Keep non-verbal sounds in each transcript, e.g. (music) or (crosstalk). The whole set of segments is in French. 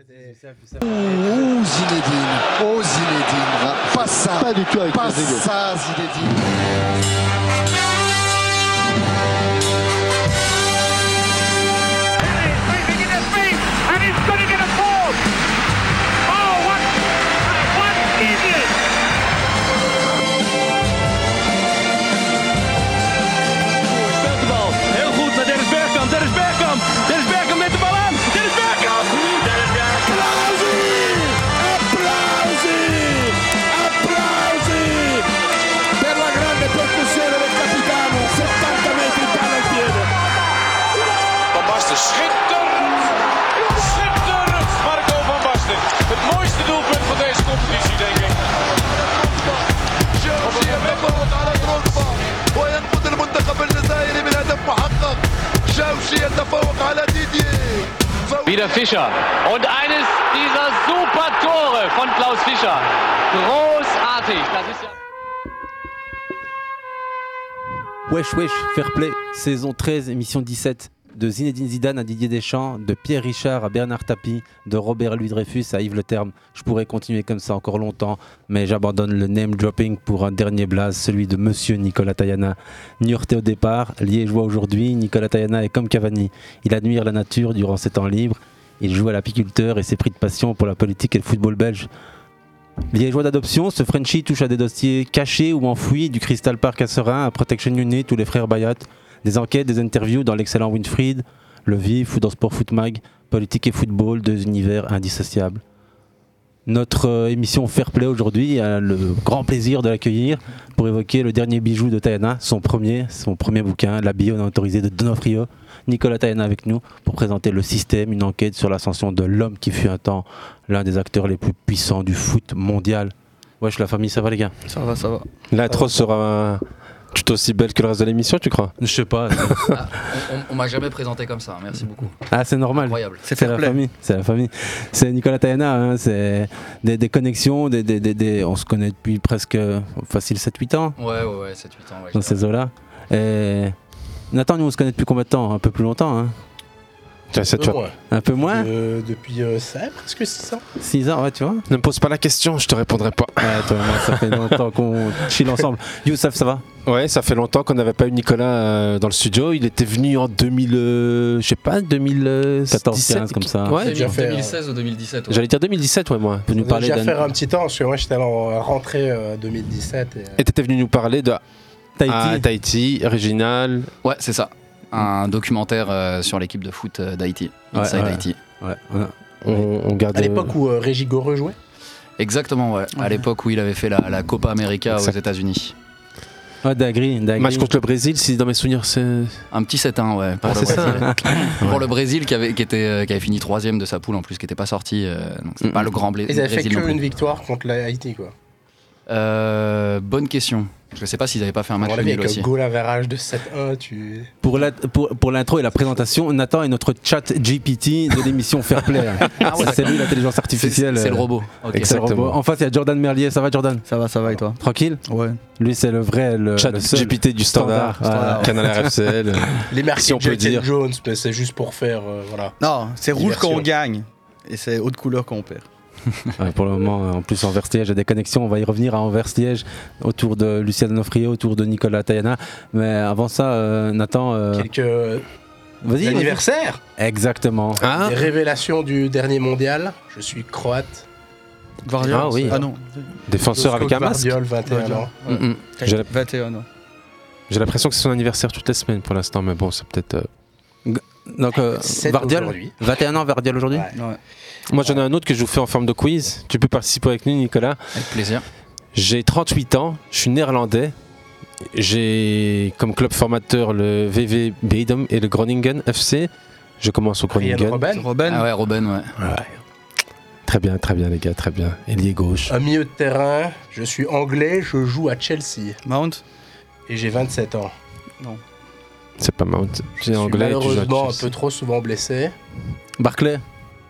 Oh Zinedine, oh Zinedine, pas ça, Pas du tout avec pas ça Zinedine. Wieder Fischer. Und eines dieser super Tore von Klaus Fischer. Großartig. Das ist ja Wesh Wesh, Fair Play, saison 13, émission 17. De Zinedine Zidane à Didier Deschamps, de Pierre Richard à Bernard Tapie, de Robert Louis Dreyfus à Yves Le Terme. Je pourrais continuer comme ça encore longtemps, mais j'abandonne le name dropping pour un dernier blaze, celui de Monsieur Nicolas Tayana. Niortais au départ, liégeois aujourd'hui, Nicolas Tayana est comme Cavani. Il admire la nature durant ses temps libres. Il joue à l'apiculteur et s'est pris de passion pour la politique et le football belge. Liégeois d'adoption, ce Frenchie touche à des dossiers cachés ou enfouis du Crystal Park à Serein, à Protection Unit ou les frères Bayat, des enquêtes, des interviews dans l'excellent Winfried, le vif ou dans Sport Foot Mag, politique et football, deux univers indissociables. Notre euh, émission Fair Play aujourd'hui a le grand plaisir de l'accueillir pour évoquer le dernier bijou de Tayana, son premier, son premier bouquin, La bio non autorisée de Donofrio. Nicolas Tayana avec nous pour présenter le système, une enquête sur l'ascension de l'homme qui fut un temps l'un des acteurs les plus puissants du foot mondial. Wesh la famille, ça va les gars? Ça va, ça va. L'intro sera tout aussi belle que le reste de l'émission, tu crois? Je sais pas. (laughs) Ah, on on- on m'a jamais présenté comme ça, merci beaucoup. ah c'est normal. Incroyable. C'est la famille, c'est la famille. C'est Nicolas Tayana, hein, c'est des, des connexions, des, des- des- des- on se connaît depuis presque facile 7-8 ans Ouais, ouais, ouais, 7-8 ans. Ouais, dans ces eaux-là. Et Nathan, nous on se connaît depuis combien de temps? Un peu plus longtemps, hein Tu vois, ça, tu vois. Un peu moins Euh, depuis euh, ça, presque 6 ans. 6 ans, ouais, tu vois Ne me pose pas la question, je te répondrai pas. Ouais, toi et moi, ça fait longtemps qu'on (laughs) chill ensemble. Youssef, ça va? Ouais, ça fait longtemps qu'on n'avait pas eu Nicolas euh, dans le studio. Il était venu en 2000, euh, je sais pas, 2017. 14, 15, comme ça. Ouais, J'ai déjà fait, 2016 ou 2017. ouais. j'allais dire 2017, ouais, moi. Pour nous parler déjà d'un faire un petit temps, parce que moi j'étais en rentrée euh, 2017. Et, euh, Et t'étais venu nous parler de Tahiti. Ah, Tahiti, original. Ouais, c'est ça. Un documentaire euh, sur l'équipe de foot euh, d'Haïti. Ouais, Inside ouais. Haïti. Ouais, on a- On, on garde. à l'époque où euh, Régis Goreux jouait? Exactement, ouais. À l'époque où il avait fait la, la Copa América aux. États-Unis. Ouais, Dagri, Dagri. Match contre le Brésil, si dans mes souvenirs, c'est. Un petit 7-1, ouais. Pour, Ah, le. Brésil. (laughs) pour le Brésil qui avait, qui, était, qui avait fini troisième de sa poule en plus, qui n'était pas sorti. euh, donc c'est Mm. pas le grand blé- Ils avaient fait Brésil non que plus. une victoire contre la Haïti, quoi. Euh, bonne question. Je sais pas s'ils avaient pas fait un match nul avec aussi. un goal average de 7-1, tu. Pour la- pour, pour l'intro et la présentation, Nathan est notre chat GPT de l'émission Fair Play. Ah ouais, c'est lui l'intelligence artificielle. c'est le robot. Ok. c'est le robot. Exactement. En face, il y a Jordan Merlier. Ça va, Jordan Ça va, ça va et toi Tranquille Ouais. Lui, c'est le vrai, le, Chat le seul. GPT du standard, Standard, voilà. Canal RFCL. (laughs) Les merci Si on peut dire. Jones, mais c'est juste pour faire. euh, voilà. Non, c'est rouge quand on gagne. Et c'est haute couleur quand on perd. (laughs) Ouais, pour le moment, en plus, Anvers Liège a des connexions. On va y revenir à Anvers Liège autour de Lucien Donofrio, autour de Nicolas Tayana. Mais avant ça, euh, Nathan. euh, Quelques Vas-y. anniversaires, Exactement. Ah, des révélations du dernier mondial. Je suis croate. Guardiola Ah oui. Ah non. défenseur avec un masque. Guardiol, 21 ans. Mm, mm. J'ai la- 21 ans. J'ai l'impression que c'est son anniversaire toutes les semaines pour l'instant, mais bon, c'est peut-être. euh, Donc, euh, aujourd'hui. 21 ans, Vardiol aujourd'hui Ouais. Ouais. Moi, j'en ai un autre que je vous fais en forme de quiz. Tu peux participer avec nous, Nicolas. Avec plaisir. J'ai 38 ans, je suis néerlandais. J'ai comme club formateur le VV Beidum et le Groningen FC. Je commence au Groningen. Robben, Robben Ah ouais, Robin, ouais. Très bien, très bien, les gars, très bien. Ailier gauche. un milieu de terrain. Je suis anglais, je joue à Chelsea Mount et j'ai 27 ans. C'est pas. Je C'est anglais. malheureusement un peu trop souvent blessé. Barclay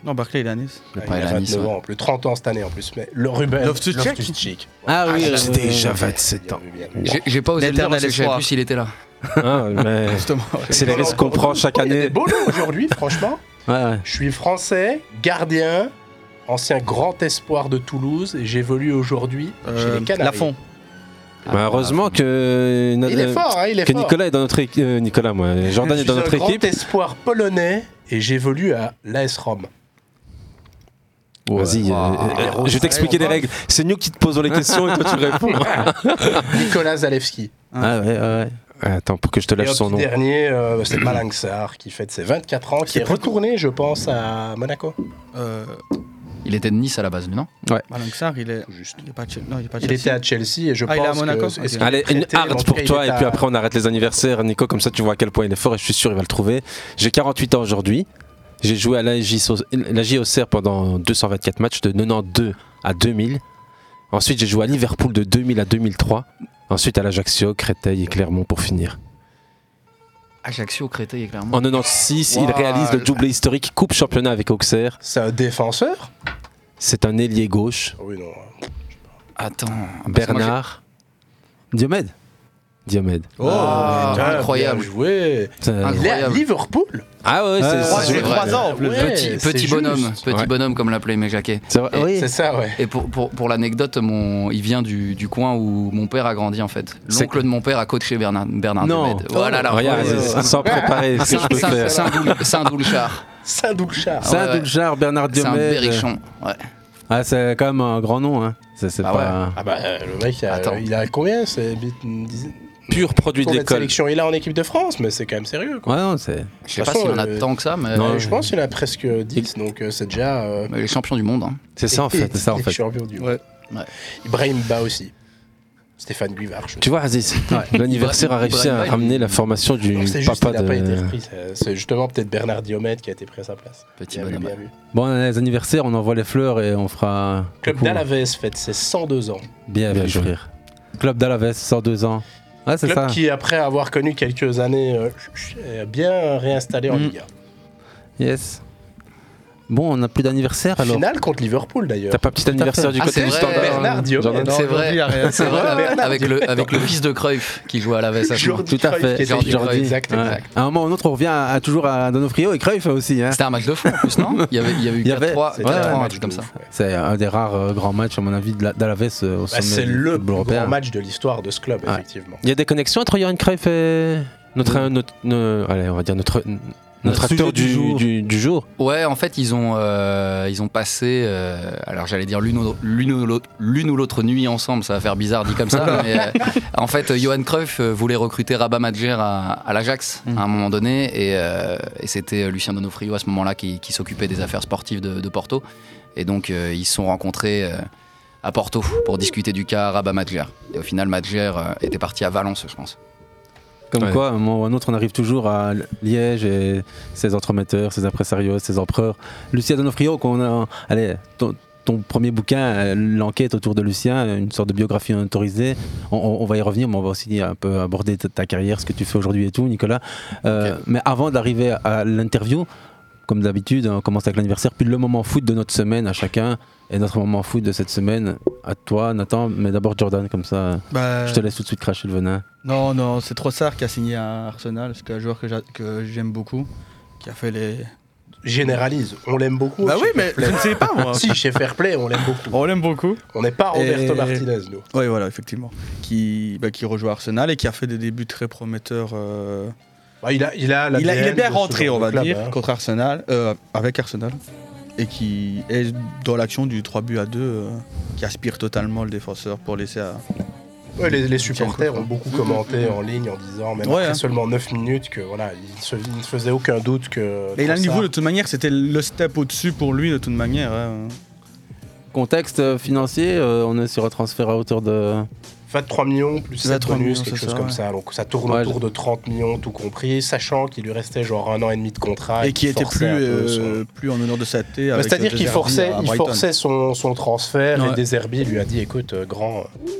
Non, Barclay, il est à Nice. Il a à Nice, 29 ouais. ans, plus 30 ans cette année en plus. Mais le Ruben Loftus-Cheek. Ah oui, Ah, euh, c'est déjà 27 ans. J'ai- J'ai pas osé le dire parce que je savais plus s'il était là. Ah, mais (laughs) Justement. c'est les risques qu'on prend chaque année. noms aujourd'hui, (laughs) franchement. Ouais, ouais. Je suis français, gardien, ancien grand espoir de Toulouse et j'évolue aujourd'hui chez Euh, les Canaries. Lafont. Bah, heureusement que, Il est fort, hein, il est que fort. Nicolas est dans notre équipe. Nicolas, moi. Jordan je est dans suis notre un grand équipe. espoir polonais et j'évolue à l'AS Rome. Vas-y, euh, euh, je vais t'expliquer les règles. C'est nous qui te posons les questions et toi tu réponds. (laughs) Nicolas Zalewski. Ah ouais, ouais, ouais. Attends, pour que je te Et lâche son nom. dernier, euh, c'est Malinxar qui fête ses 24 ans, qui est retourné, je pense, à Monaco. Euh, Il était de Nice à la base, non Malinxar, il est. Il est pas de Chelsea. Non, il est pas de Il Chelsea. était à Chelsea et je Ah, il est à pense Monaco que... Allez, une hard pour toi et puis après on arrête les anniversaires. Nico, comme ça tu vois à quel point il est fort et je suis sûr il va le trouver. J'ai 48 ans aujourd'hui. J'ai joué à la JOCR pendant 224 matchs de 92 à 2000. Ensuite j'ai joué à Liverpool de 2000 à 2003. Ensuite à l'Ajaccio, Créteil et Clermont pour finir. Ajaccio, Créteil et Clermont. En 96, il réalise le doublé historique Coupe Championnat avec Auxerre. C'est un défenseur C'est un ailier gauche. Oui, non. Attends. moi, j'ai- Bernard Diomède. Diomède. Oh, Ah, putain, incroyable. joué. Ça- Il est à Incroyable. Liverpool Ah ouais, c'est ouais, c'est- c'est vrai. 3 ans en plus. Ouais, Petit, juste. bonhomme, petit Ouais. bonhomme comme l'appelait Aimé Jacquet. c'est vrai. Et- Oui. C'est ça, ouais. Et pour, pour, pour l'anecdote, mon, il vient du, du coin où mon père a grandi en fait. C'est- L'oncle de mon père a coaché Bernard, Bernard Non. Diomède. Voilà la Regarde, ouais, c'est- ouais. sans préparer ce que je peux faire. Saint-Doulchard. Saint-Doulchard. Ah. Saint-Doulchard, Bernard C'est un berrichon. Ouais. Ah, c'est quand même un grand nom. Hein. C'est c'est Ah pas. Ah bah, euh, le mec, il a, Attends. il a combien C'est une dizaine Pur produit de l'école. sélections il a en équipe de France, mais c'est quand même sérieux. Quoi. Ouais, non, c'est. Je sais pas s'il en a euh, tant que ça, mais, non, Euh, je pense qu'il en a presque 10, donc euh, c'est déjà. euh, mais il est champion du monde. hein. C'est ça en fait. c'est ça, en il est fait. champion du monde. Ouais. Ouais. Ibrahim Ba aussi. Stéphane Guivard. je Tu vois, Aziz, (laughs) l'anniversaire a réussi à ramener la formation du Non, C'est juste papa pas été de. repris. c'est- justement peut-être Bernard Diomède qui a été pris à sa place. Petit Bien bien. Bon, les anniversaires, on envoie les fleurs et on fera. Club d'Alaves fête ses 102 ans. Bien, Bien joué. frère. Club d'Alaves, 102 ans. Ouais, Club ça. qui, après avoir connu quelques années, euh, est bien réinstallé en Mm. Liga. Yes. Bon, on n'a plus d'anniversaire alors. Finale contre Liverpool d'ailleurs. T'as pas petit anniversaire du Ah, côté du standard Bernard C'est vrai, il y a rien. c'est vrai, avec, le, avec le fils de Cruyff qui joue à la VS. Jordi Tout à fait. Jordi. Exact. À un moment ou un autre, on revient à, à toujours à Donofrio et Cruyff aussi. Hein. C'était un match de fou en plus, non il y, avait, il y avait eu Il y avait- 4-3, C'était 4-3, un un match truc de comme ça. C'est un des rares euh, grands matchs, à mon avis, de la- d'Alaves euh, au Bah, sommet c'est le grand match de l'histoire de ce club, effectivement. Il y a des connexions entre Johan Cruyff et notre, notre, no- allez, on va dire notre, notre acteur du du, jour. du, du jour. Ouais, en fait, ils ont, euh, ils ont passé, euh, alors j'allais dire l'une ou, l'une ou l'autre- nuit ensemble, ça va faire bizarre dit comme ça, (laughs) mais euh, en fait, Johan Cruyff voulait recruter Rabat Madjer à, à l'Ajax à un moment donné, et, euh, et c'était Lucien Donofrio à ce moment-là qui, qui s'occupait des affaires sportives de, de Porto, et donc euh, ils se sont rencontrés euh, à Porto pour discuter du cas Rabat Madjer. Et au final, Madjer euh, était parti à Valence, je pense. Comme Ouais. quoi, à un moment ou à un autre, on arrive toujours à Liège et ses entremetteurs, ses impresarios, ses empereurs. Lucien Donofrio, qu'on a. Allez, ton, ton premier bouquin, l'enquête autour de Lucien, une sorte de biographie autorisée. On, on- on va y revenir, mais on va aussi un peu aborder ta, ta carrière, ce que tu fais aujourd'hui et tout, Nicolas. Euh, Mais avant d'arriver à l'interview, comme d'habitude, on commence avec l'anniversaire, puis le moment foot de notre semaine à chacun. Et notre moment foot de cette semaine, à toi, Nathan, mais d'abord Jordan, comme ça, Bah, je te laisse tout de suite cracher le venin. Non, non, c'est Trossard qui a signé à Arsenal. C'est un joueur que j'a- que j'aime beaucoup. Qui a fait les. Généralise, on l'aime beaucoup. Bah oui, mais je ne sais pas moi. (laughs) si, chez Fairplay, on l'aime beaucoup. On l'aime beaucoup. On n'est pas Roberto Et- Martinez, nous. Oui, voilà, effectivement. Qui, bah, qui rejoue Arsenal et qui a fait des débuts très prometteurs. euh, Bah, il, a, il, a Il, a- il est bien rentré, on va club, dire, hein. contre Arsenal, euh, avec Arsenal. Et qui est dans l'action du 3 buts à 2, euh, qui aspire totalement le défenseur pour laisser à. Ouais, les, les supporters ont beaucoup commenté en ligne en disant, même Ouais, après hein. seulement 9 minutes, que voilà, il, se, il ne faisait aucun doute que. Mais il a le Trossard- niveau de toute manière, c'était le step au-dessus pour lui de toute manière. hein. Contexte euh, financier, euh, on est sur un transfert à hauteur de. 23 millions plus 7 23 bonus, quelque chose ça, comme ouais. ça. Donc ça tourne Ouais, autour de 30 millions tout compris, sachant qu'il lui restait genre un an et demi de contrat. Et qui était plus, euh, son- plus en honneur de sa tête. Bah, C'est-à-dire qu'il forçait, il forçait son, son transfert et Ouais. Deserbi lui a dit écoute, euh, grand, euh,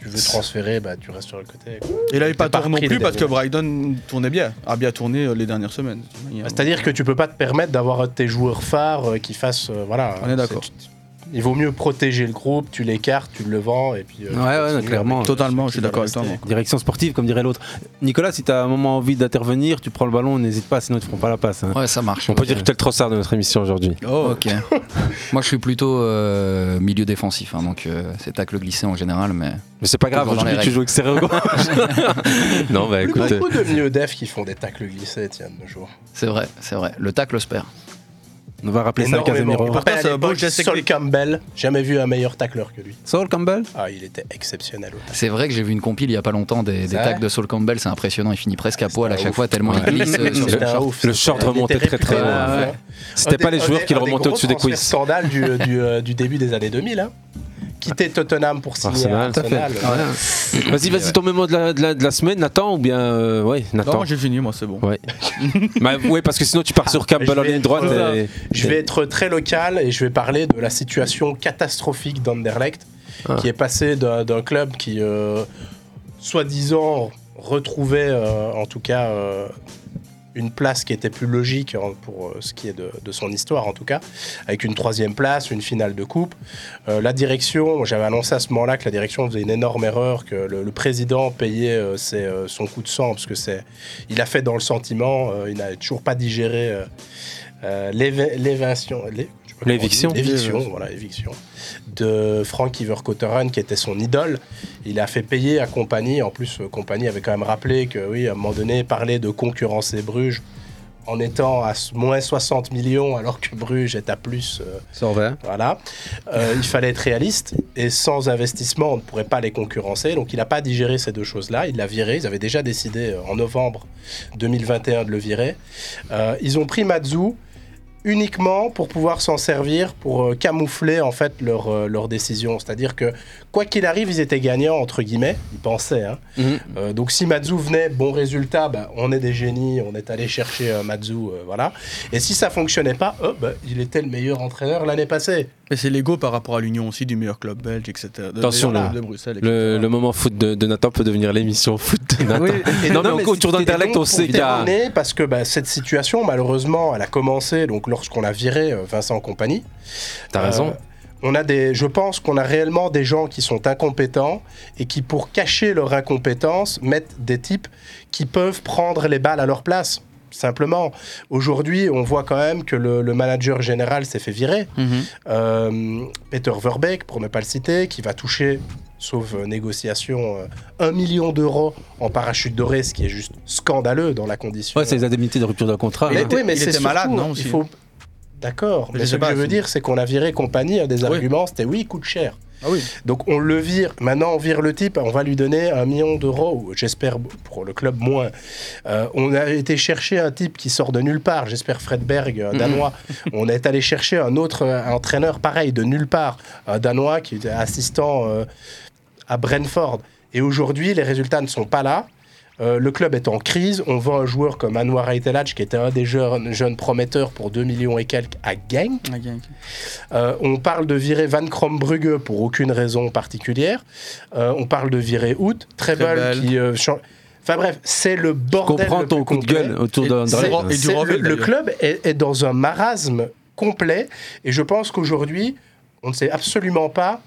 tu veux transférer, bah, tu restes sur le côté. quoi. Et là, il pas tort non plus parce que. Brighton tournait bien, a bien tourné euh, les dernières semaines. Bah, C'est-à-dire que tu peux pas te permettre d'avoir tes joueurs phares euh, qui fasse. euh, voilà. On est d'accord. Il vaut mieux protéger le groupe, tu l'écartes, tu le vends et puis. euh, Ouais, ouais, continues non, clairement. Totalement, je suis d'accord avec toi. Direction sportive, comme dirait l'autre. Nicolas, si tu as un moment envie d'intervenir, tu prends le ballon, n'hésite pas, sinon ils ne feront pas la passe. hein. Ouais, ça marche. On peut dire que tu es le trossard de notre émission aujourd'hui. Oh, Ok. (laughs) Moi, je suis plutôt euh, milieu défensif, hein, donc euh, c'est tacle glissé en général, mais Mais c'est pas grave, aujourd'hui tu joues extérieur gauche. (laughs) non, bah Il y écoute. a beaucoup de mieux def qui font des tacles glissés, tiens, de nos jours. c'est vrai, c'est vrai. Le tacle se perd. On va rappeler ça. Casemiro. Pourtant, c'est beau geste Sol. Campbell, jamais vu un meilleur tacleur que lui. Saul Campbell? Ah, il était exceptionnel. C'est vrai que j'ai vu une compile il y a pas longtemps des, des de Saul Campbell, c'est impressionnant, il finit presque à poil à chaque ouf. fois tellement Ouais. il glisse euh. Le short remontait très, très réputé, loin. ouais. C'était pas des- les joueurs des- qui le remontaient au-dessus des quiz. scandale du, euh, du début des années 2000. Quitter Tottenham pour signer Arsenal. Arsenal. Vas-y, vas-y, ton mémo de la, de la, de la semaine, Nathan, ou bien. euh, ouais, Nathan. Non, j'ai fini, moi, c'est bon. Ouais. (laughs) bah, ouais, parce que sinon tu pars sur Campbell en ligne droite. être- et- Je vais être très local et je vais parler de la situation catastrophique d'Anderlecht, Ah. qui est passé d'un d'un club qui, euh, soi-disant, retrouvait euh, en tout cas euh, une place qui était plus logique hein, pour euh, ce qui est de, son histoire en tout cas, avec une troisième place, une finale de coupe. Euh, la direction, j'avais annoncé à ce moment-là que la direction faisait une énorme erreur, que le, président payait euh, ses, son coup de sang parce que c'est, il a fait dans le sentiment, il n'a toujours pas digéré euh, euh, L'éviction. l'éviction, voilà, l'éviction de Frank Ivercotteren qui était son idole. Il a fait payer à Compagnie. En plus, euh, Compagnie avait quand même rappelé que, oui, à un moment donné, parler de concurrencer Bruges en étant à moins 60 millions alors que Bruges est à plus. euh, Sur vert. voilà. Euh, il fallait être réaliste et sans investissement, on ne pourrait pas les concurrencer. Donc il n'a pas digéré ces deux choses-là. Il l'a viré. Ils avaient déjà décidé euh, en novembre 2021 de le virer. Euh, ils ont pris Mazou uniquement pour pouvoir s'en servir pour euh, camoufler en fait leur, euh, leur décision. C'est-à-dire que quoi qu'il arrive, ils étaient gagnants entre guillemets. Ils pensaient. hein. Mhm. Euh, donc si Mazou venait, bon résultat, bah, on est des génies, on est allé chercher euh, euh, voilà. Et si ça fonctionnait pas, bah, il était le meilleur entraîneur l'année passée. Mais c'est l'ego par rapport à l'union aussi du meilleur club belge, etc. De, Attention, de, le- de Bruxelles. etc. Le, le moment foot de, de Nathan peut devenir l'émission foot de Nathan. Et (laughs) non, mais mais autour c'était d'Interlect, on sait qu'il y a. Parce que bah, cette situation, malheureusement, elle a commencé donc lorsqu'on a viré euh, Vincent Compagnie. T'as raison. Euh, on a des, je pense qu'on a réellement des gens qui sont incompétents et qui, pour cacher leur incompétence, mettent des types qui peuvent prendre les balles à leur place. Simplement. Aujourd'hui, on voit quand même que le, le manager général s'est fait virer. Mhm. Euh, Peter Verbeek, pour ne pas le citer, qui va toucher, sauf euh, négociation, euh, un million d'euros en parachute doré, ce qui est juste scandaleux dans la condition. Ouais, c'est les indemnités de rupture de contrat. Mais hein. oui, mais c'est malade, non, aussi il faut... D'accord, mais ce que je veux dire, c'est qu'on a viré compagnie, un des Oui. arguments, c'était oui, il coûte cher. Ah oui. Donc on le vire. Maintenant, on vire le type, on va lui donner un million d'euros, j'espère pour le club moins. Euh, on a été chercher un type qui sort de nulle part, j'espère Fred Berg, un danois. on est allé chercher un autre euh, entraîneur pareil, de nulle part, un danois qui était assistant euh, à Brentford. Et aujourd'hui, les résultats ne sont pas là. Euh, le club est en crise. On vend un joueur comme Anwar Aitelaj, qui était un des jeunes, jeunes prometteurs pour 2 millions et quelques à Genk. Gang. Euh, on parle de virer Van Krombrugge pour aucune raison particulière. Euh, on parle de virer Hout, Treble Treble. qui euh, chan- Enfin bref, c'est le bordel. Comprends le ton plus coup de gueule autour Et de c'est- Anderlecht. et du C'est- Revel, le, le club est, est dans un marasme complet et je pense qu'aujourd'hui, on ne sait absolument pas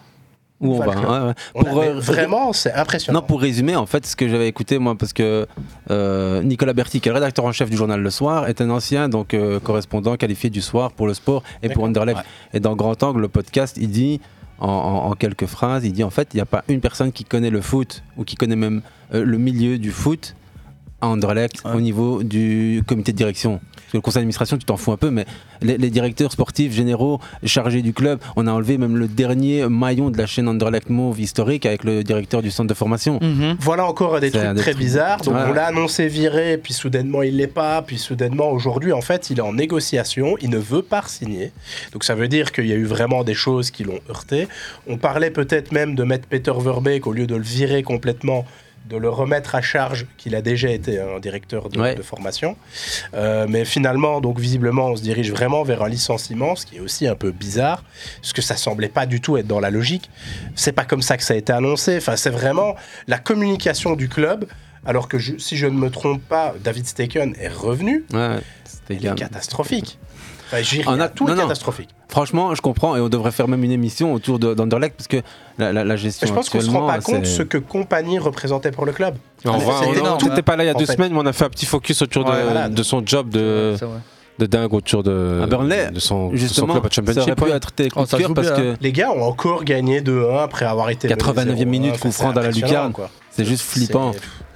Où on va. ouais, ouais. On Pour, euh, vraiment, c'est impressionnant. Non, pour résumer, en fait, ce que j'avais écouté, moi, parce que euh, Nicolas Berti, qui est le rédacteur en chef du journal Le Soir, est un ancien donc euh, correspondant qualifié du soir pour le sport et pour D'accord. Anderlecht. Et dans Grand Angle, le podcast, il dit, en, en- en quelques phrases, il dit en fait, il n'y a pas une personne qui connaît le foot ou qui connaît même euh, le milieu du foot à Anderlecht Ouais. au niveau du comité de direction. Parce que le conseil d'administration, tu t'en fous un peu, mais les, les directeurs sportifs généraux chargés du club, on a enlevé même le dernier maillon de la chaîne Anderlecht Mauve historique avec le directeur du centre de formation. Voilà encore des trucs des très trucs- bizarres. Donc on l'a annoncé viré, puis soudainement il l'est pas, puis soudainement aujourd'hui en fait il est en négociation, il ne veut pas signer. Donc ça veut dire qu'il y a eu vraiment des choses qui l'ont heurté. On parlait peut-être même de mettre Peter Verbeek au lieu de le virer complètement de le remettre à charge, qu'il a déjà été un directeur de, Ouais. de formation. Euh, mais finalement, donc visiblement, on se dirige vraiment vers un licenciement, ce qui est aussi un peu bizarre, parce que ça semblait pas du tout être dans la logique. C'est pas comme ça que ça a été annoncé. Enfin, c'est vraiment la communication du club. Alors que je- si je ne me trompe pas, David Steken est revenu. Ouais, c'était catastrophique. Enfin, j'ai On a- tout non, est non. catastrophique. Franchement, je comprends et on devrait faire même une émission autour de- d'Anderlecht parce que la, la- la gestion je pense qu'on se rend pas compte ce que compagnie représentait pour le club. On- hein. n'était pas là il y a deux fait. semaines, mais on a fait un petit focus autour de, Ouais, voilà. de son job de, de dingue autour de, À Burnley, de son, de son Justement, club à ça aurait Championship. pu être tes Oh, parce bien, que Les gars ont encore gagné 2-1 après avoir été. 89e minute, coup franc dans la lucarne. c'est juste flippant.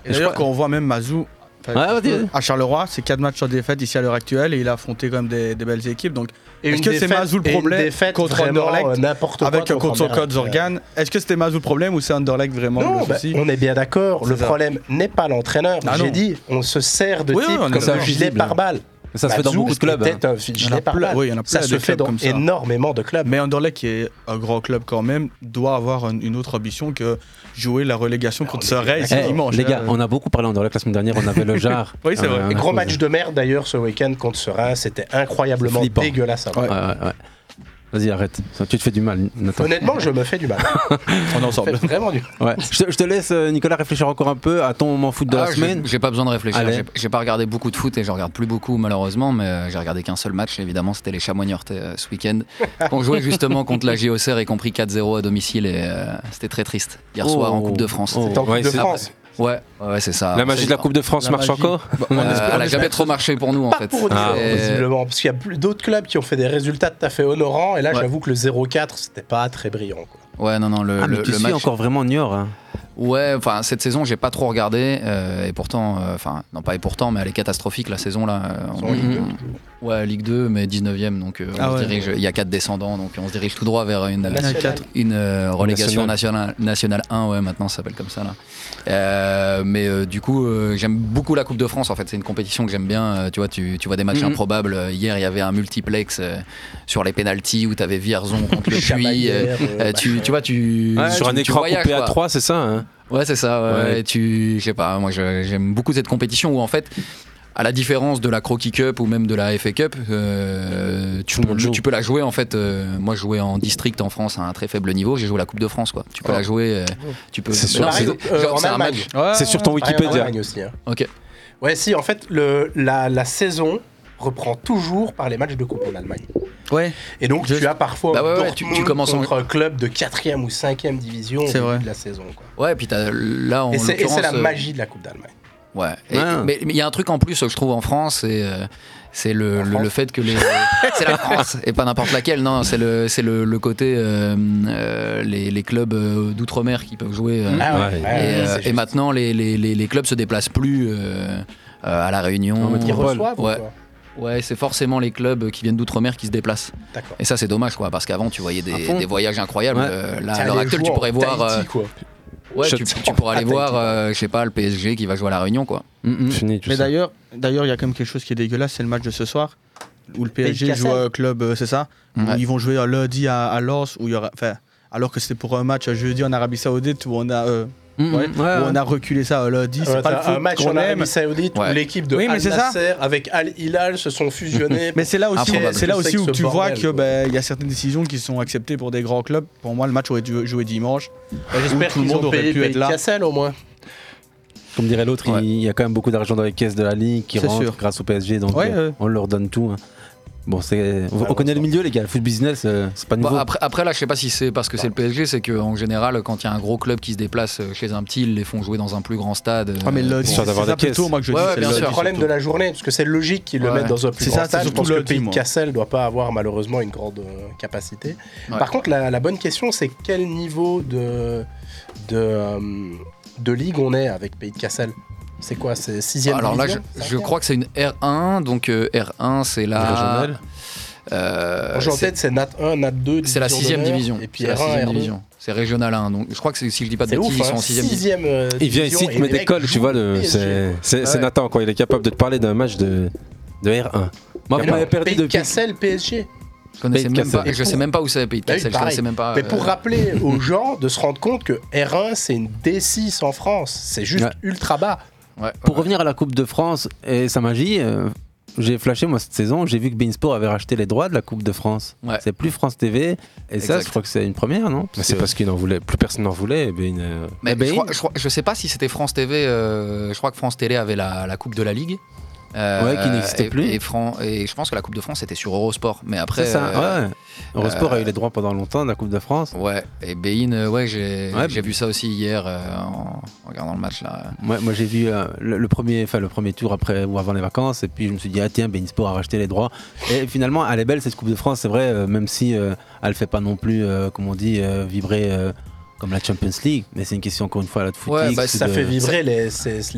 Et d'ailleurs, quand on voit même Mazou enfin, Ouais, vas-y, vas-y. à Charleroi, c'est 4 matchs sans défaite ici à l'heure actuelle et il a affronté quand même des, des belles équipes. Donc, Et est-ce que c'est Mazou le problème défaite contre Anderlecht euh, n'importe quoi avec contre contre son code Zorgan Est-ce que c'était Mazou le problème ou c'est Anderlecht vraiment Non, le bah, souci? on est bien d'accord. Le ça. problème n'est pas l'entraîneur. Ah J'ai dit, on se sert de Oui, type oui, on est comme un gilet Visible. Ça se fait dans beaucoup de clubs. hein. un Il y en gilet a plein- pare-balles. oui, il y en a Ça plein se de fait dans ça. énormément de clubs. Mais Anderlecht, qui est un grand club quand même, doit avoir un- une autre ambition que jouer la relégation contre Serres Eh, dimanche. les hein. gars, on a beaucoup parlé d'Anderlecht la semaine dernière. On avait le jar. (laughs) Oui, c'est vrai. Euh, gros match de merde d'ailleurs ce week-end contre Serein, c'était incroyablement dégueulasse. Vas-y, arrête. Ça, tu te fais du mal, Nathan. Honnêtement, je me fais du mal. (laughs) On est ensemble. (laughs) Je vraiment du mal. Ouais. Je, te, je te laisse, euh, Nicolas, réfléchir encore un peu à ton moment foot de Ah, la j'ai- semaine. J'ai pas besoin de réfléchir. J'ai- J'ai pas regardé beaucoup de foot et j'en regarde plus beaucoup malheureusement, mais euh, j'ai regardé qu'un seul match. Évidemment, c'était les Chamois Niortais euh, ce week-end. (laughs) On jouait justement contre la JOCR et compris 4-0 à domicile et euh, c'était très triste. Hier soir en. Coupe de France. Oh. En Coupe Ouais, de France. Ouais, ouais, c'est ça. La magie de la Coupe de France La marche magie. encore Euh, espère- elle a jamais trop marché pour nous en fait. pour Ah, visiblement, parce qu'il y a plus d'autres clubs qui ont fait des résultats tout à fait honorants, et là Ouais. j'avoue que le 0-4 c'était pas très brillant. quoi. Ouais, non, non, le, Ah, mais le- tu le suis match. encore vraiment Niort. Hein. Ouais, enfin cette saison j'ai pas trop regardé euh, et pourtant, euh, enfin non pas et pourtant, mais elle est catastrophique la saison là. euh, on- Ligue on- ouais, Ligue 2, mais 19e, donc euh, on Ah se dirige. Il y a quatre descendants, donc on se dirige tout droit vers une, euh, relégation nationale, nationale 1, ouais, maintenant ça s'appelle comme ça là. Euh, mais euh, du coup, euh, j'aime beaucoup la Coupe de France. En fait, c'est une compétition que j'aime bien. Euh, tu vois, tu, tu vois des matchs Mhm. improbables. Hier, il y avait un multiplex euh, sur les pénalties où tu avais Vierzon contre le (laughs) Puy. Euh, euh, euh, tu, tu vois, tu Sur tu- un tu écran coupé à quoi. 3, c'est ça hein Ouais, c'est ça. Ouais. Ouais. Et tu, je sais pas, moi j'aime beaucoup cette compétition où en fait, à la différence de la Croquis Cup ou même de la FA Cup, euh, tu, peux, tu la jouer en fait. euh, moi, je jouais en district en France à un très faible niveau. J'ai joué la Coupe de France, quoi. Tu peux Oh. la jouer. euh, tu peux. C'est Euh. Ouais, sur ton en Wikipédia. Aussi. hein. Ok. Ouais, si, en fait, le, la, la saison reprend toujours par les matchs de coupe en Allemagne. Ouais, Et donc, Juste- tu as parfois Bah ouais, ouais, Dortmund tu- tu commences en- contre un club de 4 ou 5 division au début vrai. de la saison. quoi. Ouais, puis t'as là en Et c'est et c'est la euh, magie de la Coupe d'Allemagne. Ouais. Et- Ouais. Mais il y a un truc en plus que je trouve en France, c'est euh, c'est le, fait que les (laughs) c'est la France et pas n'importe laquelle. Non, c'est le c'est le, le côté euh, euh, les, les clubs d'outre-mer qui peuvent jouer. euh, Ah ouais, et, euh, et maintenant, les, les, les, les clubs se déplacent plus euh, euh, à la Réunion. En Ils reçoivent ou Ouais. quoi? Ouais, c'est forcément les clubs qui viennent d'outre-mer qui se déplacent. D'accord. Et ça, c'est dommage, quoi, parce qu'avant, tu voyais des, voyages incroyables. Ouais. Euh, là, à l'heure actuelle, tu pourrais voir. Tahiti, euh, quoi. ouais, tu, tu pourrais aller voir, euh, je sais pas, le PSG qui va jouer à la Réunion, quoi. Mm, mm. Fini, mais d'ailleurs, d'ailleurs, il y a quand même quelque chose qui est dégueulasse, c'est le match de ce soir où le PSG joue à un club, euh, c'est ça Où ils vont jouer un lundi à, à Lens, où il y aura, enfin, alors que c'était pour un match jeudi en Arabie Saoudite où on a, Mm, ouais, mm, où on a reculé ça un lundi. C'est Ouais, pas le foot un match qu'on en aime. Arabie Saoudite Ouais. où l'équipe de Oui, Al. Nasser avec Al Hilal se sont fusionnés. Mais c'est là aussi, c'est là aussi que où tu vois que ben, il y a certaines décisions qui sont acceptées pour des grands clubs. Pour moi, le match aurait dû jouer dimanche. J'espère tout le monde aurait payé pu être là. Cassel au moins. Comme dirait l'autre, Ouais. il y a quand même beaucoup d'argent dans les caisses de la Ligue qui rentre sûr. grâce au PSG, donc Ouais, euh, ouais. on leur donne tout. hein. Bon, c'est, on, connaît le milieu, les gars. Le foot business, euh, c'est pas Bah, nouveau. après, après, là, je sais pas si c'est parce que c'est le PSG, c'est qu'en général, quand il y a un gros club qui se déplace euh, chez un petit, ils les font jouer dans un plus grand stade. Ah, mais le euh, c'est d'avoir plutôt, moi que je Ouais, dis. ouais, c'est le problème surtout. de la journée, parce que c'est logique qu'ils le mettent dans un plus grand ça, c'est stade. Je surtout pense que le pays de. Cassel doit pas avoir malheureusement une grande euh, capacité. Ouais. Par contre, la, la bonne question, c'est quel niveau de, de, euh, de ligue on est avec Pays de Cassel C'est quoi C'est 6 Alors là, je, division je crois que c'est une R1, donc euh, R1, c'est la. Régionale. euh, en c'est- tête, c'est Nat 1, Nat 2. c'est la division sixième d'honneur, division. Et puis C'est la R1, sixième R2. division. C'est régional 1. Donc je crois que c'est- si je dis pas de C'est bêtises, ouf, ils hein, sont en sixième division. sixième. euh, Il vient ici, il te met des cols, tu vois. C'est. Nathan, quoi. Il est capable de te parler d'un match de, de R1. Moi, non, m'avez perdu de. Cassel, PSG. Je connaissais même pas. Je sais même pas où c'est Pays de Bah oui, Cassel. Je même pas. Mais pour euh, rappeler aux (laughs) gens de se rendre compte que R1, c'est une D6 en France. C'est juste Ouais. ultra bas. Ouais, Pour revenir à la Coupe de France et sa magie, euh, j'ai flashé moi cette saison, j'ai vu que Beansport avait racheté les droits de la Coupe de France. Ouais. C'est plus France TV et ça, je crois que c'est une première, non? Mais c'est parce qu'il n'en voulait, plus personne n'en voulait. et euh, Mais je, crois, je, crois- je sais pas si c'était France TV. euh, je crois que France Télé avait la, la Coupe de la Ligue. Euh, Ouais, qui n'existait plus. Et, Fran- et je pense que la Coupe de France était sur Eurosport. Mais après. C'est ça, euh, ouais. Eurosport euh, a eu les droits pendant longtemps de la Coupe de France. Ouais, et Bein, euh, ouais, j'ai Ouais. vu ça aussi hier euh, en, en regardant le match là. Ouais, moi j'ai vu euh, le, le premier, le premier tour après ou avant les vacances, et puis je me suis dit ah tiens, Bein Sport a racheté les droits. Et finalement, elle est belle cette Coupe de France, c'est vrai, euh, même si euh, elle fait pas non plus, euh, comme on dit, euh, vibrer euh, comme la Champions League, mais c'est une question encore une fois là de foot. Ouais, bah, ça fait vibrer les,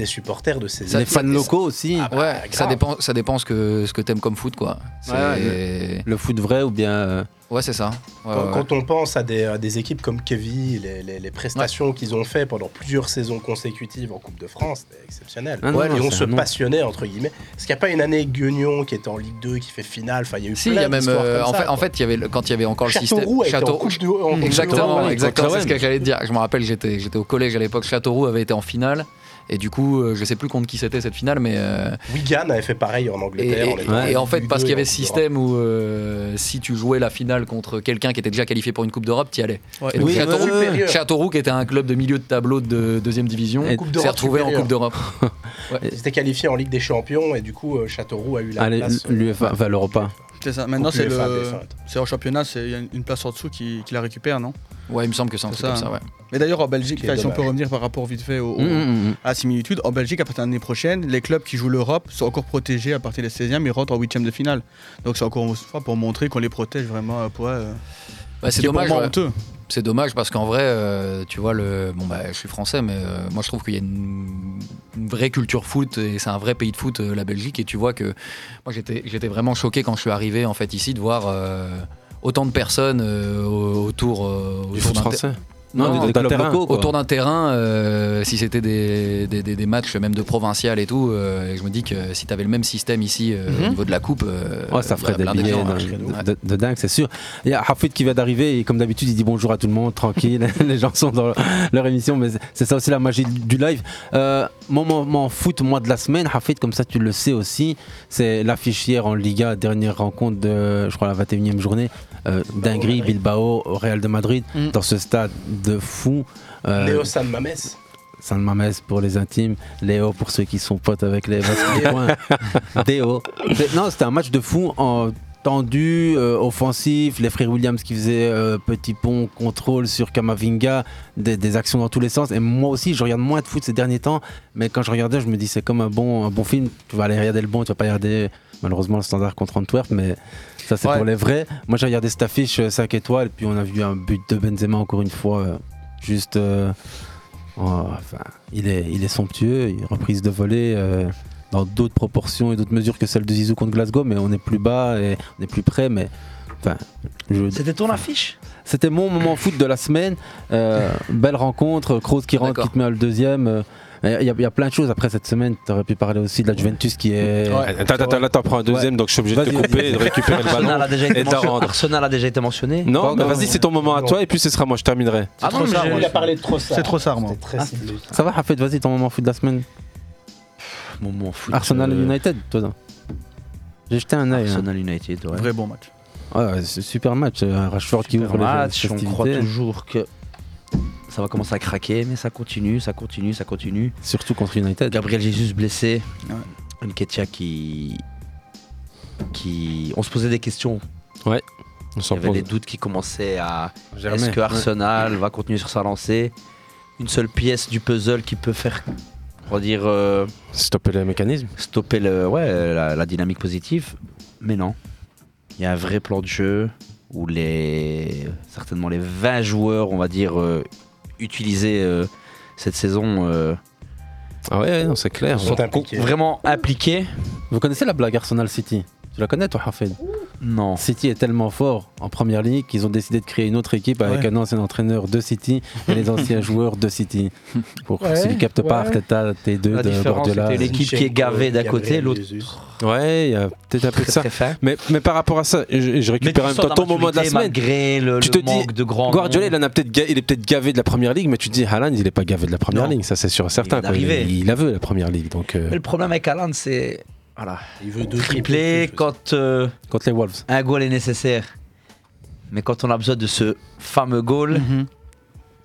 supporters de ces les fans locaux aussi. Ah bah, ouais, ça dépend, ça dépend ce que ce que t'aimes comme foot quoi. Le foot vrai ou bien. Ouais, c'est ça. Ouais, Quand, ouais, quand on pense à des, à des équipes comme Kevin, les, les- les prestations qu'ils ont fait pendant plusieurs saisons consécutives en Coupe de France, c'était exceptionnel. Ah non, Ouais, non, et on c'est se passionnait, entre guillemets. Est-ce qu'il n'y a pas une année Guignon qui était en Ligue 2, qui fait finale Enfin, il y a eu Si, plein y a même. d'histoires euh, comme en, ça, fait, en fait, il y avait le- quand il y avait encore le système. Châteauroux été en Coupe de- en Coupe exactement, exactement. C'est ce que j'allais dire. Je me rappelle, j'étais au collège à l'époque. Châteauroux avait été en finale. Et du coup, euh, je sais plus contre qui c'était cette finale, mais. euh, Wigan avait fait pareil en et, Angleterre. et- en étant et en fait, parce 2 qu'il y avait ce système où euh, si tu jouais la finale contre quelqu'un qui était déjà qualifié pour une Coupe d'Europe, tu y allais. Ouais. Et donc Oui, Châteauroux, ouais, ouais, ouais. Châteauroux, qui était un club de milieu de tableau de deuxième division, s'est retrouvé en. Coupe d'Europe. Ils étaient qualifiés en Ligue des Champions et du coup, Châteauroux a eu la euh, l'UEFA, enfin l'Europa. C'est ça. Maintenant, c'est le... c'est en championnat, c'est- il y a une place en dessous qui, qui la récupère, non? Ouais, il me semble que c'est un truc comme ça, ouais. Mais d'ailleurs, en Belgique, si on peut revenir par rapport vite fait au, au- Mm, mm, mm. à la similitude, en Belgique, à partir de l'année prochaine, les clubs qui jouent l'Europe sont encore protégés à partir des 16e et rentrent en 8e de finale. Donc c'est encore une fois pour montrer qu'on les protège vraiment euh, pour. euh, Bah, c'est dommage. ouais. honteux. C'est dommage parce qu'en vrai, euh, tu vois, le... bon, bah, je suis français, mais euh, moi je trouve qu'il y a une... une vraie culture foot et c'est un vrai pays de foot, euh, la Belgique. Et tu vois que moi j'étais vraiment choqué quand je suis arrivé en fait ici de voir autant de personnes au- autour, euh, Du autour foot français? Non, Non, des- des d'un clubs terrain. locaux, quoi. autour d'un terrain, euh, si c'était des, des, des- des matchs même de provincial et tout, euh, et je me dis que si tu avais le même système ici euh, au niveau de la coupe, euh, Ouais, ça ferait des plein de billets gens, de, hein. de- de dingue, c'est sûr. Il y a Hafid qui vient d'arriver et comme d'habitude, il dit bonjour à tout le monde, tranquille. (laughs) Les gens sont dans leur émission, mais c'est ça aussi la magie du live. Euh, mon moment foot, mois de la semaine, Hafid, comme ça tu le sais aussi, c'est l'affiche hier en Liga, dernière rencontre de, je crois, la 21e journée. Euh, dinguerie, Bilbao, au Real de Madrid, Mm. dans ce stade de fou. Euh, Léo San Mames. San Mames pour les intimes, Léo pour ceux qui sont potes avec les. Déo. (laughs) Non, c'était un match de fou en tendu, euh, offensif, les frères Williams qui faisaient euh, petit pont, contrôle sur Kamavinga, des, des actions dans tous les sens. Et moi aussi, je regarde moins de foot ces derniers temps, mais quand je regardais, je me dis c'est comme un bon, un bon film. Tu vas aller regarder le bon, tu vas pas regarder malheureusement le standard contre Antwerp, mais ça c'est Ouais. pour les vrais. Moi j'ai regardé cette affiche euh, 5 étoiles, puis on a vu un but de Benzema encore une fois, euh, juste. euh, Oh, enfin, il est, il est somptueux, il reprise de volée euh, dans d'autres proportions et d'autres mesures que celle de Zizou contre Glasgow, mais on est plus bas et on est plus près. Mais enfin, je- C'était ton affiche? c'était mon moment foot de la semaine. Euh, belle rencontre, Kroos qui rentre, qui te met le deuxième. euh, Il y, a- il y a plein de choses après cette semaine. Tu aurais pu parler aussi de la Juventus qui est. Attends, attends, là, t'en prends un deuxième, donc je suis obligé de te couper et de récupérer le ballon Arsenal a déjà et été de la mentionné. rendre. Arsenal a déjà été mentionné Non, bah vas-y, c'est ton moment à toi et puis ce sera moi, je terminerai. Ah non, mais Il a parlé de Trossard. C'est Trossard, moi. C'était très ciblé. Ça va, Hafid, vas-y, ton moment foot de la semaine. Moment foot. Arsenal euh, United, toi. J'ai jeté un œil. hein. Arsenal United, ouais. Vrai bon match. Ouais, ouais, c'est super match. euh, Rashford qui ouvre les match, on croit toujours que ça va commencer à craquer, mais ça continue, ça continue, ça continue. Surtout contre United. Gabriel Jesus blessé, Nketiah qui qui, on se posait des questions. Ouais. On Il s'en y avait pose. des doutes qui commençaient à. Est-ce que ouais. Arsenal va continuer sur sa lancée? Une seule pièce du puzzle qui peut faire, on va dire, euh, Stopper le mécanisme. stopper le, ouais, la, la dynamique positive. Mais non. Il y a un vrai plan de jeu où les, certainement les 20 joueurs, on va dire, euh, utilisés euh, cette saison euh, Ah ouais, ouais, non, c'est clair. Sont impliqués. vraiment impliqués. Vous connaissez la blague Arsenal City? Tu la connais, toi, Hafid? Non. City est tellement fort en première ligue qu'ils ont décidé de créer une autre équipe avec Ouais. un ancien entraîneur de City et les anciens (laughs) joueurs de City. Pour Ouais, celui qui capte pas ouais. Arteta, T2 La de Guardiola. c'était l'équipe qui est gavée d'un côté, l'autre Ouais, il y a peut-être un peu de ça. Mais, mais par rapport à ça, je, je récupère en même temps ton moment de la semaine. Malgré le, Tu le te dis, manque de grands Guardiola, il, en a peut-être ga- il est peut-être gavé de la première ligue, mais tu te dis, Haaland, il est pas gavé de la première Non. ligue, ça c'est sûr et certain. Il, il la veut la première ligue, donc. euh, Mais le problème avec Haaland, c'est voilà, Il veut deux tripler triplés. quand euh, Contre les Wolves. un goal est nécessaire. Mais quand on a besoin de ce fameux goal, Mhm.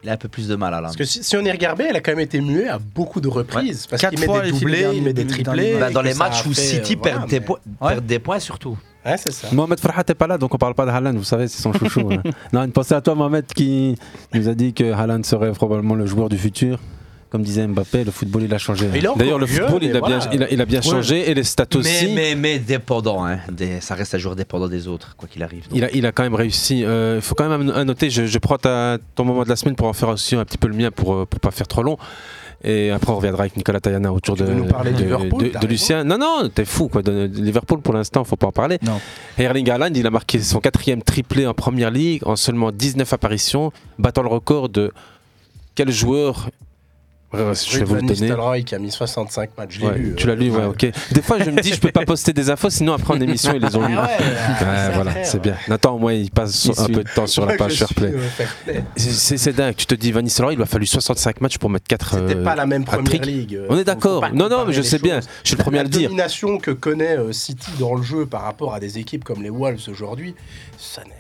Il a un peu plus de mal à là. Parce que si, si on y regardait, elle a quand même été muée à beaucoup de reprises. Parce qu'il met fois, des doublés, il met des triplés. Bah, dans les ça a matchs où fait, City euh, voilà, perd, des mais- points, perd des points surtout. Ouais, c'est ça. Mohamed Farhat n'est pas là, donc on parle pas de Haaland, vous savez, c'est son chouchou. hein. (laughs) Non, une pensée à toi, Mohamed, qui nous a dit que Haaland serait probablement le joueur du futur. Comme disait Mbappé, le football, il a changé. Mais il est encore D'ailleurs, le football, il a, bien, voilà. il a, il a bien Ouais. changé et les stats Mais, aussi. mais, mais dépendant, hein. Des- ça reste un joueur dépendant des autres, quoi qu'il arrive. Il a, il a quand même réussi. Euh, Il faut quand même un- noter, je, je prends ta- ton moment de la semaine pour en faire aussi un petit peu le mien pour ne pas faire trop long. Et après, on reviendra avec Nicolas Tayana autour de, nous parler de de, Liverpool, de- t'as de raison. Lucien. Non, non, t'es fou. Quoi. De, de Liverpool, pour l'instant, faut pas en parler. Non. Erling Haaland, il a marqué son quatrième triplé en première ligue en seulement 19 apparitions, battant le record de quel joueur Euh, Je vais vous le donner. Nistelrooy qui a mis 65 matchs, je l'ai Ouais, lu. tu l'as lu, ouais, ok. Des fois, je me dis, je peux pas poster des infos, sinon après en émission, ils les ont lus. Ah ouais, Ouais, c'est voilà, c'est bien. Nathan, au moins, il passe Il un suit. peu de temps sur la page Fairplay. euh. C'est- dingue. Tu te dis, Van Nistelrooy, il lui a fallu 65 matchs pour mettre 4 C'était pas la même première ligue. On est d'accord. Non, non, mais je sais bien. Je suis le premier à le La dire. domination que connaît euh, City dans le jeu par rapport à des équipes comme les Wolves aujourd'hui, ça n'est-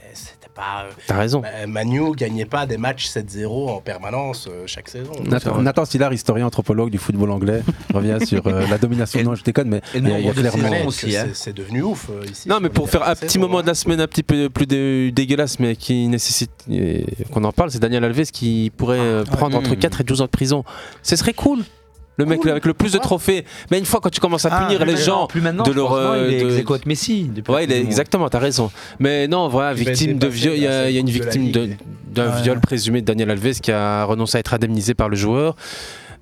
pas. euh, T'as raison. bah, Manu gagnait pas des matchs 7-0 en permanence euh, chaque saison. Nathan, Nathan Stillard, historien anthropologue du football anglais, (laughs) revient sur euh, la domination. non, je déconne, mais il y a, y clairement. aussi, hein. C'est devenu ouf euh, ici. Non, mais pour faire un petit moment de la semaine un petit peu plus dé- dégueulasse, mais qui nécessite euh, qu'on en parle, c'est Daniel Alves qui pourrait euh, prendre entre Mm. 4 et 12 ans de prison. Ce serait cool. Le mec avec le plus de trophées. Mais une fois, quand tu commences à Ah, punir les gens plus de leur. il est de- ex Messi. Ouais, il est, exactement, t'as raison. Mais non, voilà, victime de viol. Il y a, y une victime d'un Ouais. viol présumé de Daniel Alves qui a renoncé à être indemnisé par le joueur.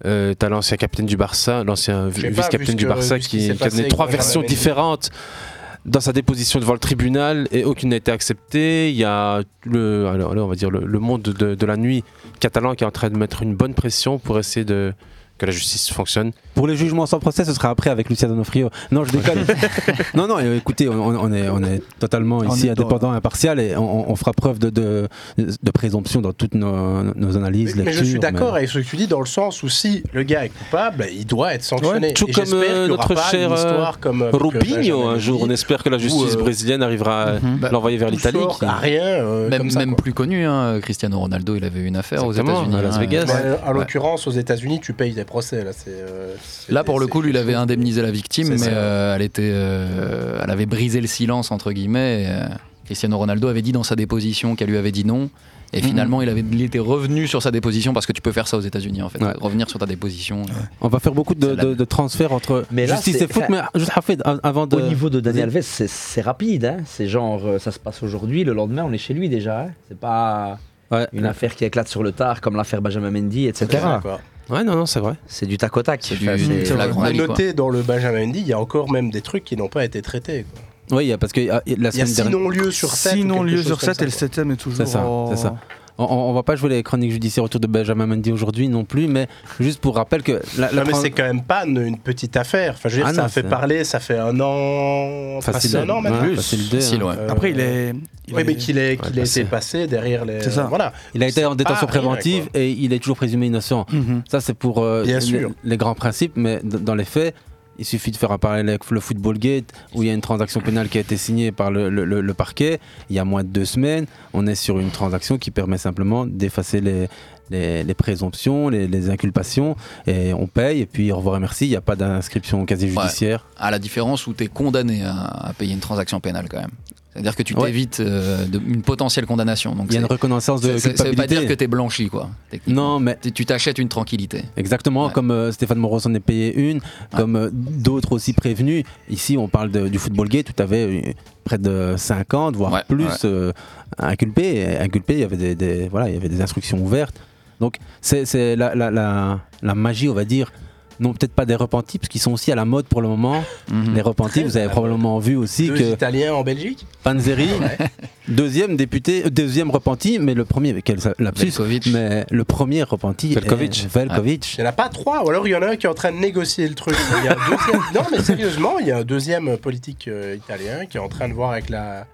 Euh, T'as l'ancien capitaine du Barça, l'ancien vice-capitaine du Barça qui, a donné trois versions différentes dans sa déposition devant le tribunal et aucune n'a été acceptée. Il y a le, alors, on va dire le, le monde de, de la nuit catalan qui est en train de mettre une bonne pression pour essayer de que la justice fonctionne. Pour les jugements sans procès, ce sera après avec Lucia Donofrio. Non, je déconne. (laughs) non, non, euh, écoutez, on, on est, on est totalement On ici est indépendant et impartial et on, on fera preuve de, de, de présomption dans toutes nos, nos analyses, Mais, mais je suis d'accord mais- avec ce que tu dis dans le sens où si le gars est coupable, il doit être sanctionné. Ouais, tout Et comme euh, notre cher avec, euh, Rubinho un jour. On espère que la justice où, euh, brésilienne arrivera Mhm. à l'envoyer vers l'Italie. qui- à rien. euh, même ça, même plus connu, hein, Cristiano Ronaldo, il avait eu une affaire aux États-Unis. à Las hein. Vegas. Euh, en l'occurrence, aux États-Unis, tu payes des procès. Là, c'est. euh, c'est- Là, pour le coup, lui, il avait indemnisé la victime, C'est mais euh, elle, était, euh, elle avait brisé le silence, entre guillemets. et, euh, Cristiano Ronaldo avait dit dans sa déposition qu'elle lui avait dit non. Et Mhm. finalement, il, avait, il était revenu sur sa déposition parce que tu peux faire ça aux États-Unis, en fait. Ouais. Revenir sur ta déposition. On va faire beaucoup de, de- de transferts entre Mais là, justice c'est- et foot, mais juste Hafid, av- avant de. Au niveau de Daniel Alves, c'est- c'est rapide. Hein. C'est genre, ça se passe aujourd'hui, le lendemain, on est chez lui déjà. hein. C'est pas Ouais. une affaire qui éclate sur le tard comme l'affaire Benjamin Mendy, etc. Ouais, non, non, c'est vrai. C'est du tac au tac. C'est noter dans le Benjamin Mendy, il y a encore même des trucs qui n'ont pas été traités. quoi. Oui, parce que la Il y a semaine six non-lieux sur 7. Six non-lieux sur 7 et le 7ème est toujours. C'est ça, c'est ça. On, on- on va pas jouer les chroniques judiciaires autour de Benjamin Mendy aujourd'hui non plus, mais juste pour rappel que la, la Non, mais c'est quand même pas une, une petite affaire. Enfin, je veux dire, Ah ça non, a fait parler, ça fait un an. Facile, un an ouais, maintenant. facile deux, Facile, hein. ouais. Euh, Après, il est. il Oui, est- mais qu'il ait, qu'il Ouais, ait passé. été passé derrière les. C'est ça. Voilà. Il a été en détention préventive et il est toujours présumé innocent. Mhm. Ça, c'est pour euh, Bien les, sûr. les grands principes, mais d- dans les faits, il suffit de faire un parallèle avec le Football Gate, où il y a une transaction pénale qui a été signée par le, le- le- le parquet il y a moins de deux semaines. On est sur une transaction qui permet simplement d'effacer les, les, les présomptions, les, les inculpations, et on paye, et puis au revoir et merci, il n'y a pas d'inscription Ouais. judiciaire. À la différence où tu es condamné à, à payer une transaction pénale, quand même. C'est-à-dire que tu Ouais. t'évites euh, une potentielle condamnation. Donc Il y a une reconnaissance de c'est- ça veut pas culpabilité. dire que tu es blanchi, quoi. Non, mais Tu- t'achètes une tranquillité. Exactement, Ouais. comme euh, Stéphane Moreau s'en est payé une, comme euh, d'autres aussi prévenus. Ici, on parle de- du Football Gate, tout avait euh, près de 50, voire plus inculpés. Inculpés, il y avait des, des- voilà, il y avait des instructions ouvertes. Donc, c'est c'est la, la- la- la magie, on va dire. Non, peut-être pas des repentis, parce qu'ils sont aussi à la mode pour le moment. Mhm. Les repentis, vous avez probablement vu aussi Deux que Italiens en Belgique Panzeri, deuxième député, euh, deuxième repenti, mais le premier, quel lapsus, Velkovic. mais le premier repenti, Velkovic. Velkovic. Il n'y en a pas trois, ou alors il y en a un qui est en train de négocier le truc. Il y a un deuxième- (laughs) Non, mais sérieusement, il y a un deuxième politique euh, italien qui est en train de voir avec la,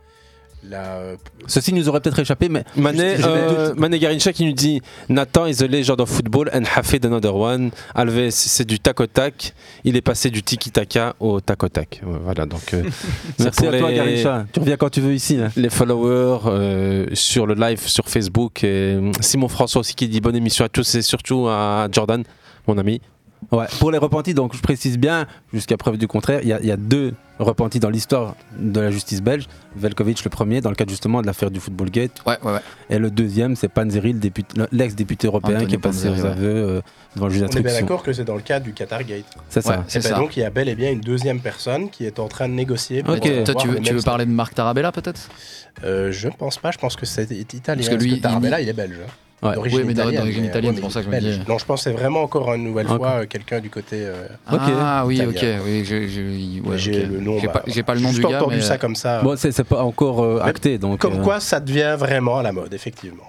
la, euh, Ceci nous aurait peut-être échappé, mais. Mané, euh. Mané Garincha qui nous dit Nathan is a legend of football and Hafid another one. Alves, c'est du tac au tac. Il est passé du tiki-taka au tac au tac. Voilà, donc. euh, (laughs) Merci à toi, Garincha. Tu reviens quand tu veux ici. hein. les followers euh, sur le live sur Facebook. Et Simon François aussi qui dit bonne émission à tous et surtout à Jordan, mon ami. Ouais, pour les repentis, donc je précise bien, jusqu'à preuve du contraire, il y, a- il y a deux repentis dans l'histoire de la justice belge. Velkovic, le premier, dans le cadre justement de l'affaire du Football Gate. Ouais, ouais, ouais. Et le deuxième, c'est Panzeri, le député- le- l'ex-député européen qui est passé Panzeri, aux aveux euh, devant le juge on est bien d'instruction. d'accord que c'est dans le cadre du Qatar Gate. C'est ça. Et ben ça. donc il y a bel et bien une deuxième personne qui est en train de négocier. Pour Toi, tu veux, tu même veux parler de Marc Tarabella peut-être? Euh, je pense pas, je pense que c'est italien. Parce que lui, Tarabella, il- il est belge. hein. Ouais. D'origine Oui, mais italienne, d'origine mais, italienne, ouais, c'est pour ça que je me dis. Non, je pense que c'est vraiment encore une nouvelle fois euh, quelqu'un du côté. euh, Ok. Ah oui, ok. Oui, j'ai j'ai- ouais, J'ai ok. le nom. J'ai bah, pas, pas le nom j'ai du gars, entendu mais ça comme ça. Bon, c'est c'est pas encore euh, acté, donc. Comme euh, quoi, ça devient vraiment à la mode, effectivement.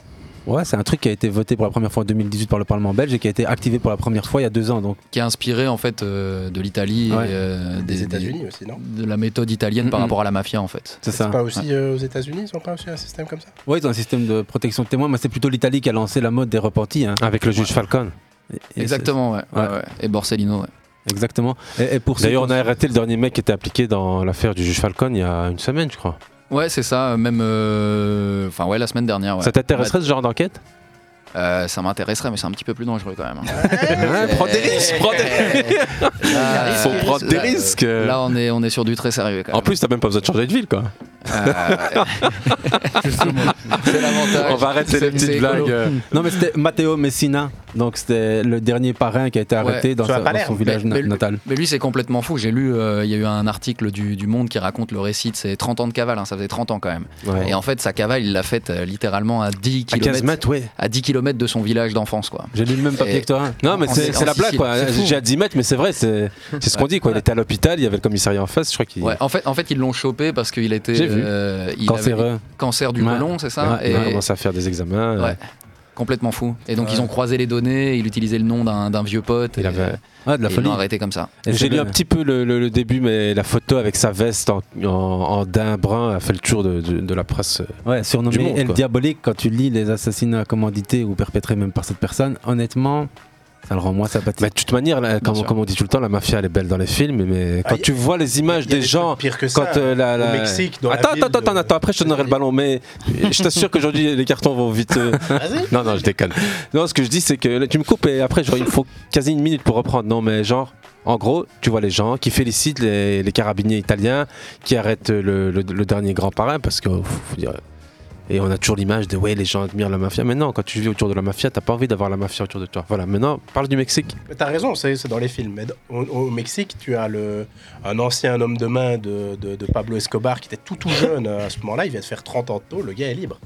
Ouais, c'est un truc qui a été voté pour la première fois en 2018 par le Parlement belge et qui a été activé pour la première fois il y a deux ans. Donc, qui est inspiré en fait euh, de l'Italie Ouais. et euh, Des États-Unis aussi, non? de la méthode italienne par rapport à la mafia en fait. c'est ça. Pas aussi euh, aux États-Unis, ils ont pas aussi un système comme ça? Ouais, ils ont un système de protection de témoins, mais c'est plutôt l'Italie qui a lancé la mode des repentis. hein. Avec le juge Falcon. Et Exactement, ouais. ouais, Ouais. ouais. Et Borsellino, ouais. Exactement. Et, et pour ceux D'ailleurs, on qui- a arrêté le dernier mec qui était impliqué dans l'affaire du juge Falcon il y a une semaine, je crois. Ouais, c'est ça, même. euh, Enfin, ouais, la semaine dernière. Ouais. Ça t'intéresserait ce genre d'enquête? Euh, Ça m'intéresserait, mais c'est un petit peu plus dangereux quand même. hein. Ouais, prends des risques, prends des Là, Faut euh, prendre des là, risques. Là, on est, on est sur du très sérieux quand même. En plus, t'as même pas besoin de changer de ville, quoi. Euh, (laughs) c'est l'avantage. On va arrêter les petites blagues. euh. Non, mais c'était Matteo Messina. Donc, c'était le dernier parrain qui a été arrêté Ouais, dans, sa- son village Mais- mais natal. Mais lui, c'est complètement fou. J'ai lu, euh, il y a eu un article du, du Monde qui raconte le récit de ses 30 ans de cavale. hein, ça faisait 30 ans quand même. Ouais. Et en fait, sa cavale, il l'a faite euh, littéralement à 10 À 15 km, mètres, ouais. à 10 km de son village d'enfance. quoi. J'ai lu le même papier Et- que toi. Non, mais c'est la blague, quoi. J'ai à 10 mètres, mais c'est vrai, c'est ce qu'on dit, quoi. Il était à l'hôpital, il y avait le commissariat en face, je crois qu'il. Ouais, en fait, en fait, ils l'ont chopé parce qu'il était J'ai vu. euh, il Cancéreux. avait cancer du côlon, c'est ça? Il a commencé à faire des examens. Ouais. Complètement fou. Et donc ils ont croisé les données, il utilisait le nom d'un d'un vieux pote. Il et, avait- Ouais, de la et ils folie. l'ont arrêté comme ça. J'ai lu un petit peu le, le- le début, mais la photo avec sa veste en, en, en daim brun a fait le tour de, de- de la presse. Ouais, Du surnommé monde, El quoi. Diabolique, quand tu lis les assassinats commandités ou perpétrés même par cette personne, honnêtement, ça le rend moins sympathique. Mais de toute manière, là, comme, on dit tout le temps, la mafia elle est belle dans les films, mais Ah, quand y- tu vois les images des des gens. pires que ça. Quand euh, la, la- Au Mexique, dans la attends, ville attends, attends, de- attends, après je te donnerai le ballon, mais je t'assure qu'aujourd'hui les cartons vont vite. euh, (laughs) Vas-y. Non, non, je déconne. Non, ce que je dis, c'est que là, tu me coupes et après, genre, il me faut quasi une minute pour reprendre. Non, mais genre, en gros, tu vois les gens qui félicitent les, les carabiniers italiens, qui arrêtent le, le- le dernier grand parrain, parce que, faut, faut dire. Et on a toujours l'image de ouais, les gens admirent la mafia. Mais non, quand tu vis autour de la mafia, t'as pas envie d'avoir la mafia autour de toi. Voilà, maintenant, parle du Mexique. Mais T'as raison, c'est c'est dans les films. Mais au, au Mexique, tu as le, un ancien homme de main de, de- de Pablo Escobar qui était tout tout jeune à ce moment-là. Il vient de faire 30 ans de taux. Le gars est libre.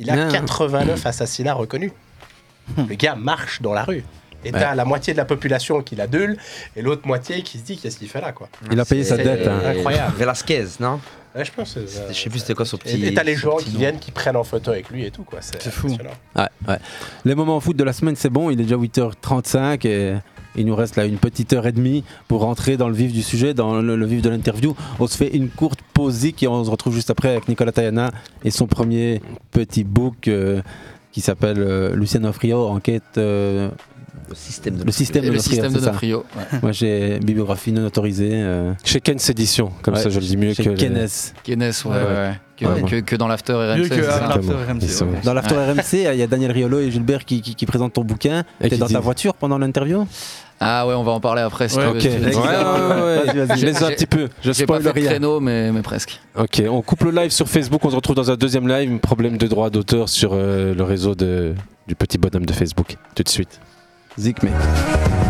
Il a Non. 89 assassinats reconnus. Le gars marche dans la rue. Et t'as la moitié de la population qui l'adule et l'autre moitié qui se dit qu'est-ce qu'il fait là quoi? Il a payé sa dette. hein. Incroyable. Velasquez, non? Ouais, je pense. que c'est- Je sais plus c'était quoi son petit. Et t'as les gens qui nom. viennent, qui prennent en photo avec lui et tout quoi. C'est fou. Ouais, ouais. Les moments foot de la semaine, c'est bon. Il est déjà 8h35 et il nous reste là une petite heure et demie pour rentrer dans le vif du sujet, dans le, le vif de l'interview. On se fait une courte pause et on se retrouve juste après avec Nicolas Tayana et son premier petit book euh, qui s'appelle euh, Luciano Frio, enquête. Le système de le système de le système de ouais. Moi j'ai bibliographie non autorisée. euh, Chez Ken's Édition, comme ouais, ça je le dis mieux chez que. Guinness, ouais, ouais, ouais. Que, Ouais, que- que dans l'after RMC. Mieux que c'est ça à l'after Exactement. RMC. Ils sont- ouais. Dans l'After RMC, il y a Daniel Riolo et Gilbert qui, qui, qui présentent ton bouquin. Et T'es dans ta dit- voiture pendant l'interview? Ah ouais, on va en parler après. si Ouais, tu veux. Ok, ouais, ouais, ouais, Vas-y, vas-y. Je les ai un petit peu. Je J'ai pas spoil fait rien. créneau, mais, mais presque. Ok, on coupe le live sur Facebook, on se retrouve dans un deuxième live. Problème de droit d'auteur sur euh, le réseau de, du petit bonhomme de Facebook. Tout de suite. Siegmix.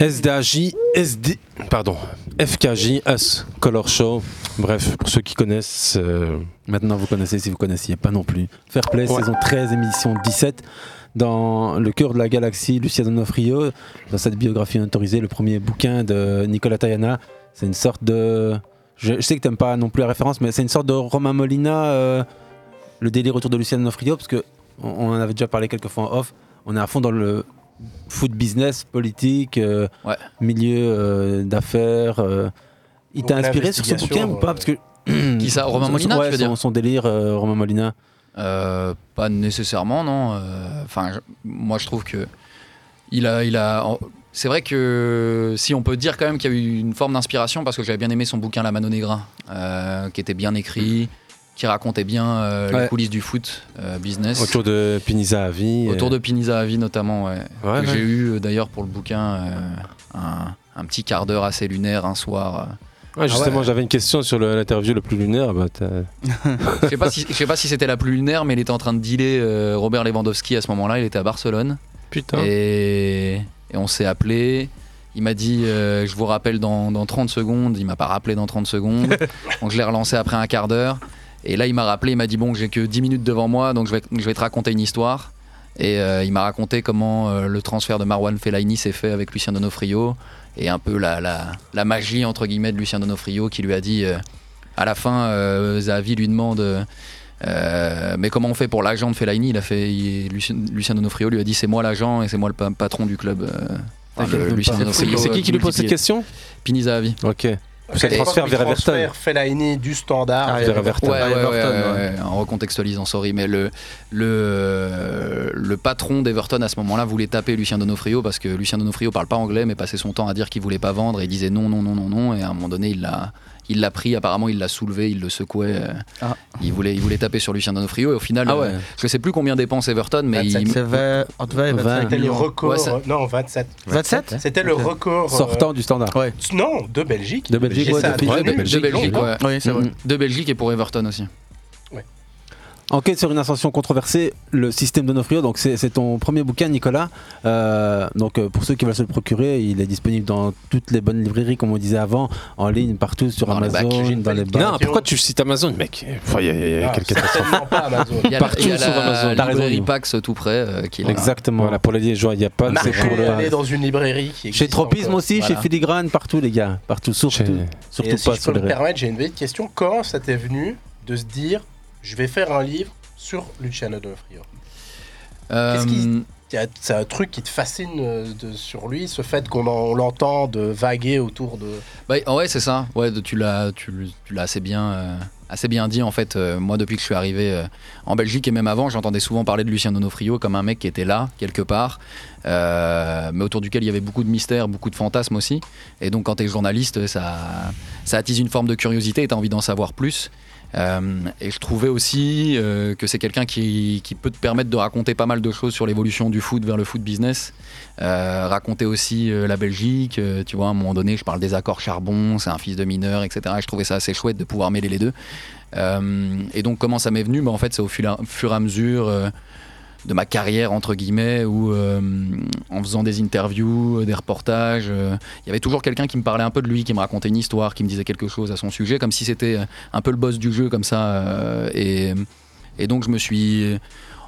SDAJ, SD, pardon, FKJ, Us, Color Show. Bref, pour ceux qui connaissent, euh, Maintenant, vous connaissez si vous connaissiez pas non plus. Fair Play, Ouais. saison 13, émission 17. Dans le cœur de la galaxie, Lucien Donofrio, dans cette biographie autorisée, le premier bouquin de Nicolas Tayana. C'est une sorte de. Je, je sais que t'aimes pas non plus la référence, mais c'est une sorte de Romain Molina, euh, le délire autour de Lucien Donofrio, parce que on, on en avait déjà parlé quelques fois en off. On est à fond dans le foot business, politique, euh, milieu euh, d'affaires. euh. Il t'a inspiré sur ce bouquin ou pas? Parce que Qui ça, Romain son- Molina, ouais, tu veux dire son, son délire, euh, Romain Molina. Euh, pas nécessairement, non. Enfin, moi, je trouve que il a, il a. C'est vrai que si on peut dire quand même qu'il y a eu une forme d'inspiration parce que j'avais bien aimé son bouquin La Mano Negra, euh, qui était bien écrit, qui racontait bien euh, les coulisses du foot euh, business. autour de Pinisa Avi. Autour euh, de Pinisa Avi notamment, ouais. Ouais, Que ouais. J'ai eu euh, d'ailleurs pour le bouquin euh, un, un petit quart d'heure assez lunaire un soir. euh. Ouais, justement, j'avais une question sur l'interview le plus lunaire. Bah, (laughs) Je sais pas si, je sais pas si c'était la plus lunaire, mais il était en train de dealer euh, Robert Lewandowski à ce moment-là. Il était à Barcelone. Putain. Et, et on s'est appelé. Il m'a dit euh, Je vous rappelle dans, dans 30 secondes. Il m'a pas rappelé dans 30 secondes. (laughs) donc je l'ai relancé après un quart d'heure. Et là, il m'a rappelé. Il m'a dit Bon, j'ai que 10 minutes devant moi, donc je vais, je vais te raconter une histoire. Et euh, il m'a raconté comment euh, le transfert de Marwan Fellaini s'est fait avec Lucien Donofrio. Et un peu la, la, la magie, entre guillemets, de Lucien Donofrio qui lui a dit euh, À la fin, Zahavi lui demande. mais comment on fait pour l'agent de Fellaini? Il a fait, il- Lucien, Lucien Donofrio lui a dit c'est moi l'agent et c'est moi le pa- patron du club. enfin, Donofrio, C'est qui qui lui pose cette question? Pinisa Avi. Ok. C'est le Et- transfert vers Everton. transfert Fellaini du standard Ah, vers Everton. Ouais, ouais, Everton, ouais, ouais. ouais, ouais, en recontextualisant, sorry, mais le, le, le patron d'Everton à ce moment-là voulait taper Lucien Donofrio parce que Lucien Donofrio parle pas anglais, mais passait son temps à dire qu'il voulait pas vendre et il disait non, non, non, non, non, et à un moment donné, il l'a. Il l'a pris, apparemment il l'a soulevé, il le secouait. euh, Ah. il, voulait, il voulait taper sur Lucien Donofrio et au final, Ah ouais. euh, je sais plus combien dépense Everton, mais 27. il, C'est 20, entre 20 et 25 C'était le record. Ouais, ça- euh, non, 27. 27 C'était le record. euh, Sortant du standard. Ouais. Non, de Belgique. De Belgique, de Belgique, de Belgique, longtemps. ouais. Oui, c'est vrai. De Belgique et pour Everton aussi. Enquête sur une ascension controversée, le système Donofrio. Donc c'est ton premier bouquin, Nicolas. Euh, donc euh, pour ceux qui veulent se le procurer, il est disponible dans toutes les bonnes librairies, comme on disait avant, en ligne, partout sur Dans les bacs. Amazon, dans les bacs. Non, pourquoi tu cites Amazon, mec Enfin, Il y a, y a Ah, pas Amazon. Il y a, Partout il y a sur la Amazon. Raison, librairie. Pax tout près euh, qui est là. Exactement. Voilà, pour les liégeois, il n'y a pas de. Dans une librairie qui Chez Tropisme encore. aussi, Voilà. chez Filigrane, partout les gars, partout, surtout, Chez- surtout Et si pas je sur peux me permettre, j'ai une petite question. Comment ça t'est venu de se dire je vais faire un livre sur Luciano Donofrio Euh, Qu'est-ce qui- C'est un truc qui te fascine euh, de- sur lui, ce fait qu'on en- on l'entend de vaguer autour de. Bah, ouais, c'est ça. Ouais, de- tu l'as, tu, tu l'as assez bien, euh, assez bien dit en fait. Euh, moi, depuis que je suis arrivé euh, en Belgique et même avant, j'entendais souvent parler de Lucien Donofrio comme un mec qui était là quelque part, mais autour duquel il y avait beaucoup de mystères, beaucoup de fantasmes aussi. Et donc, quand tu es journaliste, ça, ça attise une forme de curiosité et tu as envie d'en savoir plus. Euh, et je trouvais aussi euh, que c'est quelqu'un qui, peut te permettre de raconter pas mal de choses sur l'évolution du foot vers le foot business. Euh, raconter aussi la Belgique, tu vois, à un moment donné, je parle des accords charbon, c'est un fils de mineur, etc. Et je trouvais ça assez chouette de pouvoir mêler les deux. Et donc, comment ça m'est venu? Bah, En fait, c'est au fur, et à mesure de ma carrière, entre guillemets, où euh, en faisant des interviews, euh, des reportages, euh, il y avait toujours quelqu'un qui me parlait un peu de lui, qui me racontait une histoire, qui me disait quelque chose à son sujet, comme si c'était un peu le boss du jeu, comme ça. et donc, je me suis.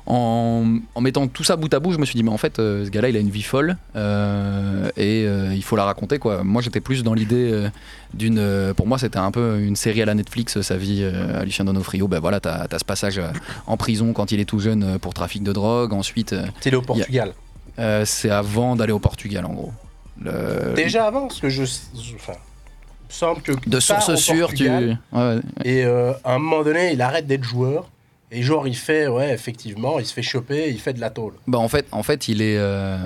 En, en mettant tout ça bout à bout, je me suis dit, mais en fait, euh, ce gars-là, il a une vie folle euh, et euh, il faut la raconter. Quoi. Moi, j'étais plus dans l'idée d'une. pour moi, c'était un peu une série à la Netflix, sa vie à Lucien Donofrio. Ben voilà, t'as as ce passage en prison quand il est tout jeune pour trafic de drogue. Ensuite. euh, Il est au Portugal. C'est avant d'aller au Portugal, en gros. Le- Déjà avant, parce que je. Enfin, semble que. De sources sûres, tu. Ouais, ouais. Et euh, à un moment donné, il arrête d'être joueur. Et genre, il fait, ouais, effectivement, il se fait choper, il fait de la tôle. Bah en fait, en fait, il est. euh,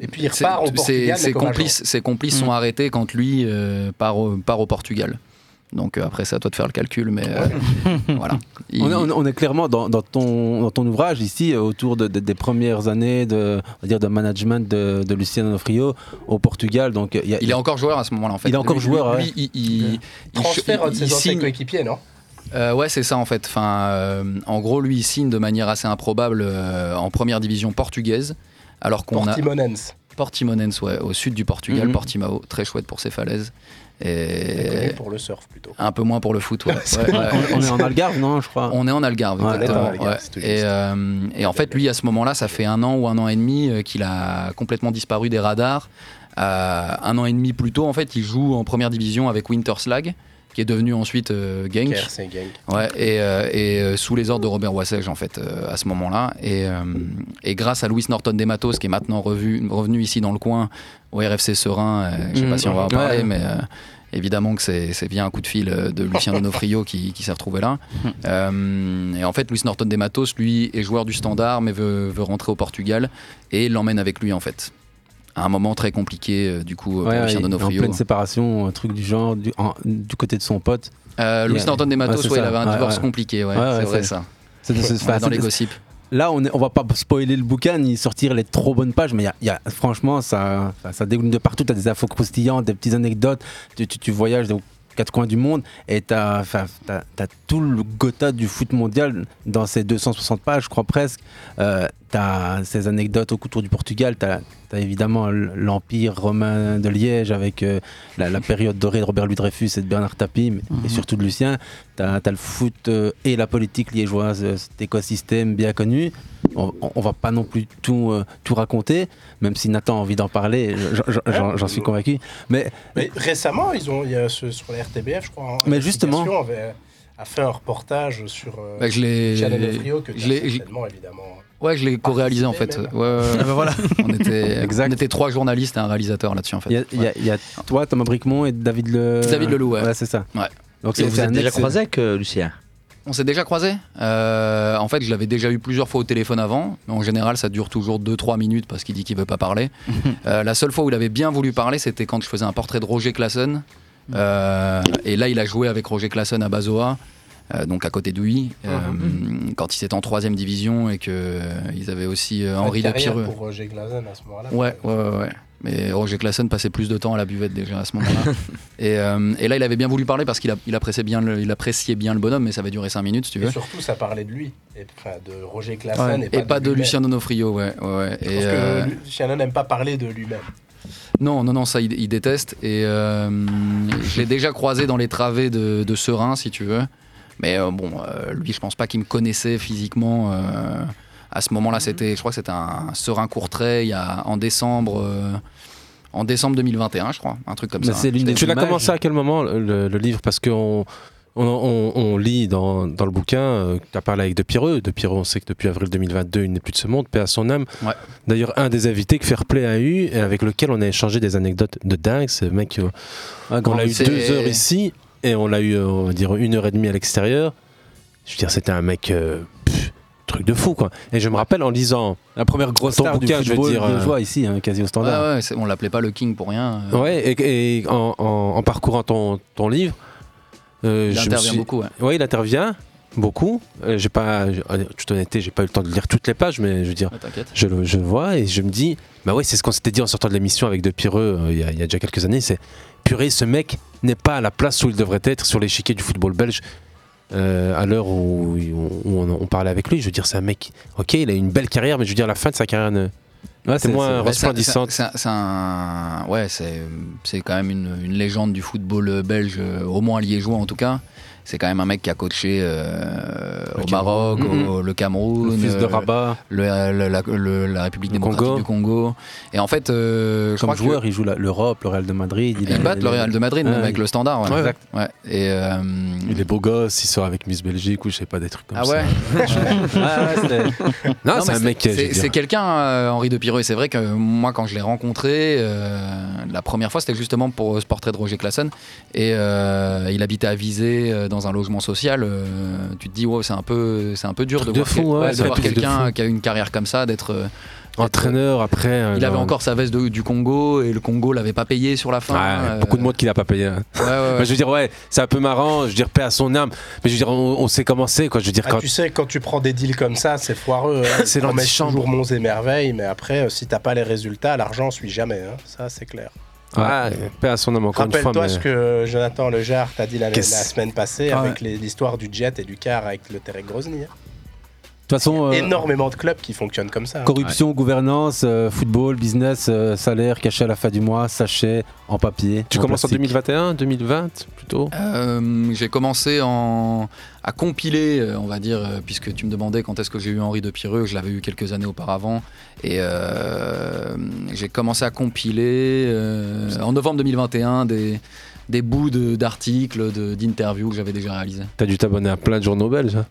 Et puis il repart au Portugal, Ses complices, ses complices sont arrêtés quand lui euh, part, au, part au Portugal. Donc euh, après, c'est à toi de faire le calcul, mais euh, (laughs) voilà. Il- (laughs) On est, on clairement dans, dans ton, dans ton ouvrage ici, autour de- de- des premières années de, on va dire, de management de, de Lucien Donofrio au Portugal. Donc, il, y a- Il est encore joueur à ce moment-là, en fait. Il est encore Lui- joueur, lui, ouais. il, il- il- un de ses anciens coéquipiers, non? Euh, ouais, c'est ça en fait. Enfin, euh, en gros, lui, il signe de manière assez improbable euh, en première division portugaise, alors qu'on a Portimonense. Portimonense, ouais, au sud du Portugal, Mhm. Portimao, très chouette pour ses falaises. Et pour le surf plutôt. un peu moins pour le foot, ouais. (laughs) Ouais, ouais. On, on est en Algarve, non, je crois. On est en Algarve, Ouais, exactement. Algarve, Et, euh, et en fait, lui, à ce moment-là, ça fait un an ou un an et demi qu'il a complètement disparu des radars. Euh, un an et demi plus tôt, en fait, il joue en première division avec Winterslag, qui est devenu ensuite euh, Genk. Ouais, et, euh, et, euh, sous les ordres de Robert Wassage, en fait, euh, à ce moment-là. Et, euh, et grâce à Louis Norton des Matos, qui est maintenant revu, revenu ici dans le coin, au RFC Serein, euh, je sais pas si on va en Ouais. parler, mais euh, évidemment que c'est c'est via un coup de fil de Lucien (laughs) Donofrio qui, qui s'est retrouvé là. Euh, et en fait, Louis Norton des Matos, lui, est joueur du standard, mais veut, veut rentrer au Portugal, et l'emmène avec lui, en fait. À un moment très compliqué, euh, du coup, pour Ouais, Lucien ouais, en Donofrio. pleine séparation, un truc du genre, du, en- du côté de son pote. Euh, Louis. Norton des Matos, Ouais, il avait un divorce compliqué, ouais, c'est vrai ça. C'est- dans les gossips. Là, on, est, on va pas spoiler le bouquin ni sortir les trop bonnes pages, mais y a- y a, franchement, ça, ça, dégoule de partout. Tu as des infos croustillantes, des petites anecdotes. Tu, tu- tu voyages aux quatre coins du monde et tu as, tout le Gotha du foot mondial dans ces 260 pages, je crois presque. tu as ces anecdotes au autour du Portugal. Tu as, évidemment l'Empire romain de Liège avec euh, la, la période dorée de Robert Louis Dreyfus et de Bernard Tapie, mais- et surtout de Lucien. Tu as, le foot euh, et la politique liégeoise, euh, cet écosystème bien connu. On, on- on va pas non plus tout, euh, tout raconter, même si Nathan a envie d'en parler, j'en- suis convaincu. Mais, Mais récemment, ils ont, il y a ce- sur la RTBF, je crois. hein, Mais justement- avait- a fait un reportage sur euh, Bah, je l'ai- Luciano Donofrio, que je tu l'ai- as certainement, évidemment. Ouais, je l'ai co-réalisé en fait. Ouais, ouais. Ah bah voilà. (laughs) on, était, (laughs) Exact. on était trois journalistes et un réalisateur là-dessus en fait. il y a, y y toi, Thomas Bricmont et David Le... David Leloup, ouais. c'est ça. Ouais. Donc Et vous êtes déjà croisé avec euh, Lucien? On s'est déjà croisés. Euh, en fait, je l'avais déjà eu plusieurs fois au téléphone avant. Mais en général, ça dure toujours 2-3 minutes parce qu'il dit qu'il veut pas parler. (laughs) Euh, la seule fois où il avait bien voulu parler, c'était quand je faisais un portrait de Roger Classen. Euh, et là, il a joué avec Roger Classen à Bazoa. Euh, donc à côté d'Ouy, euh, quand il était en troisième division et que euh, ils avaient aussi euh, Henri de de Pireux. pour Roger Glazen à ce moment-là. Ouais, ouais, ouais, ouais. Mais Roger Classen passait plus de temps à la buvette déjà à ce moment-là. (laughs) et, et là, il avait bien voulu parler parce qu'il il appréciait, bien le, il appréciait bien le bonhomme, mais ça avait duré 5 minutes, si tu Et veux. surtout, ça parlait de lui, et, enfin, de Roger Classen, Ouais. et, pas, de, lui-même. Lucien Donofrio, ouais. ouais, ouais. Je Et, pense que Luciano n'aime pas parler de lui-même. non, non, non, ça, il, il déteste. Et euh, je l'ai déjà croisé dans les travées de, de Serein, si tu veux. Mais euh, bon, euh, lui, je pense pas qu'il me connaissait physiquement. euh, à ce moment-là, c'était, je crois que c'était un Serein Courtrai, il y a, en décembre. euh, en décembre 2021, je crois, un truc comme Mais ça. c'est des Tu l'as commencé à quel moment le, le livre? Parce qu'on on, on- on lit dans, dans le bouquin, euh, tu as parlé avec De Pireux. De Pireux, on sait que depuis avril 2022, il n'est plus de ce monde, paix à son âme. Ouais. D'ailleurs, un des invités que Fairplay a eu, et avec lequel on a échangé des anecdotes de dingue, ce mec, euh, on l'a eu c'est- deux heures ici, et on l'a eu, euh, on va dire, une heure et demie à l'extérieur. Je veux dire, c'était un mec. euh, pff, truc de fou quoi et je me rappelle en lisant La première grosse star du bouquin je veux football dire euh, ici, hein, quasi au standard. Ouais, ouais, on l'appelait pas le King pour rien. euh, Ouais, et, et en, en- en parcourant ton, ton livre, euh, Il je me intervient suis- beaucoup, ouais. Ouais, il intervient beaucoup. Euh, j'ai pas, toute honnêteté, j'ai pas eu le temps de lire toutes les pages, mais je veux dire, t'inquiète. je le je vois et je me dis, bah ouais, c'est ce qu'on s'était dit en sortant de l'émission avec De Pireux euh, il y, a- il y a déjà quelques années, c'est purée, ce mec n'est pas à la place où il devrait être sur l'échiquier du football belge. euh, à l'heure où, où on, on parlait avec lui, je veux dire, c'est un mec, ok, il a une belle carrière, mais je veux dire, la fin de sa carrière ne, Ouais, c'est moins c'est- resplendissante. c'est- c'est- c'est un- ouais, c'est c'est quand même une, une légende du football belge, euh, au moins liégeois en tout cas. C'est quand même un mec qui a coaché euh, au Maroc, au, le Cameroun, Le fils de euh, Rabat. le- la, la- le- la République Le démocratique Congo. du Congo. Et en fait, euh, je Comme que- joueur, il joue l'Europe, le Real de Madrid. A- battent le Real de Madrid, même Ouais, avec le standard. Ouais. Exact. Ouais. Et, euh, Il est beau gosse, il sort avec Miss Belgique ou je sais pas des trucs comme Ah ça. ouais (laughs) (laughs) Non, Non, c'est un mec. C'est quelqu'un, euh, Henri de Pireux, et c'est vrai que moi, quand je l'ai rencontré, euh, la première fois, c'était justement pour ce portrait de Roger Classen. Et euh, il habitait à Visé, euh, dans un logement social. euh, tu te dis, wow, c'est un peu, c'est un peu dur de voir, quel- ouais, ouais, quelqu'un qui a une carrière comme ça, d'être. euh, Entraîneur après. euh, il avait encore sa veste de- du Congo et le Congo l'avait pas payé sur la fin. Ouais, euh, beaucoup de monde qui l'a pas payé. hein. ouais, ouais. Bah, (laughs) je veux dire, ouais, c'est un peu marrant, je veux dire, paix à son âme. Mais je veux dire, on, on sait comment c'est, quoi. Je veux dire, Ah, quand. tu sais, quand tu prends des deals comme ça, c'est foireux. hein. (laughs) C'est l'antichambre. toujours monts et merveilles, mais après, euh, si t'as pas les résultats, l'argent suit jamais. hein. Ça, c'est clair. Ouais, paix à son âme encore une fois. Rappelle-toi mais- ce que Jonathan Lejar t'a dit la, semaine passée Ah avec l'histoire du jet et du car avec le Terek Grozny. hein. Façon, euh, énormément de clubs qui fonctionnent comme ça. corruption, gouvernance, euh, football, business, euh, salaire caché à la fin du mois, sachet en papier. Tu commences en plastique. 2021, 2020 plutôt? Euh, j'ai commencé en, à compiler, on va dire, puisque tu me demandais quand est-ce que j'ai eu Henri de Pireux, je l'avais eu quelques années auparavant, et euh, j'ai commencé à compiler euh, en novembre 2021 des, des bouts de- d'articles, de- d'interviews que j'avais déjà réalisés. T'as dû t'abonner à plein de journaux belges. hein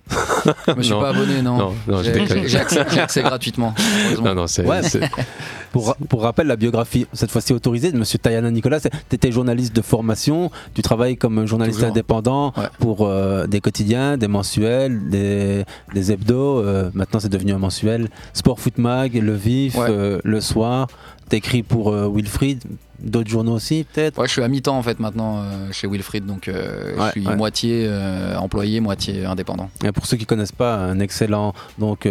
Je me suis pas abonné, non. Non, non, je J'ai- accès, gratuitement. Non, non, c'est. Ouais. Pour, pour rappel, la biographie, cette fois-ci autorisée, de M. Tayana Nicolas, tu étais journaliste de formation, tu travailles comme journaliste Toujours. indépendant Ouais. pour euh, des quotidiens, des mensuels, des, des hebdos, euh, maintenant c'est devenu un mensuel, Sport Foot Mag, Le Vif, Ouais. euh, Le Soir, t'écris pour Wilfried, d'autres journaux aussi peut-être? Ouais, je suis à mi-temps en fait maintenant euh, chez Wilfried, donc euh, Ouais, je suis ouais. moitié euh, employé, moitié indépendant. Et pour ceux qui connaissent pas, un excellent donc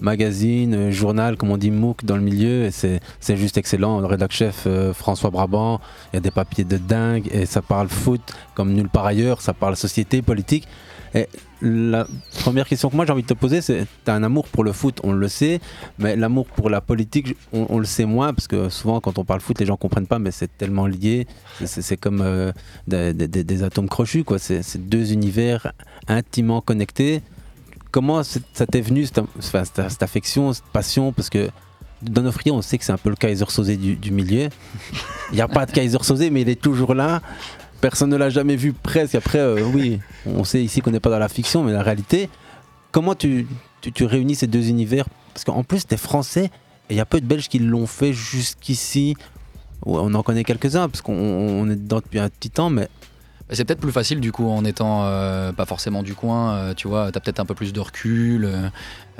magazine, journal, comme on dit MOOC dans le milieu, et c'est c'est juste excellent. Le rédac chef euh, François Brabant, il y a des papiers de dingue et ça parle foot comme nulle part ailleurs, ça parle société, politique. Et la première question que moi j'ai envie de te poser, c'est tu as un amour pour le foot, on le sait, mais l'amour pour la politique, on, le sait moins parce que souvent quand on parle foot, les gens comprennent pas, mais c'est tellement lié. C'est- comme euh, des, atomes crochus, quoi. C'est deux univers intimement connectés. Comment ça t'est venu cette affection, cette passion? Parce que nos on sait que c'est un peu le Kaiser Sosé du, du milieu. Il n'y a pas de Kaiser Sosé, mais il est toujours là. Personne ne l'a jamais vu presque. Après, euh, oui, on sait ici qu'on n'est pas dans la fiction, mais la réalité. Comment tu, tu, tu réunis ces deux univers? Parce qu'en plus, t'es français et il y a peu de Belges qui l'ont fait jusqu'ici. On en connaît quelques-uns parce qu'on on est dedans depuis un petit temps, mais Bah, C'est peut-être plus facile du coup en étant euh, pas forcément du coin, euh, tu vois, t'as peut-être un peu plus de recul,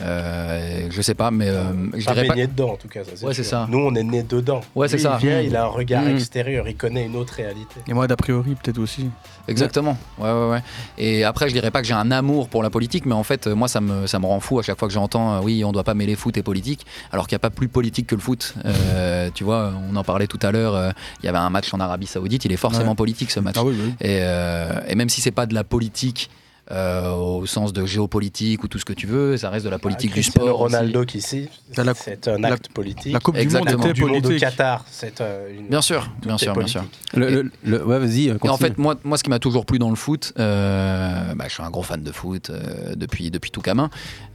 euh, je sais pas, mais euh, je Pas dirais pas. baigné dedans en tout cas. Ça, Ouais, c'est ça. Nous, on est né dedans. Ouais, c'est ça. Il vient, Mm. il a un regard Mm. extérieur, il connaît une autre réalité. Et moi, d'a priori, peut-être aussi. Exactement. Ouais, ouais, ouais. Et après, je dirais pas que j'ai un amour pour la politique, mais en fait, moi, ça me, ça me rend fou à chaque fois que j'entends, euh, oui, on doit pas mêler foot et politique, alors qu'il n'y a pas plus politique que le foot. Euh, tu vois, on en parlait tout à l'heure. euh, Il y avait un match en Arabie Saoudite, il est forcément Ouais. politique ce match. Ah oui, oui. Et, euh, et même si c'est pas de la politique. Euh, au sens de géopolitique ou tout ce que tu veux, ça reste de la politique du Ah, sport. aussi. Ronaldo qui ici, c'est un la- acte politique. la Coupe du Monde Exactement. était du monde au politique. Qatar, c'est euh, une- Bien sûr, tout bien sûr, bien sûr. politique. le, le- le- ouais, vas-y. euh, Et en continue. fait, moi, moi, ce qui m'a toujours plu dans le foot, euh, bah, je suis un gros fan de foot euh, depuis, depuis tout gamin,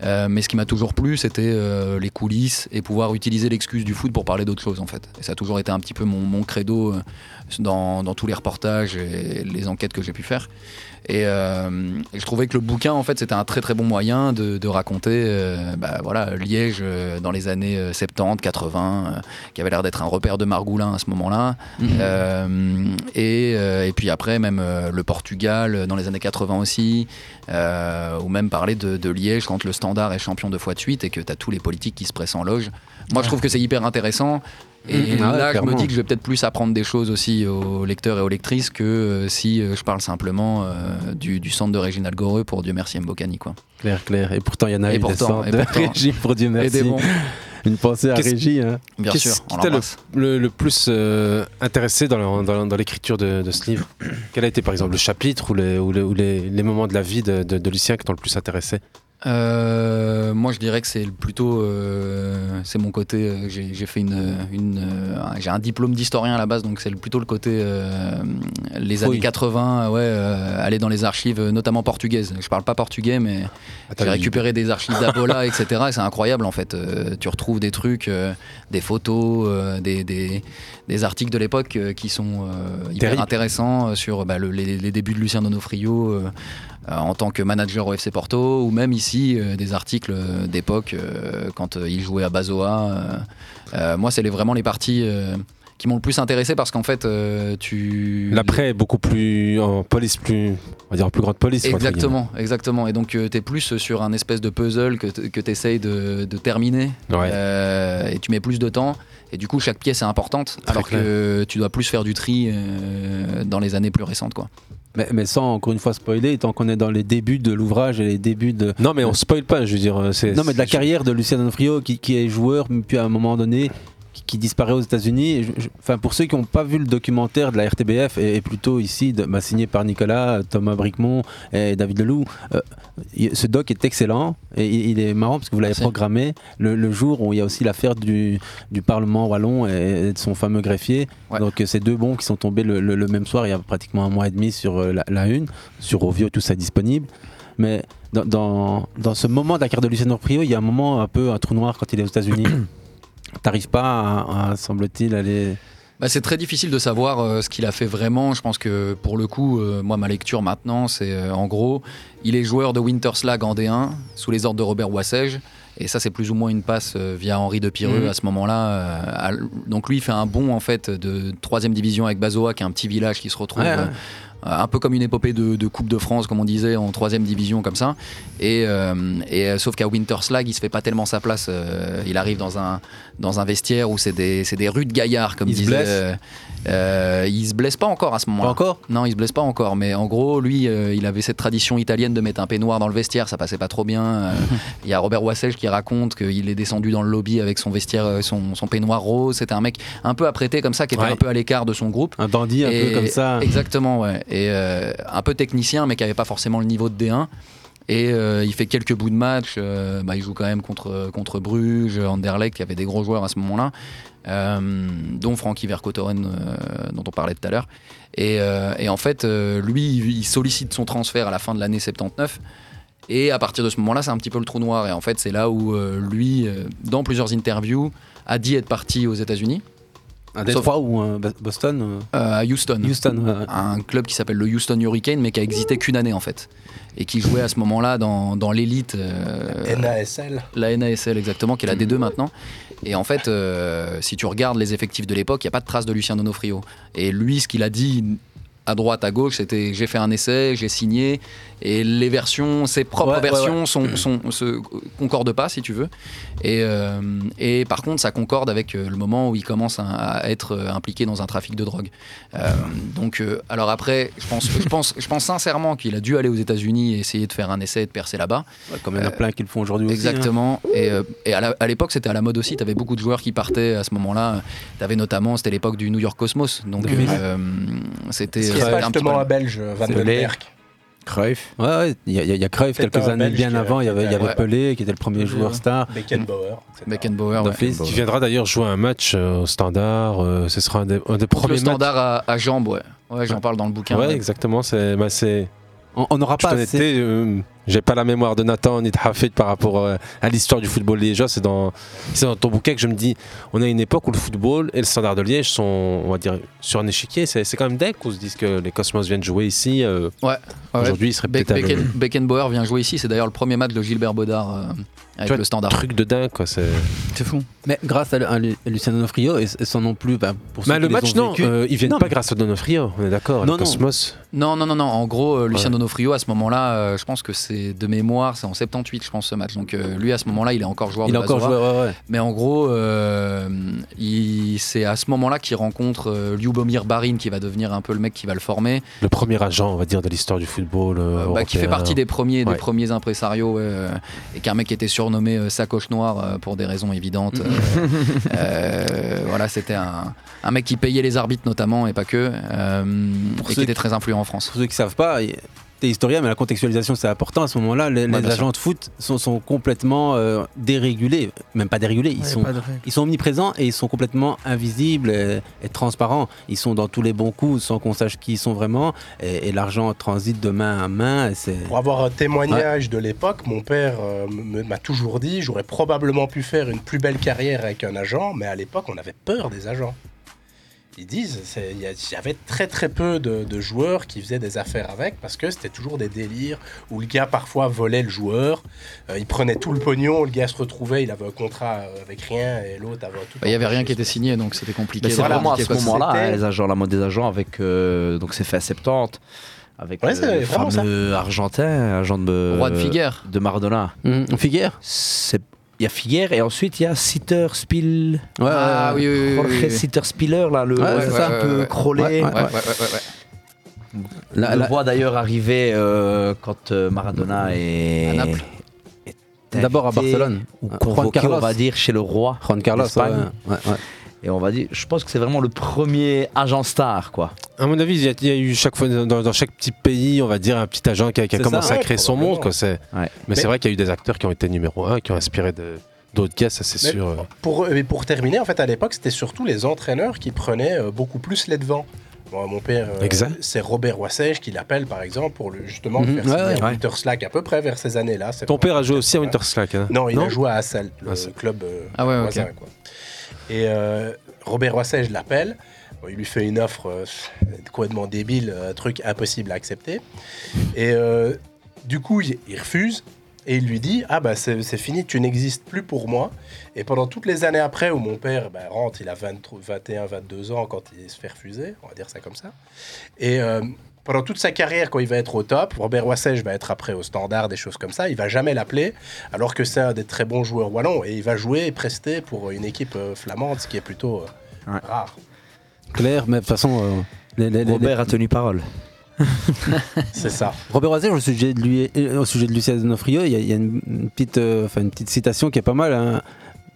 euh, mais ce qui m'a toujours plu, c'était euh, les coulisses et pouvoir utiliser l'excuse du foot pour parler d'autre chose, en fait. Et ça a toujours été un petit peu mon, mon credo euh, dans, dans tous les reportages et les enquêtes que j'ai pu faire. Et, euh, et je trouvais que le bouquin, en fait, c'était un très très bon moyen de, de raconter euh, bah, voilà, Liège euh, dans les années euh, 70, 80, euh, qui avait l'air d'être un repère de Margoulin à ce moment-là. Euh, et, et puis après, même le Portugal dans les années 80 aussi, ou même parler de, de Liège quand le standard est champion deux fois de suite et que tu as tous les politiques qui se pressent en loge. Moi, je trouve que c'est hyper intéressant. Et. Ah ouais, là, je me dis que je vais peut-être plus apprendre des choses aussi aux lecteurs et aux lectrices que euh, si euh, je parle simplement euh, du, du centre de Réginald Goreux pour Dieu merci Mbokani. Quoi. Clair, clair. Et pourtant, il y en a Et eu des pourtant, sortes et de pourtant. régie, pour Dieu Et merci. des bons, (laughs) Une pensée à Régie. Hein. bien Qu'est-ce sûr, qui t'a le, l'embrasse. le- le plus euh, intéressé dans, le- dans- dans l'écriture de, de ce livre? Quel a été par exemple le chapitre ou les, ou les, ou les- les moments de la vie de, de- de Lucien qui t'ont le plus intéressé? Euh, moi, je dirais que c'est plutôt, euh, c'est mon côté. euh, j'ai j'ai fait une, une euh, j'ai un diplôme d'historien à la base, donc c'est plutôt le côté euh, les années 80, ouais, euh, aller dans les archives, notamment portugaises. Je parle pas portugais, mais Attends, j'ai récupéré des archives d'Abola, (laughs) etc. Et c'est incroyable en fait. Tu retrouves des trucs, des photos, des, des, des articles de l'époque qui sont hyper Terrible. intéressants sur bah, le- les, les débuts de Lucien Donofrio. Euh, euh, en tant que manager au FC Porto, ou même ici euh, des articles euh, d'époque euh, quand euh, il jouait à Bazoa. euh, euh, moi, c'est les- vraiment les parties euh, qui m'ont le plus intéressé parce qu'en fait, euh, tu. L'après est beaucoup plus en police, plus, on va dire en plus grande police. Exactement, exactement. Et donc, tu es plus sur un espèce de puzzle que tu essayes de, de terminer. Ouais. Euh, et tu mets plus de temps. Et du coup, chaque pièce est importante. Très alors que tu dois plus faire du tri euh, dans les années plus récentes. Quoi. Mais, mais sans encore une fois spoiler, tant qu'on est dans les débuts de l'ouvrage et les débuts de. Non, mais on spoil pas, je veux dire. euh, Non, mais de la carrière de Lucien Donofrio qui, qui est joueur, puis à un moment donné, qui, disparaît aux États-Unis. Enfin, pour ceux qui n'ont pas vu le documentaire de la RTBF, et, et plutôt ici, de, bah, signé par Nicolas, Thomas Bricmont et David Leloup, euh, ce doc est excellent et il, il est marrant parce que vous l'avez programmé le, le jour où il y a aussi l'affaire du, du Parlement wallon et, et de son fameux greffier. Donc, euh, ces deux bons qui sont tombés le, le- le même soir, il y a pratiquement un mois et demi sur euh, la, la une, sur Ovio, tout ça disponible. Mais dans, dans, dans ce moment de la carte de Luciano Prio, il y a un moment un peu un trou noir quand il est aux États-Unis. (clears throat) T'arrives pas à, à, semble-t-il, aller. Bah, c'est très difficile de savoir euh, ce qu'il a fait vraiment. Je pense que pour le coup, euh, moi, ma lecture maintenant, c'est euh, en gros, il est joueur de Winterslag en D1 sous les ordres de Robert Wassège. Et ça, c'est plus ou moins une passe euh, via Henri de Pireux Mhm. à ce moment-là. euh, donc lui, il fait un bond en fait de troisième division avec Bazoa, qui est un petit village qui se retrouve. Ouais, ouais. Euh, un peu comme une épopée de, de Coupe de France, comme on disait, en troisième division, comme ça. Et, euh, et, euh, sauf qu'à Winterslag, il se fait pas tellement sa place. il arrive dans un, dans un vestiaire où c'est des, c'est des rudes gaillards, comme Il se disait. blesse euh, il se blesse pas encore à ce moment-là. Pas encore Non, il se blesse pas encore. Mais en gros, lui, euh, il avait cette tradition italienne de mettre un peignoir dans le vestiaire. Ça passait pas trop bien. Euh, (laughs) Il y a Robert Wassège qui raconte qu'il est descendu dans le lobby avec son vestiaire, son, son peignoir rose. C'était un mec un peu apprêté comme ça, qui était Ouais. un peu à l'écart de son groupe. Un dandy un Et- peu comme ça. Exactement, ouais. Et euh, un peu technicien, mais qui avait pas forcément le niveau de D1. Et euh, il fait quelques bouts de match. euh, bah, il joue quand même contre, contre Bruges, Anderlecht, qui avait des gros joueurs à ce moment-là, dont Frankie Vercotteren, euh, dont on parlait tout à l'heure. Et, en fait, lui, il sollicite son transfert à la fin de l'année 79. Et à partir de ce moment-là, c'est un petit peu le trou noir. Et en fait, c'est là où lui, dans plusieurs interviews, a dit être parti aux États-Unis. Un Sauf- Détroit ou un Bo- Boston euh, euh, à Houston. Houston, ouais, ouais. Un club qui s'appelle le Houston Hurricane, mais qui a existé qu'une année en fait. Et qui jouait à ce moment-là dans, dans l'élite. euh, NASL. la NASL exactement, qui est la D2 maintenant. Et en fait, euh, si tu regardes les effectifs de l'époque, il n'y a pas de trace de Lucien Donofrio. Et lui, ce qu'il a dit à droite, à gauche, c'était j'ai fait un essai, j'ai signé. Et les versions, ses propres Ouais, versions, ouais. Sont, sont- se concordent pas, si tu veux. Et, euh, et par contre, ça concorde avec euh, le moment où il commence à, à être euh, impliqué dans un trafic de drogue. Euh, donc, euh, alors après, je pense, je pense, je pense sincèrement qu'il a dû aller aux États-Unis et essayer de faire un essai et de percer là-bas. Comme il y en a plein qui le font aujourd'hui aussi. hein. Exactement. Et, euh, et à l'époque, c'était à la mode aussi. Tu avais beaucoup de joueurs qui partaient à ce moment-là. Tu avais notamment, c'était l'époque du New York Cosmos. Donc, c'était. Qui petit justement un belge, Van C'est den. Berg. Cruyff. Ouais, ouais, il y a, y Cruyff quelques années Belge bien avant. Il y avait, y avait ouais. Pelé qui était le premier joueur star. Beckenbauer. Beckenbauer, ouais. Qui viendra d'ailleurs jouer un match euh, au standard. euh, ce sera un des, un des Le premiers matchs. standard à, à jambes, ouais. Ouais, j'en parle dans le bouquin. Ouais, exactement. C'est, bah, On n'aura pas euh, j'ai pas la mémoire de Nathan ni de Hafid par rapport euh, à l'histoire du football liégeois. C'est dans, c'est dans ton bouquin que je me dis, on a une époque où le football et le standard de Liège sont, on va dire, sur un échiquier. C'est, c'est quand même dingue qu'on se dise que les Cosmos viennent jouer ici. euh, Ouais. ouais, ouais. Aujourd'hui, il serait Be- peut-être à Becken- Beckenbauer vient jouer ici. C'est d'ailleurs le premier match de Gilbert Baudard euh, avec vois, le standard. truc de dingue, quoi. C'est... C'est fou. Mais grâce à, à Lu- Luciano Donofrio et, et sans non plus. bah, pour ceux Mais qui le les match, ont non, vécus- euh, ils viennent Non, pas mais- grâce à Donofrio, on est d'accord. Non, les non. Cosmos. Non, non, non, non. En gros, euh, Lucien Ouais. Donofrio, à ce moment-là, euh, je pense que c'est de mémoire, c'est en 78, je pense, ce match. Donc euh, lui, à ce moment-là, il est encore joueur Il de a encore joué, ouais, ouais. Mais en gros, euh, il- c'est à ce moment-là qu'il rencontre euh, Lyubomir Barin, qui va devenir un peu le mec qui va le former, Le premier agent, on va dire, de l'histoire du football. euh, bah, qui fait partie des premiers, des Ouais. premiers impresarios, euh, et qu'un mec qui était surnommé euh, Sacoche Noire euh, pour des raisons évidentes. Euh, (laughs) euh, voilà, c'était un, un mec qui payait les arbitres notamment, et pas que, euh, et qui était très influent en France. Pour ceux qui savent pas, t'es historien, mais la contextualisation c'est important. À ce moment-là, les, sûr. agents de foot sont, sont complètement euh, dérégulés, même pas dérégulés. Ils Ouais, sont, ils sont omniprésents et ils sont complètement invisibles et, et transparents. Ils sont dans tous les bons coups sans qu'on sache qui ils sont vraiment. Et, et l'argent transite de main à main. Pour avoir un témoignage de l'époque, mon père euh, me- m'a toujours dit j'aurais probablement pu faire une plus belle carrière avec un agent, mais à l'époque, on avait peur des agents. Ils disent il y, avait très très peu de, de joueurs qui faisaient des affaires avec parce que c'était toujours des délires où le gars parfois volait le joueur, euh, il prenait tout le pognon, le gars se retrouvait, il avait un contrat euh, avec rien et l'autre avait tout. Bah, Il y avait rien qui était signé, donc c'était compliqué. C'est vraiment à ce moment-là, hein, les agents, la mode des agents avec. euh, donc c'est fait à 70. Avec Ouais, euh, le fameux argentin, agent de. Roi de Figueres. De Maradona. Figuère? C'est- Il y a Figueres et ensuite il y a Sitter Spiel. Ouais, Ah ouais, oui, oui, oui, Jorge oui, oui. Sitter Spiller, là, le Ouais, ça. un peu Ouais, ouais, crôlé. ouais, Ouais, ouais, ouais, ouais, ouais. La- On le la- voit d'ailleurs arriver euh, quand euh, Maradona est. À Naples. est D'abord à Barcelone. Ou Juan convoqué, Carlos. on va dire, chez le roi. Juan Carlos, Et on va dire, je pense que c'est vraiment le premier agent star, quoi. À mon avis, il y, a, il y a eu chaque fois dans, dans chaque petit pays, on va dire, un petit agent qui a, qui a C'est commencé ça, à ouais, créer son monde. Quoi. Ouais. Mais, Mais- c'est vrai qu'il y a eu des acteurs qui ont été numéro un, qui ont inspiré de- d'autres gars, ça c'est sûr. euh. Pour, mais pour terminer, en fait, à l'époque, c'était surtout les entraîneurs qui prenaient euh, beaucoup plus les devants. Moi, mon père, euh, Exact. c'est Robert Wassège qui l'appelle, par exemple, pour le, justement Mhm, faire ouais, signer ouais. à Winterslack à peu près vers ces années-là. C'est Ton père a joué aussi à Winterslack hein Non, il a joué à Hasselt, le Ah, club euh, Ah ouais, ok. voisin. Quoi. Et euh, Robert Wassège l'appelle. Bon, il lui fait une offre euh, complètement débile, un truc impossible à accepter. Et euh, du coup, il, refuse. Et il lui dit Ah, bah c'est fini, tu n'existes plus pour moi. Et pendant toutes les années après, où mon père bah, rentre, il a 20 21, 22 ans quand il se fait refuser, on va dire ça comme ça. Et euh, pendant toute sa carrière, quand il va être au top, Robert Wassège va être après au standard, des choses comme ça, il va jamais l'appeler, alors que c'est un des très bons joueurs wallons. Et il va jouer et prester pour une équipe euh, flamande, ce qui est plutôt euh, rare. Clair, mais de toute façon. euh, les- les- les- Robert a tenu parole. (laughs) C'est ça. Robert Oisel, au sujet de lui, au sujet de Lucien Donofrio, il y a, il y a une, petite, euh, enfin, une petite citation qui est pas mal. hein.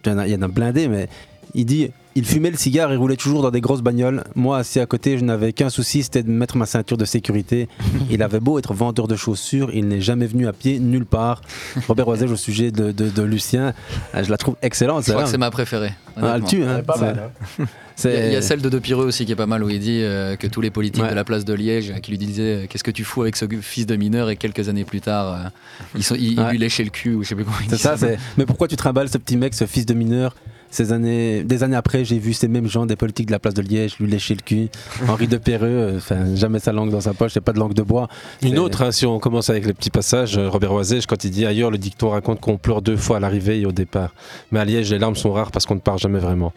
Il y en a, il y en a blindé, mais il dit il fumait le cigare et roulait toujours dans des grosses bagnoles. Moi, assis à côté, je n'avais qu'un souci, c'était de mettre ma ceinture de sécurité. (laughs) il avait beau être vendeur de chaussures, il n'est jamais venu à pied nulle part. Robert Oisel, au sujet de, de- de Lucien, euh, je la trouve excellente. Je crois que c'est ma préférée. Ah, elle tue, hein. Pas C'est- mal. hein. (laughs) Il y, a, y celle de Depireux aussi qui est pas mal où il dit euh, que tous les politiques Ouais. de la place de Liège qui lui disaient euh, qu'est-ce que tu fous avec ce fils de mineur et quelques années plus tard euh, ils, sont, ils, ils Ouais. lui léchaient le cul ou je sais plus comment il C'est ça, c'est. Mais pourquoi tu trimbales ce petit mec, ce fils de mineur? Ces années, Des années après, j'ai vu ces mêmes gens des politiques de la place de Liège lui lécher le cul. (laughs) Henri de Perreux, euh, enfin, jamais sa langue dans sa poche, c'est pas de langue de bois. Une autre, hein, si on commence avec les petits passages, euh, Robert Oisège, quand il dit ailleurs, le dicton raconte qu'on pleure deux fois à l'arrivée et au départ. Mais à Liège, les larmes sont rares parce qu'on ne part jamais vraiment.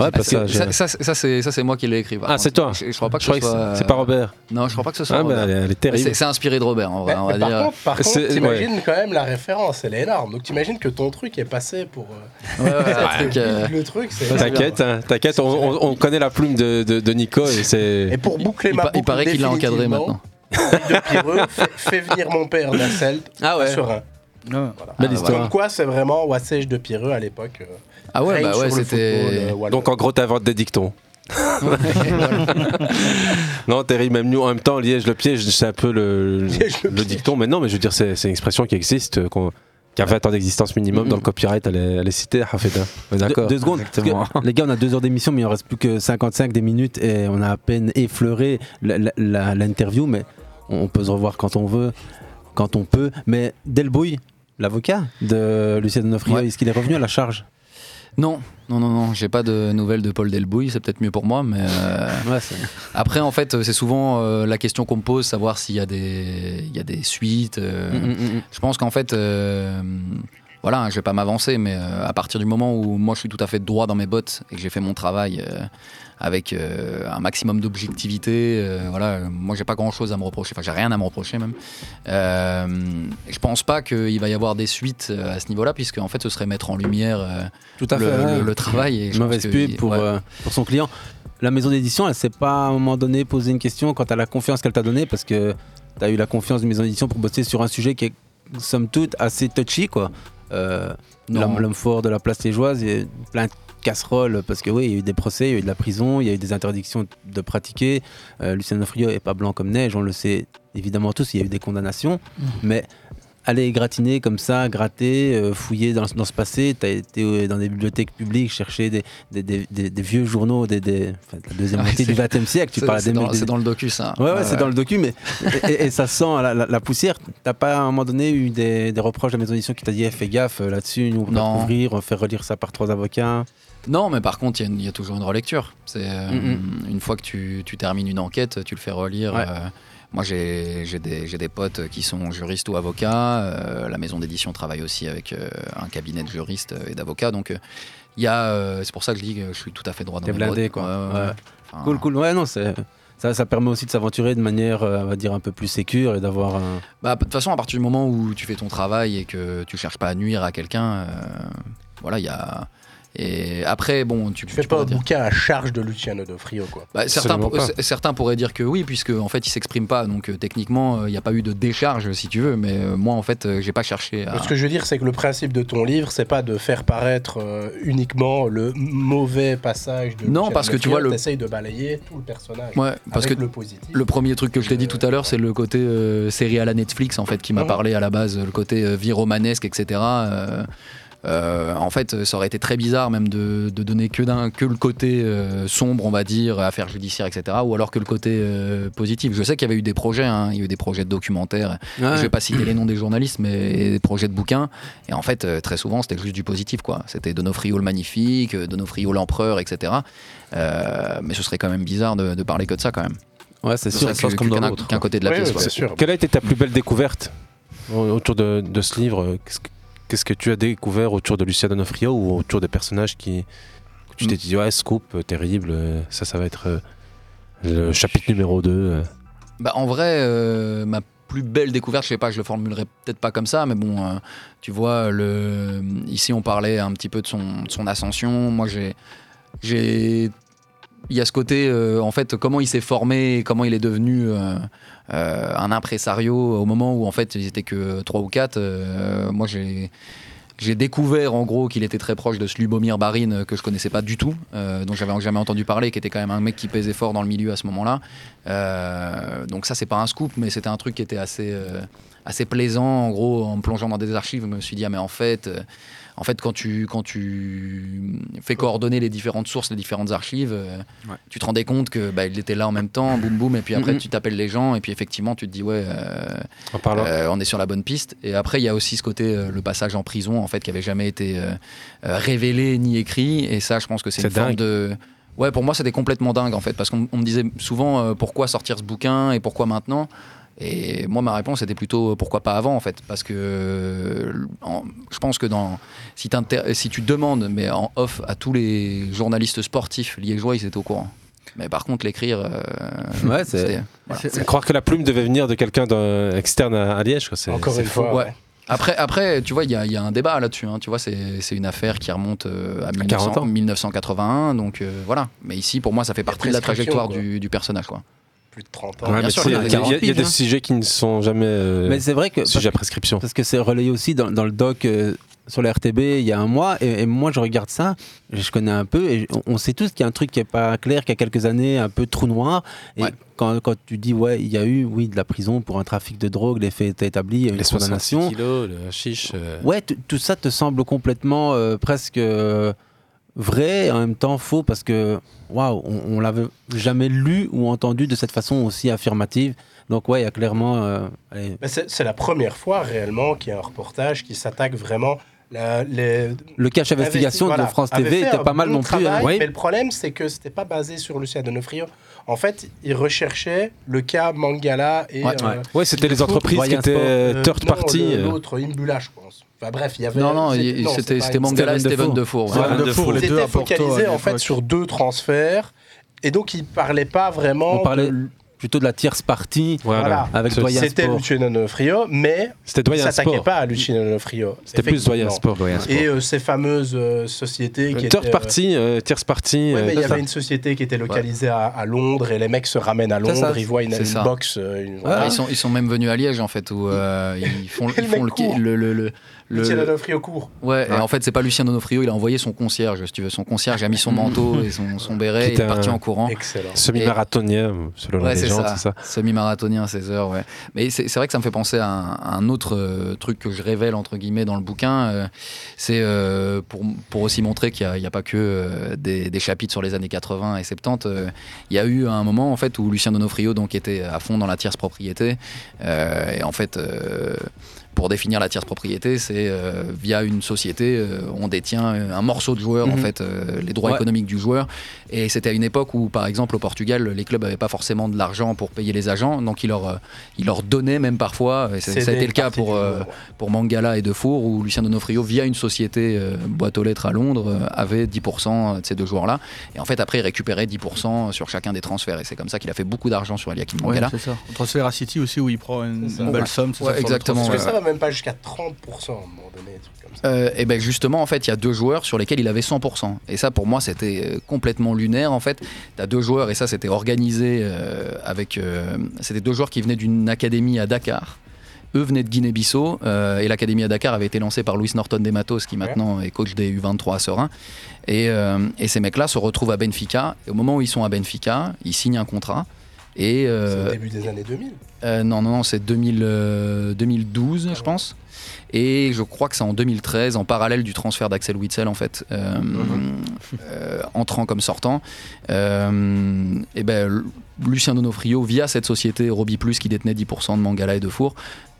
Ouais, Parce que Passage, ça, euh, ça, c'est- ça, c'est ça, c'est moi qui l'ai écrit. Ah, c'est toi Je, je crois pas que Je ce c'est- c'est pas Robert. Non, je crois pas que ce soit. Ah, bah, Robert. elle est- elle est terrible. C'est c'est inspiré de Robert, en vrai, Mais- on va par dire. contre, par contre, C'est- t'imagines quand même la référence, elle est énorme. Donc t'imagines que ton truc est passé pour. euh, Ouais, (laughs) truc, euh, Le truc, c'est. T'inquiète, hein, t'inquiète, on, on- on connaît la plume de, de- de Nico et c'est. Et pour boucler il, ma il paraît qu'il l'a encadré maintenant. De Pireux (laughs) fait venir mon père d'Asselt Ah ouais. sur un. Belle histoire. Comme quoi, c'est vraiment Wassège de Pireux à l'époque. Ah ouais, bah ouais, c'était. euh. Donc en gros, t'inventes des dictons. (laughs) non, terrible, même nous en même temps, Liège le piège, c'est un peu le, (laughs) le le dicton. Mais non, mais je veux dire, c'est une expression qui existe, euh, qu'on- qui a 20 ans d'existence minimum dans le copyright, elle est, elle est citée, Hafeda. D'accord. Deux, deux secondes. les gars, on a deux heures d'émission, mais il en reste plus que 55 des minutes et on a à peine effleuré l'interview, mais on peut se revoir quand on veut, quand on peut. Mais Delbouille, l'avocat de Lucien Donofrio, Ouais. est-ce qu'il est revenu à la charge? Non, non, non, non, j'ai pas de nouvelles de Paul Delbouille, c'est peut-être mieux pour moi, mais. euh, Ouais, Après, en fait, c'est souvent euh, la question qu'on me pose, savoir s'il y a des, il y a des suites. euh, Mm, mm, mm. Je pense qu'en fait, voilà, je vais pas m'avancer, mais à partir du moment où moi je suis tout à fait droit dans mes bottes et que j'ai fait mon travail avec euh, un maximum d'objectivité, euh, voilà, moi j'ai pas grand chose à me reprocher, enfin j'ai rien à me reprocher même. Euh, je pense pas qu'il va y avoir des suites euh, à ce niveau-là, puisque en fait ce serait mettre en lumière Tout à le, fait. ouais. le- le travail. Et je Mauvaise pub pour, ouais. pour son client. La maison d'édition, elle s'est pas à un moment donné posé une question quant à la confiance qu'elle t'a donnée parce que tu as eu la confiance d'une maison d'édition pour bosser sur un sujet qui est somme toute assez touchy quoi. Euh. L'homme fort de la place liégeoise, il y a plein de casseroles parce que oui, il y a eu des procès, il y a eu de la prison, il y a eu des interdictions de pratiquer. Euh, Lucien Offrio est pas blanc comme neige, on le sait évidemment tous, il y a eu des condamnations, mais aller égratigner comme ça, gratter, euh, fouiller dans, dans ce passé. Tu as été euh, dans des bibliothèques publiques, chercher des, des, des- des- des vieux journaux des, des- enfin, la deuxième Ouais, moitié du XXe siècle. Tu parles c'est dans- des- c'est dans le docu, ça. Ouais, ouais, Ouais, c'est ouais. dans le docu, mais et, et- et ça sent la, la- la poussière. T'as pas à un moment donné eu des, reproches de la maison d'édition qui t'a dit eh, fais gaffe là-dessus, nous on on fait relire ça par trois avocats. Non, mais par contre, il y a y, toujours une relecture. C'est euh, Mm, une fois que tu, tu termines une enquête, tu le fais relire. Ouais. euh, moi, j'ai des, des potes qui sont juristes ou avocats. euh, la maison d'édition travaille aussi avec un cabinet de juristes et d'avocats. Donc, il y a. c'est pour ça que je dis que je suis tout à fait droit dans T'es blindé quoi. Ouais. Enfin, Cool, cool. Ouais, non, c'est. Ça, ça permet aussi de s'aventurer de manière, on va dire, un peu plus sécure et d'avoir un. Bah, de toute façon, à partir du moment où tu fais ton travail et que tu cherches pas à nuire à quelqu'un, euh, voilà, il y a, Et après, bon, tu, Tu fais tu pas un dire- bouquin à charge de Luciano D'Onofrio, quoi. bah, certains, Absolument pour- pas. c- certains pourraient dire que oui, puisque en fait il s'exprime pas, donc euh, techniquement il n'y a pas eu de décharge si tu veux, mais euh, moi en fait euh, j'ai pas cherché à. Ce que je veux dire, c'est que le principe de ton livre, c'est pas de faire paraître euh, uniquement le mauvais passage de Non, Luciano parce que tu vois, le- t'essayes de balayer tout le personnage. Ouais, parce avec que le positif. le premier truc que je t'ai dit tout à l'heure, c'est le côté euh, série à la Netflix en fait qui m'a Ouais. parlé à la base, le côté euh, vie romanesque, etc. Euh, euh, en fait, ça aurait été très bizarre même de, de donner que, d'un, que le côté euh, sombre, on va dire, affaires judiciaires, etc. Ou alors que le côté euh, positif. Je sais qu'il y avait eu des projets, hein, il y a eu des projets de documentaires. Ouais. Je vais pas citer les noms des journalistes, mais des projets de bouquins. Et en fait, euh, très souvent, c'était juste du positif, quoi. C'était Donofrio le magnifique, euh, Donofrio l'empereur, etc. Euh, mais ce serait quand même bizarre de, de parler que de ça, quand même. Ouais, c'est Ce sûr. serait que- qu'un- qu'un côté de la pièce. Quelle a été ta plus belle découverte au- autour de, de ce livre? Qu'est-ce que, qu'est-ce que tu as découvert autour de Lucia D'Onofrio ou autour des personnages qui. que tu t'es dit, ouais, scoop, euh, terrible, euh, ça, ça va être euh, le chapitre numéro 2. euh. Bah, en vrai, euh, ma plus belle découverte, je sais pas, je le formulerai peut-être pas comme ça, mais bon, euh, tu vois, le, ici on parlait un petit peu de son, de son ascension. Moi, j'ai, j'ai, il y a ce côté, euh, en fait, comment il s'est formé, comment il est devenu un impresario au moment où en fait ils étaient que trois ou quatre. euh, moi, j'ai j'ai découvert en gros qu'il était très proche de Slubomir Barin euh, que je connaissais pas du tout, euh, dont j'avais jamais entendu parler, qui était quand même un mec qui pesait fort dans le milieu à ce moment-là. Euh, donc ça c'est pas un scoop, mais c'était un truc qui était assez euh, assez plaisant. En gros, en me plongeant dans des archives, je me suis dit ah mais en fait. En fait, quand tu, quand tu fais coordonner les différentes sources, les différentes archives, euh, tu te rendais compte que bah, il était là en même temps, boum boum, et puis après Mhm. tu t'appelles les gens, et puis effectivement tu te dis ouais, euh, euh, on est sur la bonne piste. Et après, il y a aussi ce côté, le passage en prison, en fait, qui avait jamais été révélé ni écrit. Et ça, je pense que c'est une forme de. Ouais, pour moi, c'était complètement dingue, en fait, parce qu'on on me disait souvent pourquoi sortir ce bouquin et pourquoi maintenant? Et moi, ma réponse était plutôt euh, pourquoi pas avant, en fait, parce que euh, en- je pense que dans si, tu demandes, mais en off à tous les journalistes sportifs liégeois, ils étaient au courant. Mais par contre, l'écrire, euh, Ouais, c'est- voilà. C'est croire que la plume devait venir de quelqu'un externe à, à Liège. quoi, c'est- c'est fou. Ouais. Après, après, tu vois, il y, a- il y a un débat là-dessus. hein. Tu vois, c'est une affaire qui remonte euh, à 1900 40 ans. 1981. Donc euh, voilà. Mais ici, pour moi, ça fait partie de la trajectoire du, du personnage. Quoi. Plus de 30 Ouais, ans. mais bien tu sûr, sais, il y a y, a- 40 il y a piges, des hein. sujets qui ne sont jamais euh, Mais c'est vrai que. sujets à prescription. Parce que c'est relayé aussi dans, dans le doc euh, sur la RTB il y a un mois. Et, et moi, je regarde ça, je connais un peu. Et on, on sait tous qu'il y a un truc qui n'est pas clair, qu'il y a quelques années, un peu trou noir. Et quand, quand tu dis, ouais, il y a eu, oui, de la prison pour un trafic de drogue, les faits étaient établis, il y a eu une Les 66 condamnation. kilos, le hashish. euh, Ouais, tout ça te semble complètement euh, presque euh, vrai et en même temps faux parce que waouh, on, on l'avait jamais lu ou entendu de cette façon aussi affirmative. Donc ouais, il y a clairement. euh, c'est la première fois réellement qu'il y a un reportage qui s'attaque vraiment. La, les... Le cache investigation Investi- de France TV était pas mal bon non plus, travail, hein. Oui. Mais le problème, c'est que c'était pas basé sur Lucien Donofrio. En fait, il recherchait le cas Mangala et. Ouais, ouais. Ouais, c'était les entreprises qui étaient Euh, third party, euh. L'autre, Imbula, je pense. Enfin bref, il y avait. Non, non, c'était-. Mangala et Steven Defour, ouais. Steven Defour, les Ils deux étaient à Porto, focalisés en fait sur deux transferts. Et donc, ils parlaient pas vraiment. On parlait de- plutôt de la tierce partie Voilà. avec Doyen C'était. Luciano Donofrio, mais Doyen s'attaquait Sport. pas à Luciano Donofrio. C'était plus. Doyen Sport. Doyen Sport. Et euh, ces fameuses euh, sociétés qui Third étaient, euh, party, euh, tierce. Ouais, mais il y avait une société qui était localisée à, à Londres et les mecs se ramènent à ça, Londres, ils voient une, une box. une- Ouais, voilà. ils, sont, ils sont même venus à Liège en fait où (laughs) ils font, ils Le font mec le, court. le, le, le- le- Luciano Donofrio court. Ouais, et Ouais. en fait, c'est pas Lucien Donofrio, il a envoyé son concierge, si tu veux. Son concierge a mis son (laughs) manteau et son, son béret, et est parti en courant. Excellent. Semi-marathonien, selon la Ouais, c'est légende, ça. c'est ça. Semi-marathonien, 16 heures, ouais. Mais c'est vrai que ça me fait penser à un, à un autre euh, truc que je révèle, entre guillemets, dans le bouquin. euh, c'est euh, pour, pour aussi montrer qu'il n'y a, pas que euh, des, des chapitres sur les années 80 et 70. euh, Il y a eu un moment, en fait, où Lucien Donofrio donc, était à fond dans la tierce propriété. euh, et en fait. Pour définir la tierce propriété, c'est euh, via une société, euh, on détient un morceau de joueur, en Mhm. fait, euh, les droits Ouais. économiques du joueur. Et c'était à une époque où, par exemple, au Portugal, les clubs n'avaient pas forcément de l'argent pour payer les agents, donc ils leur, euh, ils leur donnaient même parfois, et ça, C'est ça a été le cas pour, euh, ouais. pour Mangala et Defour, où Lucien Donofrio, via une société euh, boîte aux lettres à Londres, euh, avait 10% de ces deux joueurs-là. Et en fait, après, il récupérait 10% sur chacun des transferts. Et c'est comme ça qu'il a fait beaucoup d'argent sur Eliakim Ouais, Mangala. c'est ça. On transfère à City aussi où il prend une, une Ouais. belle somme. c'est Ouais, exactement. transfert. Ça même pas jusqu'à 30% à un moment donné, des trucs comme ça. Euh, et ben justement, en fait, il y a deux joueurs sur lesquels il avait 100%. Et ça, pour moi, c'était euh, complètement lunaire. En fait, tu as deux joueurs, et ça, c'était organisé euh, avec. euh, c'était deux joueurs qui venaient d'une académie à Dakar. Eux venaient de Guinée-Bissau euh, et l'académie à Dakar avait été lancée par Luis Norton des Matos qui maintenant est coach des U23 à Serein. Et, euh, et ces mecs-là se retrouvent à Benfica. Et au moment où ils sont à Benfica, ils signent un contrat. Et, C'est au début des années 2000. Euh, non, non, non, c'est 2000, euh, 2012, je pense. Et je crois que c'est en 2013, en parallèle du transfert d'Axel Witzel, en fait, euh, euh, entrant comme sortant. Euh, et ben, Lucien Donofrio, via cette société Roby Plus qui détenait 10% de Mangala et de Four,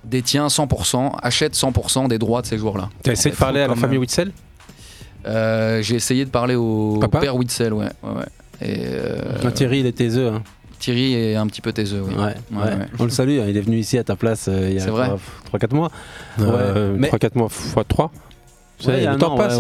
détient 100%, achète 100% des droits de ces joueurs-là. T'as essayé de parler à la famille Witzel? Euh, J'ai essayé de parler au Papa? père Witzel, ouais. ouais, ouais. Et, Thierry, il taiseux. Hein. Thierry est un petit peu taiseux, oui. Ouais, Ouais, ouais. ouais. On le salue, hein, il est venu ici à ta place euh, il y a C'est vrai 3-4 mois. Euh, mais 3-4 mois x 3 Ouais, il y a le temps an, passe.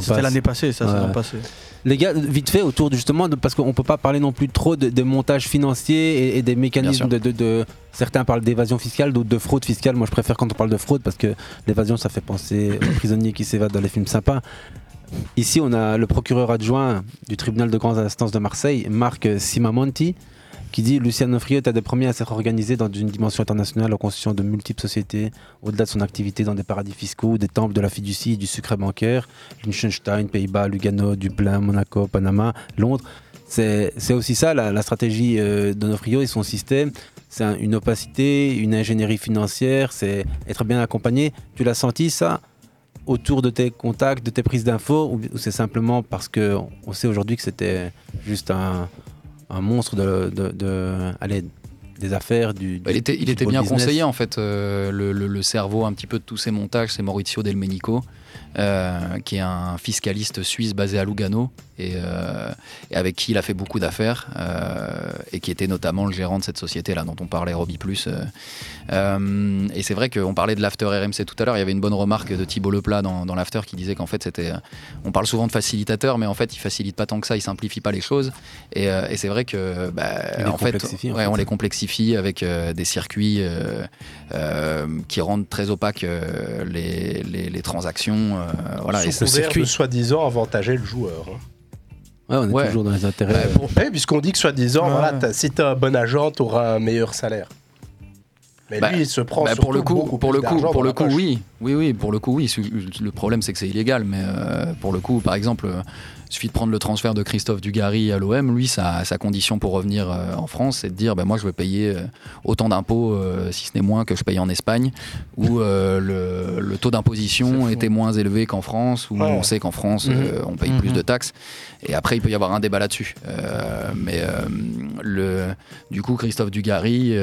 C'était l'année passée, ça, c'est l'an passé. Les gars, vite fait, autour de, justement, de, parce qu'on peut pas parler non plus trop de, des montages financiers et, et des mécanismes de, de- de- Certains parlent d'évasion fiscale, d'autres de fraude fiscale. Moi, je préfère quand on parle de fraude parce que l'évasion, ça fait penser aux prisonniers qui s'évadent dans les films sympas. Ici, on a le procureur adjoint du tribunal de grande instance de Marseille, Marc Simamonti, qui dit Luciano Frio est un des premiers à s'être organisé dans une dimension internationale en constituant de multiples sociétés, au-delà de son activité dans des paradis fiscaux, des temples de la fiducie et du secret bancaire, Liechtenstein, Pays-Bas, Lugano, Dublin, Monaco, Panama, Londres. C'est aussi ça la, stratégie euh, d'Onofrio et son système. C'est un- une opacité, une ingénierie financière, c'est être bien accompagné. Tu l'as senti ça autour de tes contacts, de tes prises d'infos, ou, ou c'est simplement parce que on sait aujourd'hui que c'était juste un, un monstre de, de- de- allez, des affaires, du, Bah, il était, il bien business. conseillé en fait. euh, le, le- le cerveau un petit peu de tous ces montages, c'est Maurizio Del Menico, euh, qui est un fiscaliste suisse basé à Lugano et, euh, et avec qui il a fait beaucoup d'affaires euh, et qui était notamment le gérant de cette société là dont on parlait Roby Plus. et c'est vrai qu'on parlait de l'after RMC tout à l'heure. Il y avait une bonne remarque de Thibault Leplat dans, dans l'after qui disait qu'en fait c'était. On parle souvent de facilitateur, mais en fait il facilite pas tant que ça. Il simplifie pas les choses. Et, et c'est vrai que bah, en fait, ouais, on les complexifie avec des circuits qui rendent très opaques les, les- les transactions. Euh, voilà, et Sous ça- couvert de soi-disant avantager le joueur. hein. Ouais, on est Ouais. toujours dans les intérêts. Bah, pour- Ouais, puisqu'on dit que soi-disant, Ouais. voilà, t'as- si t'as un bon agent, t'auras un meilleur salaire. Mais Bah, lui, il se prend Bah, pour le coup, beaucoup pour plus le coup, pour le coup, poche. oui, oui, oui, pour le coup, oui. Le problème, c'est que c'est illégal, mais euh, pour le coup, par exemple, euh, il suffit de prendre le transfert de Christophe Dugarry à l'OM. Lui, sa, sa condition pour revenir euh, en France, c'est de dire, bah, moi, je veux payer euh, autant d'impôts, euh, si ce n'est moins, que je paye en Espagne, où euh, le, le taux d'imposition était moins élevé qu'en France, où Ouais. on sait qu'en France, Mhm. euh, on paye plus de taxes. Et après, il peut y avoir un débat là-dessus. Mais le, du coup, Christophe Dugarry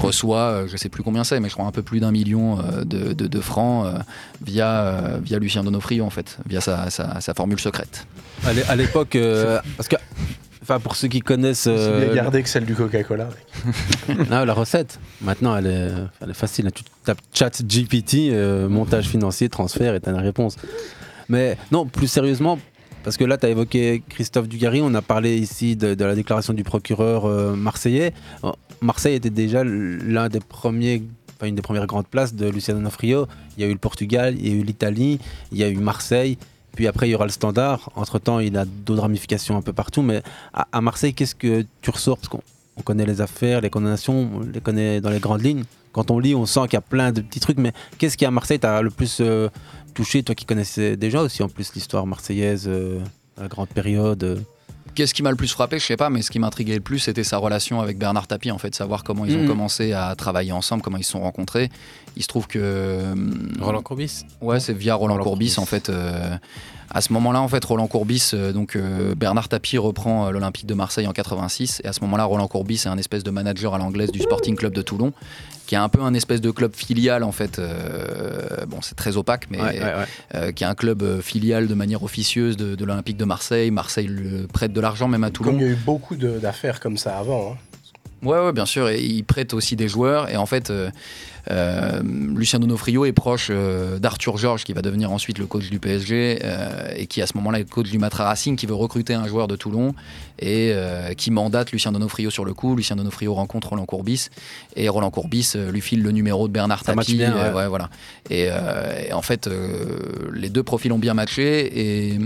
reçoit, je sais plus combien c'est, mais je crois un peu plus d'un million de, de- de francs via, via Lucien Donofrio, en fait, via sa, sa- sa formule secrète. À l'é- à l'époque, euh, parce que, enfin, pour ceux qui connaissent C'est euh, bien gardé que celle du Coca-Cola. Ah, (laughs) la recette, maintenant elle est, elle est facile. hein. Tu tapes chat GPT, euh, montage financier, transfert et t'as la réponse. Mais non, plus sérieusement, parce que là tu as évoqué Christophe Dugarry, on a parlé ici de, de la déclaration du procureur euh, marseillais. Marseille était déjà l'un des premiers, enfin une des premières grandes places de Luciano Donofrio. Il y a eu le Portugal, il y a eu l'Italie, il y a eu Marseille. Puis après, il y aura le standard. Entre-temps, il a d'autres ramifications un peu partout. Mais à, Marseille, qu'est-ce que tu ressors? Parce qu'on on connaît les affaires, les condamnations, on les connaît dans les grandes lignes. Quand on lit, on sent qu'il y a plein de petits trucs. Mais qu'est-ce qui à Marseille t'a le plus euh, touché, toi qui connaissais déjà aussi en plus l'histoire marseillaise, euh, la grande période euh? Qu'est-ce qui m'a le plus frappé Je sais pas, mais ce qui m'intriguait le plus, c'était sa relation avec Bernard Tapie, en fait, savoir comment ils ont Mhm. commencé à travailler ensemble, comment ils se sont rencontrés. Il se trouve que. Roland Courbis Ouais, c'est via Roland, Roland Courbis, Courbis. en fait. euh, à ce moment-là, en fait, Roland Courbis, euh, donc euh, Bernard Tapie reprend euh, l'Olympique de Marseille en 86, et à ce moment-là, Roland Courbis est un espèce de manager à l'anglaise du Sporting Club de Toulon, qui est un peu un espèce de club filial, en fait. euh, bon, c'est très opaque, mais Ouais, ouais, ouais. euh, qui est un club euh, filial de manière officieuse de, de l'Olympique de Marseille. Marseille le prête de l'argent même à Toulon. Comme il y a eu beaucoup d'affaires comme ça avant. hein. Ouais, ouais, bien sûr. Et il prête aussi des joueurs. Et en fait, euh, euh, Lucien Donofrio est proche euh, d'Arthur Georges, qui va devenir ensuite le coach du PSG, et qui à ce moment-là est coach du Matra Racing, qui veut recruter un joueur de Toulon, et qui mandate Lucien Donofrio sur le coup. Lucien Donofrio rencontre Roland Courbis, et Roland Courbis lui file le numéro de Bernard Ça Tapie. bien, ouais. ouais, voilà. Et, et en fait, les deux profils ont bien matché, et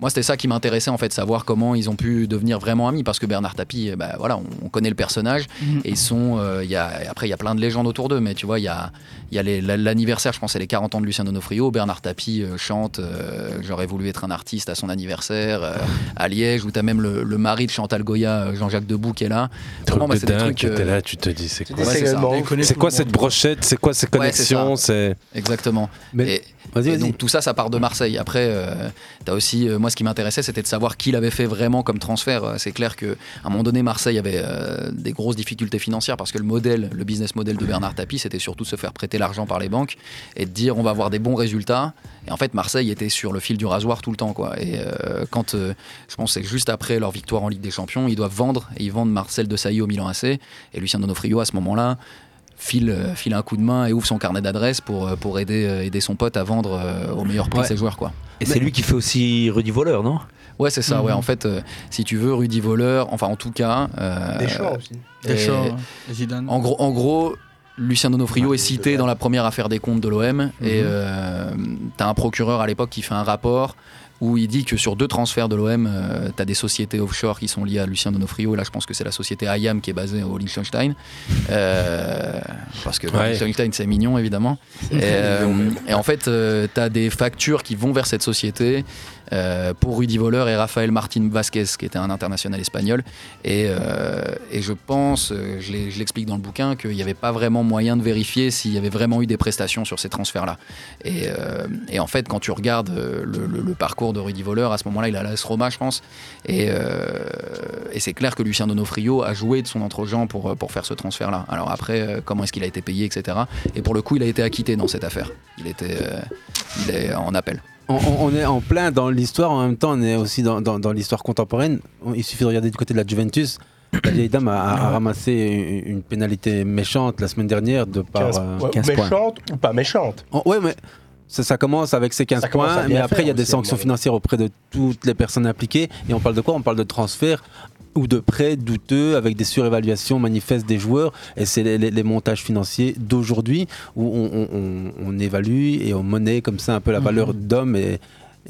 moi, c'était ça qui m'intéressait, en fait, savoir comment ils ont pu devenir vraiment amis. Parce que Bernard Tapie, bah, voilà, on, on connaît le personnage. Mhm. Et ils sont. euh, il y a, après, il y a plein de légendes autour d'eux. Mais tu vois, il y a, il y a l'anniversaire, je pense, c'est les 40 ans de Lucien Donofrio. Bernard Tapie euh, chante euh, J'aurais voulu être un artiste à son anniversaire. euh, à Liège, où tu as même le, le mari de Chantal Goya, Jean-Jacques Debout, qui est là. Truc Vraiment, bah, de c'est des dingue, trucs. euh, là, tu te dis, c'est quoi dis, c'est également- C'est quoi cette brochette? C'est quoi ces Ouais, c'est connexions. C'est Exactement. et, Vas-y, vas-y. donc tout ça, ça part de Marseille. Après, euh, t'as aussi, euh, moi, ce qui m'intéressait, c'était de savoir qui l'avait fait vraiment comme transfert. Euh, C'est clair que à un moment donné, Marseille avait euh, des grosses difficultés financières parce que le modèle, le business model de Bernard Tapie, c'était surtout de se faire prêter l'argent par les banques et de dire on va avoir des bons résultats. Et en fait, Marseille était sur le fil du rasoir tout le temps, quoi. Et euh, quand, euh, je pense, que c'est juste après leur victoire en Ligue des Champions, ils doivent vendre et ils vendent Marcel de Sailly au Milan AC. Et Lucien Donofrio, à ce moment-là, file, file un coup de main et ouvre son carnet d'adresses pour, euh, pour aider, euh, aider son pote à vendre euh, au meilleur prix Ouais. ses joueurs. Quoi. Et c'est lui qui fait aussi Rudy Voleur, non? Ouais, c'est ça. Mhm. Ouais, en fait, euh, si tu veux, Rudy Voleur, enfin en tout cas. euh, Deschamps aussi. Deschamps, Zidane. En gros, en gros Lucien Donofrio est cité dans la première affaire des comptes de l'OM. Et euh, t'as un procureur à l'époque qui fait un rapport où il dit que sur deux transferts de l'OM, euh, t'as des sociétés offshore qui sont liées à Lucien Donofrio. Là, je pense que c'est la société IAM qui est basée au Liechtenstein. Euh, parce que Ouais. Liechtenstein, c'est mignon, évidemment. Et, (laughs) euh, et en fait, euh, t'as des factures qui vont vers cette société. Euh, pour Rudy Voleur et Rafael Martin Vasquez, qui était un international espagnol. Et, euh, je pense, euh, je l'explique dans le bouquin, qu'il n'y avait pas vraiment moyen de vérifier s'il y avait vraiment eu des prestations sur ces transferts-là. Et, en fait, quand tu regardes le, parcours de Rudy Voleur, à ce moment-là, il a l'AS Roma, je pense. Et, c'est clair que Lucien Donofrio a joué de son entre-gens pour, faire ce transfert-là. Alors après, comment est-ce qu'il a été payé, etc. Et pour le coup, il a été acquitté dans cette affaire. Il était il est en appel. On, est en plein dans l'histoire, en même temps on est aussi dans, dans- dans l'histoire contemporaine. On- Il suffit de regarder du côté de la Juventus. La vieille dame a, ramassé une, une pénalité méchante la semaine dernière de par 15 euh, ouais, 15 points. méchante ou pas méchante? Oh, ouais, mais ça, ça commence avec ces 15 Ça commence points, mais après il y a des sanctions financières auprès de toutes les personnes impliquées. Et on parle de quoi? On parle de transfert ou de prêts douteux avec des surévaluations manifestes des joueurs. Et c'est les, les- les montages financiers d'aujourd'hui où on, on- on- on évalue et on monnaie comme ça un peu la valeur d'homme. Et,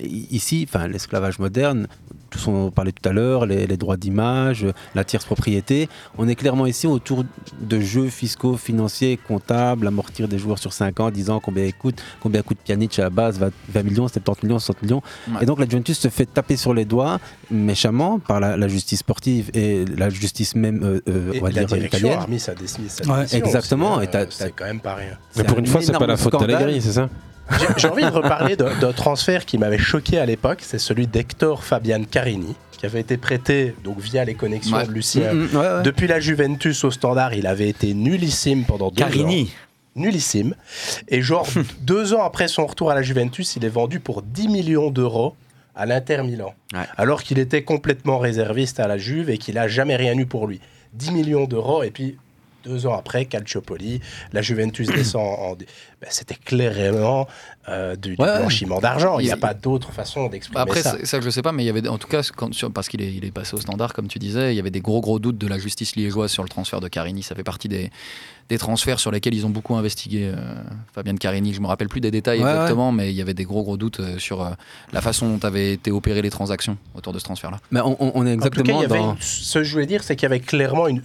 et ici, enfin, l'esclavage moderne, tout ce qu'on parlait tout à l'heure, les, les droits d'image, la tierce propriété. On est clairement ici autour de jeux fiscaux, financiers, comptables, amortir des joueurs sur 5 ans, 10 ans, combien coûte, combien coûte Pjanic à la base, 20, 20 millions, 70 millions, 60 millions. Ouais. Et donc la Juventus se fait taper sur les doigts méchamment par la, la justice sportive et la justice même, euh, euh, on va la dire, direction italienne. a remis sa décision. sa Ouais, décision exactement, aussi, et t'as- euh, C'est quand même pas rien. Mais pour une fois, c'est pas la faute d'Allegri, c'est ça? J'ai- envie de reparler d'un transfert qui m'avait choqué à l'époque, c'est celui d'Hector Fabian Carini, qui avait été prêté donc via les connexions Ouais. de Lucien. Mm, mm, ouais, ouais. Depuis la Juventus au standard, il avait été nullissime pendant deux Carini. ans. Nullissime. Et genre, (laughs) deux ans après son retour à la Juventus, il est vendu pour 10 millions d'euros à l'Inter Milan. Ouais. Alors qu'il était complètement réserviste à la Juve et qu'il n'a jamais rien eu pour lui. 10 millions d'euros et puis deux ans après, Calciopoli, la Juventus (clears throat) descend en... Ben, C'était clairement euh, du, du Ouais, ouais. blanchiment d'argent. Il n'y a pas d'autre façon d'exprimer Après, ça. c'est- ça, je sais pas, mais il y avait, en tout cas, quand- sur- parce qu'il est, il est passé au standard, comme tu disais, il y avait des gros, gros doutes de la justice liégeoise sur le transfert de Carini. Ça fait partie des, des transferts sur lesquels ils ont beaucoup investigué, euh, Fabien Carini. Je me rappelle plus des détails Ouais, exactement, mais il y avait des gros, gros doutes euh, sur euh, la façon dont avaient été opérées les transactions autour de ce transfert-là. Mais on, est En tout cas, exactement il y avait dans. une- ce que je voulais dire, c'est qu'il y avait clairement une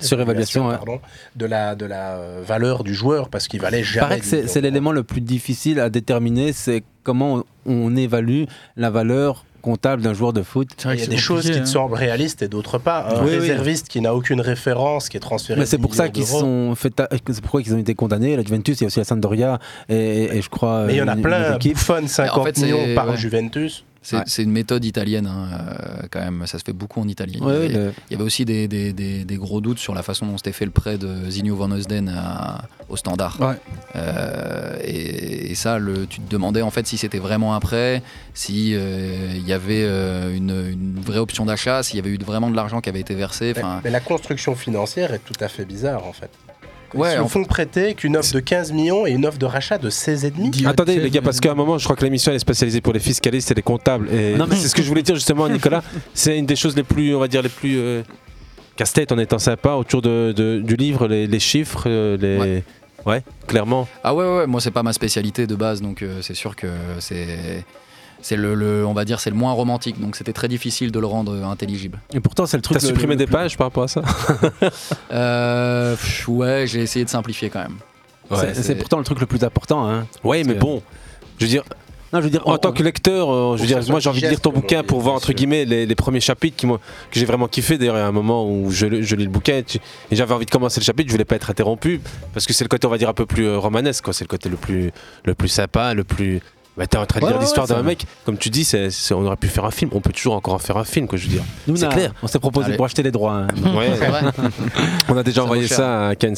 Surévaluation, ouais. pardon, de la, de la euh, valeur du joueur parce qu'il valait Il jamais. paraît que 10 c'est l'élément le plus difficile à déterminer, c'est comment on, on évalue la valeur comptable d'un joueur de foot. Il y a des choses qui te semblent réalistes et d'autres pas. Un Oui, oui. réserviste qui n'a aucune référence, qui est transféré. Mais c'est 10 pour ça qu'ils sont fait ta- c'est pourquoi ils ont été condamnés. La Juventus, il y a aussi la Sampdoria et, et je crois. Mais il y en a plein. Buffon, 50 En fait, millions par ouais. Juventus. C'est Ouais. une méthode italienne, hein, euh, quand même. Ça se fait beaucoup en Italie. Ouais, le- Il y avait aussi des, des- des- des gros doutes sur la façon dont s'était fait le prêt de Zinho Van Eusden à, au standard. Ouais. Euh, et, et ça, le, tu te demandais en fait si c'était vraiment un prêt, si euh, il y avait euh, une, une vraie option d'achat, s'il y avait eu vraiment de l'argent qui avait été versé. Mais la construction financière est tout à fait bizarre en fait. Ils Ouais, se en font prêter qu'une offre de 15 millions et une offre de rachat de 16,5. Attendez les gars, parce qu'à un moment, je crois que l'émission elle est spécialisée pour les fiscalistes et les comptables. Et Non, mais- c'est ce que je voulais dire justement, Nicolas. (laughs) C'est une des choses les plus, on va dire, les plus euh, casse-tête en étant sympa autour de, de- du livre, les, les chiffres, euh, les. Ouais. clairement. Ah ouais, ouais, ouais, moi c'est pas ma spécialité de base, donc euh, c'est sûr que c'est. C'est le, le- on va dire, c'est le moins romantique, donc c'était très difficile de le rendre euh, intelligible. Et pourtant, c'est le truc. T'as supprimé le des pages par rapport à ça? (laughs) Euh, pff, ouais, j'ai essayé de simplifier quand même. C'est- C'est pourtant le truc le plus important. Hein. Ouais, mais que- bon. Je veux dire, Non, je veux dire, en on- tant que lecteur, euh, je veux dire, moi j'ai envie de lire ton bouquin pour voir entre guillemets les, les premiers chapitres qui que j'ai vraiment kiffé. D'ailleurs, il y a un moment où je, lis le bouquin et, tu- et j'avais envie de commencer le chapitre, je voulais pas être interrompu parce que c'est le côté, on va dire, un peu plus romanesque, quoi. C'est le côté le plus, le plus sympa, le plus. Bah, t'es en train de Ouais, lire ouais, l'histoire ouais, d'un mec, comme tu dis, c'est, c'est- on aurait pu faire un film, on peut toujours encore en faire un film, quoi, je veux dire. Nous, c'est on a- clair. On s'est proposé Allez. pour acheter les droits. hein. (laughs) Ouais. C'est vrai (laughs) on a déjà Ça envoyé ça à Keynes.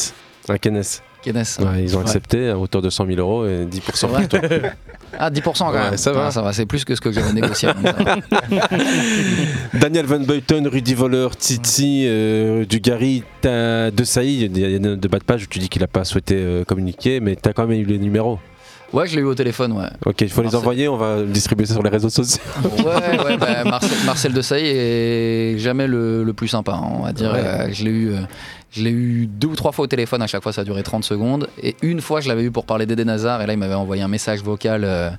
À. Keynes. Ouais, ils ont Ouais. accepté à hauteur de 100 000 euros et 10% C'est (laughs) pour toi. Ah, 10% quand Ouais, même. ça va. Ah, ça va, c'est plus que ce que j'avais négocié. Daniel Van Buyten, Rudy Voller, Titi, euh, Dugarry, t'as De Sailly, il y a de, de bas de page où tu dis qu'il a pas souhaité euh, communiquer, mais t'as quand même eu les numéros. Ouais, je l'ai eu au téléphone, ouais. Ok, il faut les envoyer, on va distribuer ça sur les réseaux sociaux. Ouais, ouais, bah, Marcel, Marcel Desailly est jamais le, le plus sympa, hein, on va dire. Ouais. Euh, je l'ai eu. euh, je l'ai eu deux ou trois fois au téléphone, à chaque fois ça a duré 30 secondes. Et une fois, je l'avais eu pour parler d'Eden Hazard, et là, il m'avait envoyé un message vocal. euh,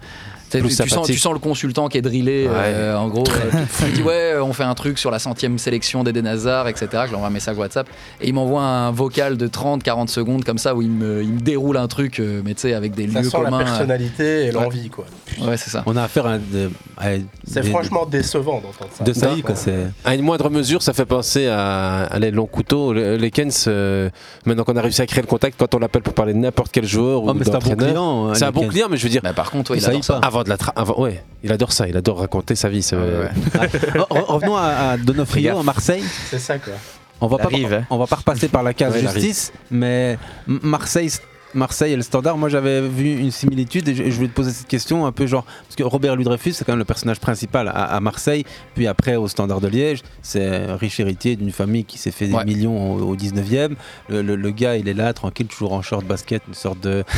tu sens, tu sens le consultant qui est drillé, euh, en gros. euh, (laughs) il dit Ouais, on fait un truc sur la centième sélection d'Eden Hazard, etc. Je lui envoie un message WhatsApp. Et il m'envoie un vocal de 30-40 secondes, comme ça, où il me, il me déroule un truc, euh, mais tu sais, avec des Ça lieux sent communs. la euh, personnalité et l'envie quoi. Ouais, c'est ça. On a affaire à, de- à C'est franchement décevant d'entendre ça. de Saïd, quoi. C'est. À une moindre mesure, ça fait penser à, à les longs couteaux. Le- Les Kens, euh, maintenant qu'on a réussi à créer le contact, quand on l'appelle pour parler de n'importe quel joueur Oh, ou mais c'est un bon client. hein, c'est un bon client, mais je veux dire, Mais par contre, ouais, il Ça avant de la tra- avant, ouais, il adore ça, il adore raconter sa vie. c'est- Ouais, ouais. Re- re- Revenons à, à Donofrio à Marseille. C'est ça quoi. On va pas, arrive, hein. on va pas repasser par la case Ouais, justice, mais Marseille, Marseille et le Standard, moi j'avais vu une similitude et je, je voulais te poser cette question un peu genre parce que Robert Ludrefus c'est quand même le personnage principal à, à Marseille, puis après au Standard de Liège, c'est un riche héritier d'une famille qui s'est fait des Ouais. millions au, au 19e. Le, le- le gars il est là tranquille, toujours en short basket, une sorte de. (laughs)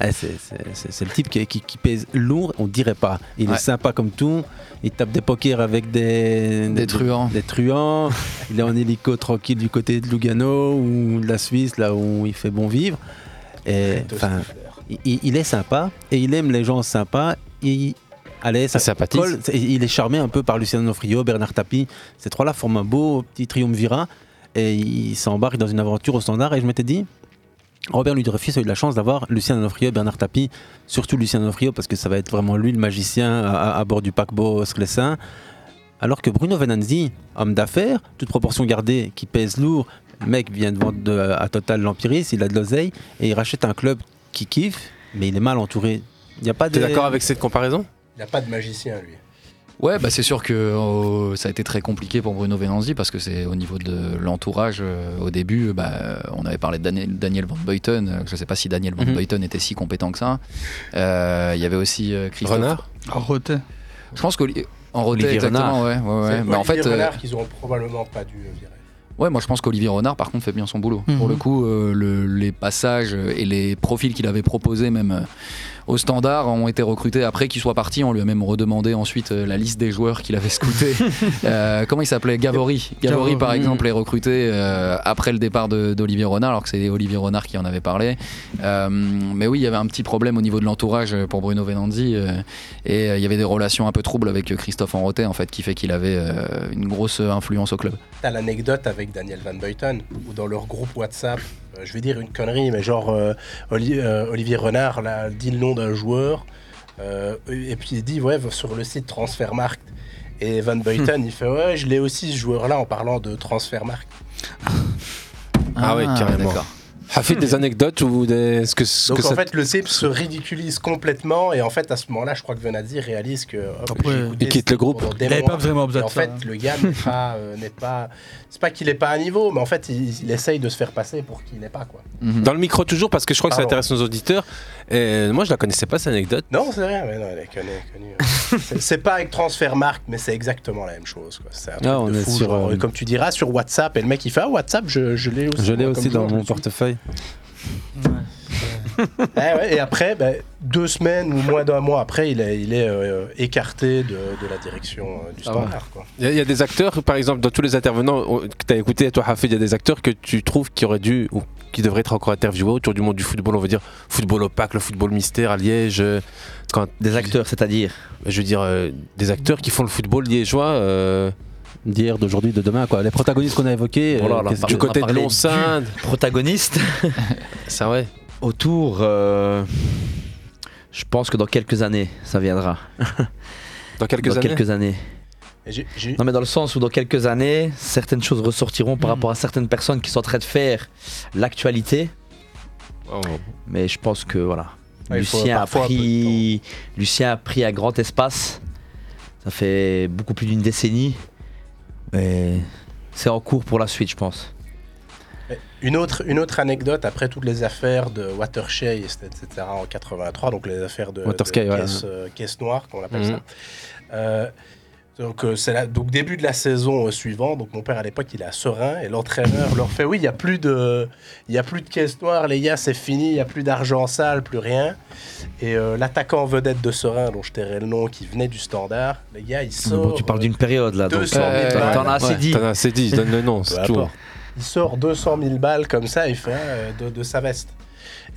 Ouais, c'est- le type qui, qui- qui pèse lourd, on dirait pas. Il Ouais. est sympa comme tout. Il tape des pokers avec des, Des truands. des truands. il est en hélico tranquille du côté de Lugano ou de la Suisse, là où il fait bon vivre. Et enfin, il, il est sympa et il aime les gens sympas. Il, allez, ça Ça sympathise. colle. C'est- Il est charmé un peu par Luciano Nofrio, Bernard Tapie. Ces trois-là forment un beau petit triumvirat et il s'embarque dans une aventure au standard. Et je m'étais dit, Robert Ludrefus a eu de la chance d'avoir Lucien Onofrio et Bernard Tapie, surtout Lucien Onofrio parce que ça va être vraiment lui le magicien à, à- à bord du paquebot Sclessin. Alors que Bruno Venanzi, homme d'affaires, toute proportion gardée, qui pèse lourd, le mec vient de vendre de- à Total l'Empiris, il a de l'oseille et il rachète un club qui kiffe, mais il est mal entouré. Il y a pas de. T'es d'accord avec cette comparaison? Il n'a pas de magicien lui. Ouais, bah c'est sûr que euh, ça a été très compliqué pour Bruno Venanzi parce que c'est au niveau de l'entourage. euh, au début, bah, on avait parlé de Daniel, Daniel Van Buyten. euh, Je ne sais pas si Daniel Van Mhm. Buyten était si compétent que ça. Euh, Il y avait aussi euh, Christophe. Renard? En roté. Je pense qu'en roté, exactement. Ouais, ouais, ouais. C'est Mais en Olivier fait, euh, Renard qu'ils auront probablement pas dû virer. Ouais, moi je pense qu'Olivier Renard, par contre, fait bien son boulot. Mhm. Pour le coup, euh, le- les passages et les profils qu'il avait proposés, même euh, au standard, ont été recrutés après qu'il soit parti. On lui a même redemandé ensuite euh, la liste des joueurs qu'il avait scoutés. (laughs) Euh, comment il s'appelait? Gavory. Gavory, par exemple, est recruté euh, après le départ d'Olivier Renard, alors que c'est Olivier Renard qui en avait parlé. Euh, mais oui, il y avait un petit problème au niveau de l'entourage pour Bruno Venanzi. euh, et euh, il y avait des relations un peu troubles avec Christophe Enroté, en fait, qui fait qu'il avait euh, une grosse influence au club. T'as l'anecdote avec Daniel Van Buyten, où dans leur groupe WhatsApp, je vais dire une connerie, mais genre euh, Oli- euh, Olivier Renard là, dit le nom d'un joueur, euh, et puis il dit, ouais, sur le site Transfermarkt. Et Van (laughs) Buyten, il fait, ouais, je l'ai aussi ce joueur-là en parlant de Transfermarkt. Ah ouais, carrément. d'accord. Hafid, des anecdotes ou des. Ce que, ce Donc que en ça- fait, le CIP se ridiculise complètement et en fait, à ce moment-là, je crois que Venadi réalise que. hop, Après, il quitte le groupe. Il avait mois. pas vraiment besoin de en ça, fait, hein. le gars n'est pas, euh, n'est pas. C'est pas qu'il est pas à niveau, mais en fait, il, il essaye de se faire passer pour qu'il n'est pas quoi. Dans le micro toujours, parce que je crois que ça Pardon. intéresse nos auditeurs. Et moi, je la connaissais pas, cette anecdote. Non, c'est rien, mais non, elle est connue. connue. (laughs) C'est- c'est pas avec Transfermarkt, mais c'est exactement la même chose. quoi. C'est un truc Ah, on de est fou, sur, genre, euh, Comme tu diras sur WhatsApp, et le mec il fait Ah, WhatsApp, je, je l'ai aussi. Je l'ai aussi dans mon portefeuille. Ouais, ouais, et après, ben, deux semaines ou moins d'un mois après, il est, il est euh, écarté de, de la direction euh, du Ah ouais. standard. quoi. Il y, a- il y a des acteurs, par exemple, dans tous les intervenants oh, que tu as écouté, toi, Hafid, il y a des acteurs que tu trouves qui auraient dû ou qui devraient être encore interviewés autour du monde du football, on va dire football opaque, le football mystère à Liège. euh, Quand, Des acteurs, c'est-à-dire? Je veux dire, euh, des acteurs qui font le football liégeois. D'hier, d'aujourd'hui, de demain, quoi. Les protagonistes qu'on a évoqués. Voilà, euh, du côté de parlé Lonsinde. protagoniste (laughs) Ça, ouais. autour. euh, je pense que dans quelques années, ça viendra. (laughs) Dans quelques dans années. quelques années. Non, mais dans le sens où dans quelques années, certaines choses ressortiront Hmm. par rapport à certaines personnes qui sont en train de faire l'actualité. Oh. Mais je pense que voilà. Ouais, Lucien, a pris, Lucien a pris un grand espace. Ça fait beaucoup plus d'une décennie. Et c'est en cours pour la suite, je pense. Une autre, une autre anecdote après toutes les affaires de Watershey, etc., en 83, donc les affaires de, de ouais. caisse, euh, caisse noire, qu'on appelle Mhm. ça. Euh, donc, euh, c'est la- donc début de la saison euh, suivante. Donc mon père à l'époque il est à Serein et l'entraîneur leur fait oui il y a plus de il y a plus de caisse noire les gars c'est fini il y a plus d'argent sale plus rien et euh, l'attaquant vedette de Serein dont je tairai le nom qui venait du Standard les gars il sort bon, tu parles d'une période là. Donc, 200 000 euh, balles. t'en as assez Ouais, dit. T'en as assez dit, donne le nom, c'est tout. importe. Il sort 200 000 balles comme ça, il fait euh, de, de sa veste.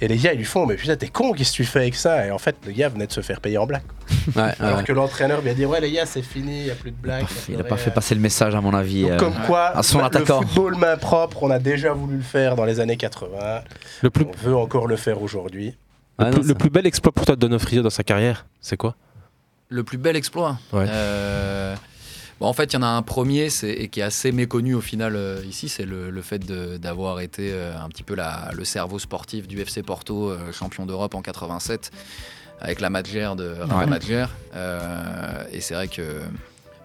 Et les gars, ils lui font, mais putain, t'es con, qu'est-ce que tu fais avec ça? Et en fait, le gars venait de se faire payer en blague. Ouais, Alors ouais. que l'entraîneur lui a dit, ouais, les gars, c'est fini, il n'y a plus de blagues. Il n'a pas fait passer le message, à mon avis. Donc, euh, comme quoi, à son le attaquant. football main propre, on a déjà voulu le faire dans les années 80. Le plus, On veut encore le faire aujourd'hui. Ah, le non, plus bel exploit pour toi de Donofrio dans sa carrière, c'est quoi? Le plus bel exploit? Ouais. Euh, bon, En fait, il y en a un premier et qui est assez méconnu au final euh, ici, c'est le, le fait d'avoir été euh, un petit peu la- le cerveau sportif du FC Porto, euh, champion d'Europe en 87, avec la Madgère de Rafa Ouais. Et c'est vrai que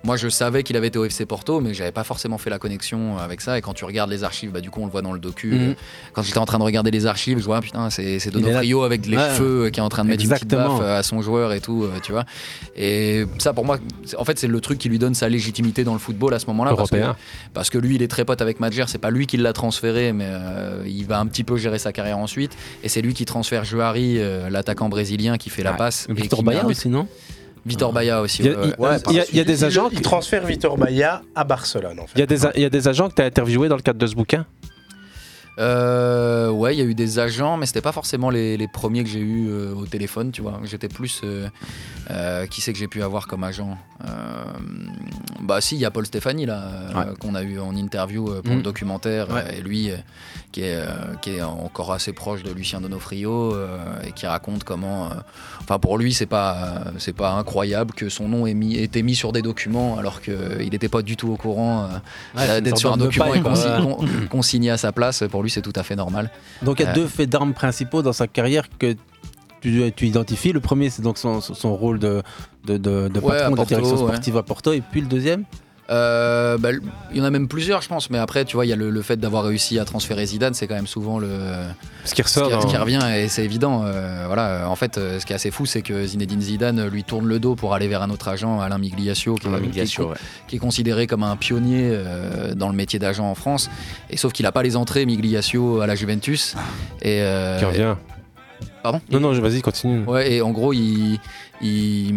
moi, je savais qu'il avait été au FC Porto, mais j'avais pas forcément fait la connexion avec ça. Et quand tu regardes les archives, bah, du coup, on le voit dans le docu. Mhm. Euh, Quand j'étais en train de regarder les archives, je vois, putain, c'est. Donofrio avec les Ouais. cheveux euh, qui est en train de mettre une petite baffe euh, à son joueur et tout, euh, tu vois. Et ça, pour moi, en fait, c'est le truc qui lui donne sa légitimité dans le football à ce moment-là. Parce parce que lui, il est très pote avec Madjer. C'est pas lui qui l'a transféré, mais euh, il va un petit peu gérer sa carrière ensuite. Et c'est lui qui transfère Juari, euh, l'attaquant brésilien, qui fait la passe. Victor but. aussi, non? Victor Baia aussi. Il y a- ouais, ouais. il- il y a- il y a Il- des agents Il qui- transfère Vitor Baia à Barcelone, en fait. Il y, a des, a- il y a des agents que tu as interviewés dans le cadre de ce bouquin? Euh, ouais, il y a eu des agents, mais c'était pas forcément les, les premiers que j'ai eu euh, au téléphone, tu vois. J'étais plus. euh, euh, qui c'est que j'ai pu avoir comme agent? Bah, si, il y a Paul Stéphanie, là, qu'on a eu en interview pour Mm. le documentaire. Ouais. euh, et lui, qui, est, qui est encore assez proche de Lucien Donofrio et qui raconte comment. Enfin, pour lui, c'est pas, c'est pas incroyable que son nom ait mis, été mis sur des documents alors qu'il n'était pas du tout au courant Ouais, d'être sur un document et quoi. consi- Ouais. con- consigné à sa place. Pour lui, c'est tout à fait normal. Donc il y a Euh, deux faits d'armes principaux dans sa carrière que tu, tu identifies. Le premier, c'est donc son, son rôle de, de, de, de Ouais, patron de la direction ouais. sportive à Porto. Et puis le deuxième Euh, bah, il y en a même plusieurs, je pense. Mais après, tu vois, il y a le, le fait d'avoir réussi à transférer Zidane, c'est quand même souvent le Ce qui ce ressort qui, ce qui dans- revient et c'est évident. Euh, voilà, en fait, euh, ce qui est assez fou, c'est que Zinedine Zidane lui tourne le dos pour aller vers un autre agent, Alain Migliaccio, qui, est- Alain qui est- Migliaccio, ouais. qui est considéré comme un pionnier euh, dans le métier d'agent en France. Et sauf qu'il n'a pas les entrées Migliaccio à la Juventus. Et Qui revient. Pardon? Non, non, vas-y, continue. Ouais, et en gros, il, il-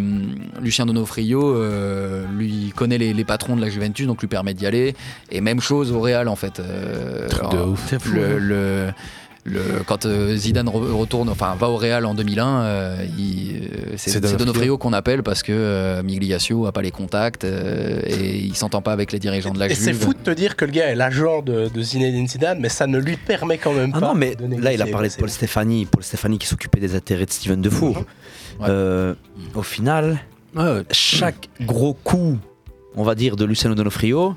Lucien Donofrio euh, lui connaît les, les patrons de la Juventus, donc lui permet d'y aller. Et même chose au Real, en fait. Euh, Truc de ouf. C'est fou, le, hein. le- le- quand euh, Zidane re- retourne, enfin va au Real en 2001, euh, euh, c'est Donofrio. Qu'on appelle parce que euh, Migliaccio a pas les contacts euh, et il s'entend pas avec les dirigeants de la Et c'est Juve. fou de te dire que le gars est l'agent de, de Zinedine Zidane, mais ça ne lui permet quand même Ah pas. non, mais de là, il a parlé de Paul Stéphanie. Paul Stéphanie qui s'occupait des intérêts de Steven Defour. Euh, au final, chaque gros coup, on va dire, de Luciano Donofrio,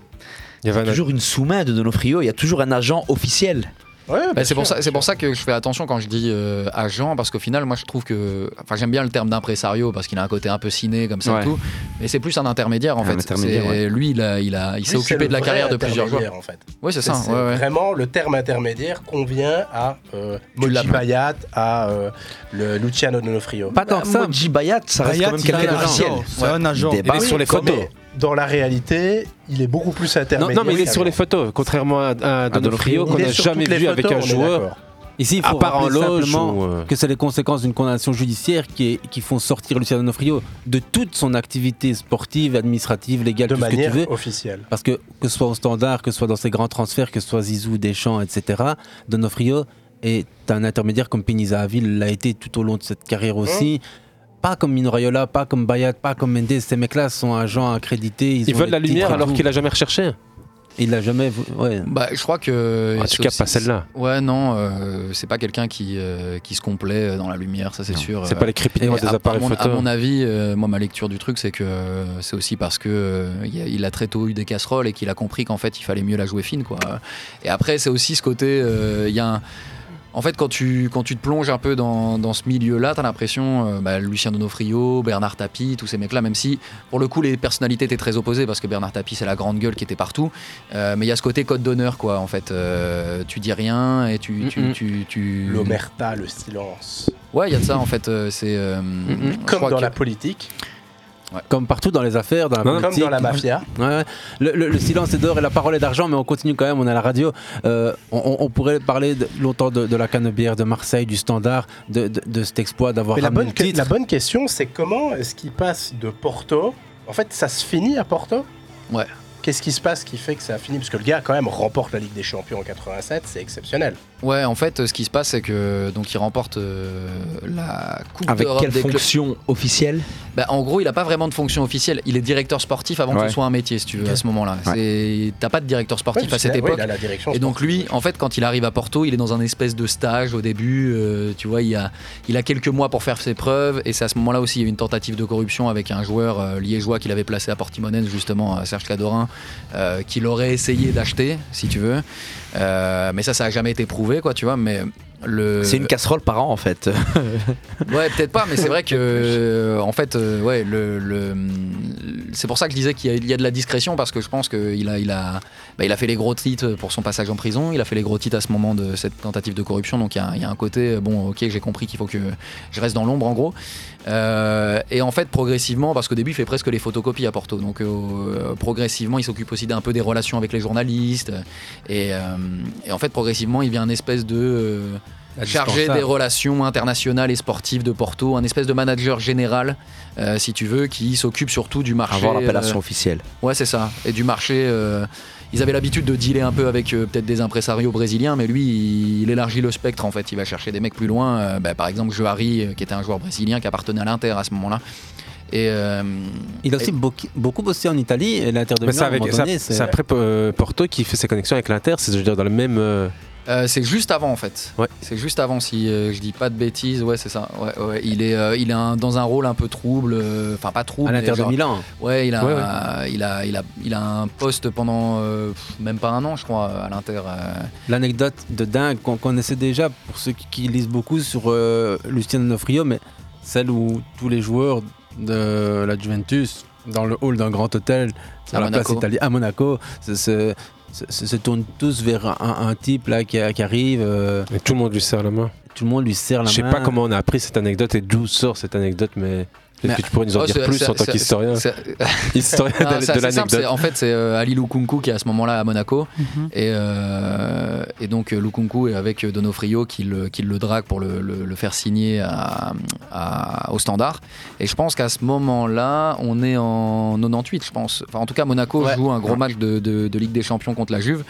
Il y un toujours une sous-main de Donofrio, il y a toujours un agent officiel. Ouais, Bah, c'est pour ça, c'est pour ça que je fais attention quand je dis euh, agent, parce qu'au final, moi, je trouve que, enfin, j'aime bien le terme d'impresario parce qu'il a un côté un peu ciné comme ça Ouais. et tout, mais c'est plus un intermédiaire en Un fait. intermédiaire, ouais. Lui, il a, il a, il s'est occupé de la carrière de plusieurs joueurs. intermédiaire, en fait. Oui, c'est ça. C'est ouais, ouais. Vraiment, le terme intermédiaire convient à euh, Moji. Bayat, à euh, le Luciano Donofrio. Pas tant que ça. Moji Bayat, ça reste Bayat, quand même c'est quelqu'un agent. C'est un agent. Il Oui, sur les photos. Dans la réalité, il est beaucoup plus Non, intermédiaire. non, mais il est sur les photos, contrairement à, à Donofrio, qu'on n'a jamais vu avec un joueur. Ici, il À faut part en rappeler loge simplement ou, euh, que c'est les conséquences d'une condamnation judiciaire qui, est- qui font sortir Luciano Donofrio de toute son activité sportive, administrative, légale, De tout ce que tu manière veux. officielle. Parce que que ce soit au standard, que ce soit dans ses grands transferts, que ce soit Zizou, Deschamps, etc., Donofrio est un intermédiaire comme Pinizahavi l'a été tout au long de cette carrière aussi. Pas comme Mino Raiola, pas comme Bayat, pas comme Mendes. Ces mecs-là sont agents accrédités. Ils, veulent la lumière alors qu'il a jamais recherché. Il l'a jamais. Ouais. Bah, je crois que. En tout c'est cas, pas celle-là. Ouais, non, euh, c'est pas quelqu'un qui, euh, qui se complaît dans la lumière, ça c'est sûr. C'est euh. pas les crépitements Et des à- appareils à mon, photo. À mon avis, euh, moi, ma lecture du truc, c'est que euh, c'est aussi parce que euh, il a, très tôt eu des casseroles et qu'il a compris qu'en fait, il fallait mieux la jouer fine, quoi. Et après, c'est aussi ce côté, euh, il y a un- En fait, quand tu, quand tu te plonges un peu dans, dans ce milieu-là, t'as l'impression, euh, bah, Lucien Donofrio, Bernard Tapie, tous ces mecs-là, même si pour le coup les personnalités étaient très opposées, parce que Bernard Tapie c'est la grande gueule qui était partout, euh, mais il y a ce côté code d'honneur, quoi, en fait. Euh, tu dis rien et tu. tu, Mhm. tu, tu- L'omerta, le silence. Ouais, il y a de ça, en fait. c'est. Comme dans que- la politique, Comme partout dans les affaires, dans la comme politique. dans la mafia. Ouais, ouais. Le, le- le silence est d'or et la parole est d'argent, mais on continue quand même, on est à la radio. Euh, on, pourrait parler de- longtemps de, de la canebière, de Marseille, du standard, de, de- de cet exploit d'avoir la bonne, le titre. la bonne question, c'est comment est-ce qu'il passe de Porto En fait, ça se finit à Porto? Ouais. Qu'est-ce qui se passe qui fait que ça finit Parce que le gars, quand même, remporte la Ligue des Champions en 87, c'est exceptionnel. Ouais, en fait, ce qui se passe, c'est que donc il remporte euh, la Coupe Avec d'Europe quelle des clubs. fonction officielle Bah, en gros, il a pas vraiment de fonction officielle. Il est directeur sportif avant que ce soit un métier, si tu veux, à ce moment-là. Ouais. T'as pas de directeur sportif Ouais, à cette époque. il a la direction Et donc sportive. lui, en fait, quand il arrive à Porto, il est dans un espèce de stage au début. euh, tu vois, il a, il a quelques mois pour faire ses preuves. Et c'est à ce moment-là aussi, il y a eu une tentative de corruption avec un joueur euh, liégeois qu'il avait placé à Portimonense, justement, à Serge Cadorin, euh, qu'il aurait essayé d'acheter, si tu veux. Euh, mais ça, ça a jamais été prouvé, quoi, tu vois. Mais le... C'est une casserole par an en fait. (laughs) Ouais, peut-être pas, mais c'est vrai que, euh, en fait, euh, ouais, le, le- c'est pour ça que je disais qu'il y, a- il y a de la discrétion parce que je pense qu'il a, il a, bah, il a fait les gros titres pour son passage en prison, il a fait les gros titres à ce moment de cette tentative de corruption, donc il y y a un côté, euh, bon, ok, j'ai compris qu'il faut que je reste dans l'ombre en gros. Euh, et en fait, progressivement, parce qu'au début, il fait presque les photocopies à Porto, donc euh, progressivement, il s'occupe aussi d'un peu des relations avec les journalistes, et, euh, et en fait, progressivement, il devient un espèce de euh, chargé des relations internationales et sportives de Porto, un espèce de manager général, euh, si tu veux, qui s'occupe surtout du marché. Avoir l'appellation euh, officielle. Ouais, c'est ça. Et du marché. euh, ils avaient l'habitude de dealer un peu avec euh, peut-être des impresarios brésiliens, mais lui, il, il élargit le spectre en fait. Il va chercher des mecs plus loin. euh, bah, par exemple, Johari, euh, qui était un joueur brésilien qui appartenait à l'Inter à ce moment-là. Et euh, Il a aussi beaucoup, beaucoup bossé en Italie et l'Inter de Milan, c'est après euh, Porto qui fait ses connexions avec l'Inter, c'est je veux dire dans le même. euh, Euh, c'est juste avant en fait. Ouais. C'est juste avant si euh, je dis pas de bêtises. Ouais, c'est ça. Ouais, ouais. Il est, euh, il est un- dans un rôle un peu trouble. Enfin, pas trouble. à l'Inter de Milan. Ouais, il a, Ouais, il a, il a, il a un poste pendant même pas un an, je crois, à l'Inter. L'anecdote de dingue qu'on connaissait déjà pour ceux qui, qui lisent beaucoup sur Lucien Donofrio, mais celle où tous les joueurs de la Juventus, dans le hall d'un grand hôtel, À la place Monaco. italienne, à Monaco, se tournent tous vers un, un type là qui, qui arrive. euh, et tout le monde lui serre la main. tout le monde lui serre la Je sais main. pas comment on a appris cette anecdote et d'où sort cette anecdote, mais Mais- que tu pourrais nous en Oh, dire plus en tant qu'historien. (laughs) Historien Non, de, de l'anecdote. En fait, c'est euh, Ali Lukunku qui est à ce moment-là à Monaco. et, euh, et donc, euh, Lukunku est avec Donofrio qui le, qui le drague pour le, le- le faire signer à- à- au standard. Et je pense qu'à ce moment-là, on est en 98, je pense. Enfin, en tout cas, Monaco Ouais. joue un gros match de, de- de Ligue des Champions contre la Juve.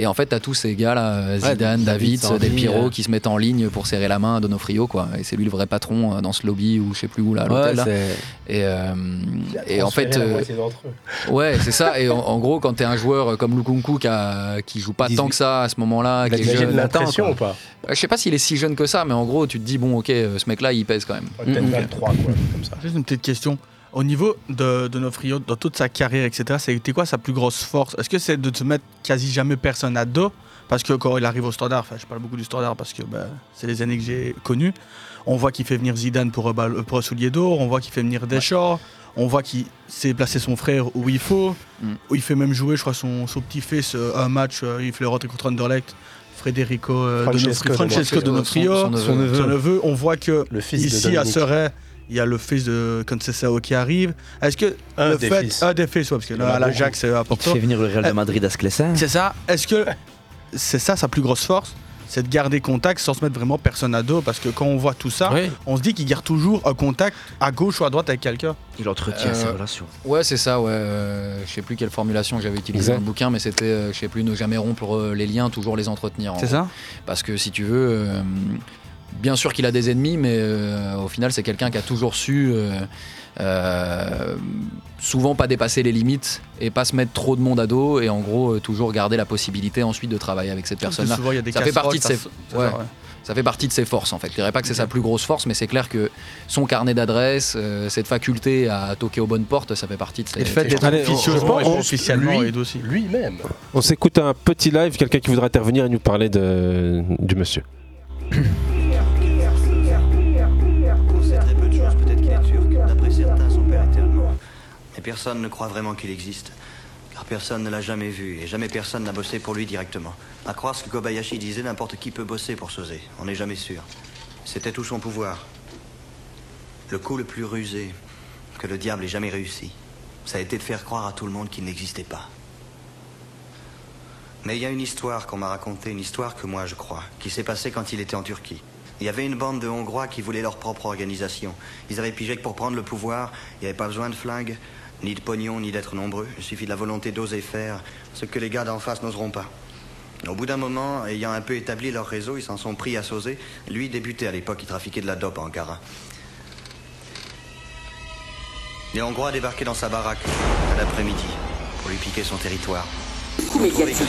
Et en fait, t'as tous ces gars là, Zidane, David, Del Piero, euh. qui se mettent en ligne pour serrer la main à Donofrio, quoi. Et c'est lui le vrai patron euh, dans ce lobby ou je sais plus où là, à Ouais, l'hôtel. là. c'est- Et, euh, et en fait, euh, ouais, c'est ça. Et (laughs) en, en gros, quand t'es un joueur comme Lukunku qui, a- qui joue pas 18. tant que ça à ce moment-là, qui est jeune, de la Attends, pression quoi. ou pas euh, je sais pas s'il est si jeune que ça, mais en gros, tu te dis bon, ok, euh, ce mec-là, il pèse quand même. Ouais, Peut-être. 23, quoi, comme ça. Juste une petite question. Au niveau de, de Nofrio, dans toute sa carrière, etc., c'était quoi sa plus grosse force? Est-ce que c'est de te mettre quasi jamais personne à dos? Parce que quand il arrive au standard, enfin je parle beaucoup du standard parce que ben, c'est les années que j'ai connues, on voit qu'il fait venir Zidane pour, euh, bah, pour un soulier d'or, on voit qu'il fait venir Deschamps, on voit qu'il sait placer son frère où il faut, Mm. où il fait même jouer, je crois, son, son petit-fils, euh, un match, euh, il fait le rentrer contre Anderlecht, Federico euh, Francesco Donofrio, Donofrio, son- son neveu. son neveu. On voit que Le fils de ici à. Serret, il y a le fils de Conceição qui arrive. Est-ce que Un le des fait, fils. un des fils, ouais, parce que Il là, a à l'Ajax, c'est Il important. fait venir le Real de Madrid à Sclessin. C'est ça. Est-ce que c'est ça sa plus grosse force c'est de garder contact sans se mettre vraiment personne à dos parce que quand on voit tout ça, Oui. on se dit qu'il garde toujours un contact à gauche ou à droite avec quelqu'un. Il entretient Euh, ses relations. Ouais, c'est ça, ouais. euh, je sais plus quelle formulation que j'avais utilisée Exact. dans le bouquin, mais c'était, euh, je sais plus, ne jamais rompre euh, les liens, toujours les entretenir. en C'est ça Parce que si tu veux, euh, bien sûr qu'il a des ennemis, mais euh, au final, c'est quelqu'un qui a toujours su euh, euh, souvent pas dépasser les limites et pas se mettre trop de monde à dos et en gros euh, toujours garder la possibilité ensuite de travailler avec cette personne-là. souvent, il y a des Ça fait partie de ses, se- c'est ça, ouais. ouais. Ça fait partie de ses forces en fait. Je dirais pas que c'est sa plus grosse force, mais c'est clair que son carnet d'adresses, euh, cette faculté à toquer aux bonnes portes, ça fait partie de ses. Et le fait d'être officieusement officiellement lui- aussi. Lui-même. On s'écoute un petit live, quelqu'un qui voudrait intervenir et nous parler de, du monsieur. (clears throat) personne ne croit vraiment qu'il existe. Car personne ne l'a jamais vu et jamais personne n'a bossé pour lui directement. À croire ce que Kobayashi disait, n'importe qui peut bosser pour Sosé. On n'est jamais sûr. C'était tout son pouvoir. Le coup le plus rusé que le diable ait jamais réussi, ça a été de faire croire à tout le monde qu'il n'existait pas. Mais il y a une histoire qu'on m'a racontée, une histoire que moi je crois, qui s'est passée quand il était en Turquie. Il y avait une bande de Hongrois qui voulaient leur propre organisation. Ils avaient pigé que pour prendre le pouvoir, il n'y avait pas besoin de flingues, ni de pognon, ni d'être nombreux. Il suffit de la volonté d'oser faire ce que les gars d'en face n'oseront pas. Au bout d'un moment, ayant un peu établi leur réseau, ils s'en sont pris à Sosé. Lui débutait à l'époque, il trafiquait de la dope à Ankara. Les Hongrois débarquaient dans sa baraque à l'après-midi pour lui piquer son territoire. Coup médiatique.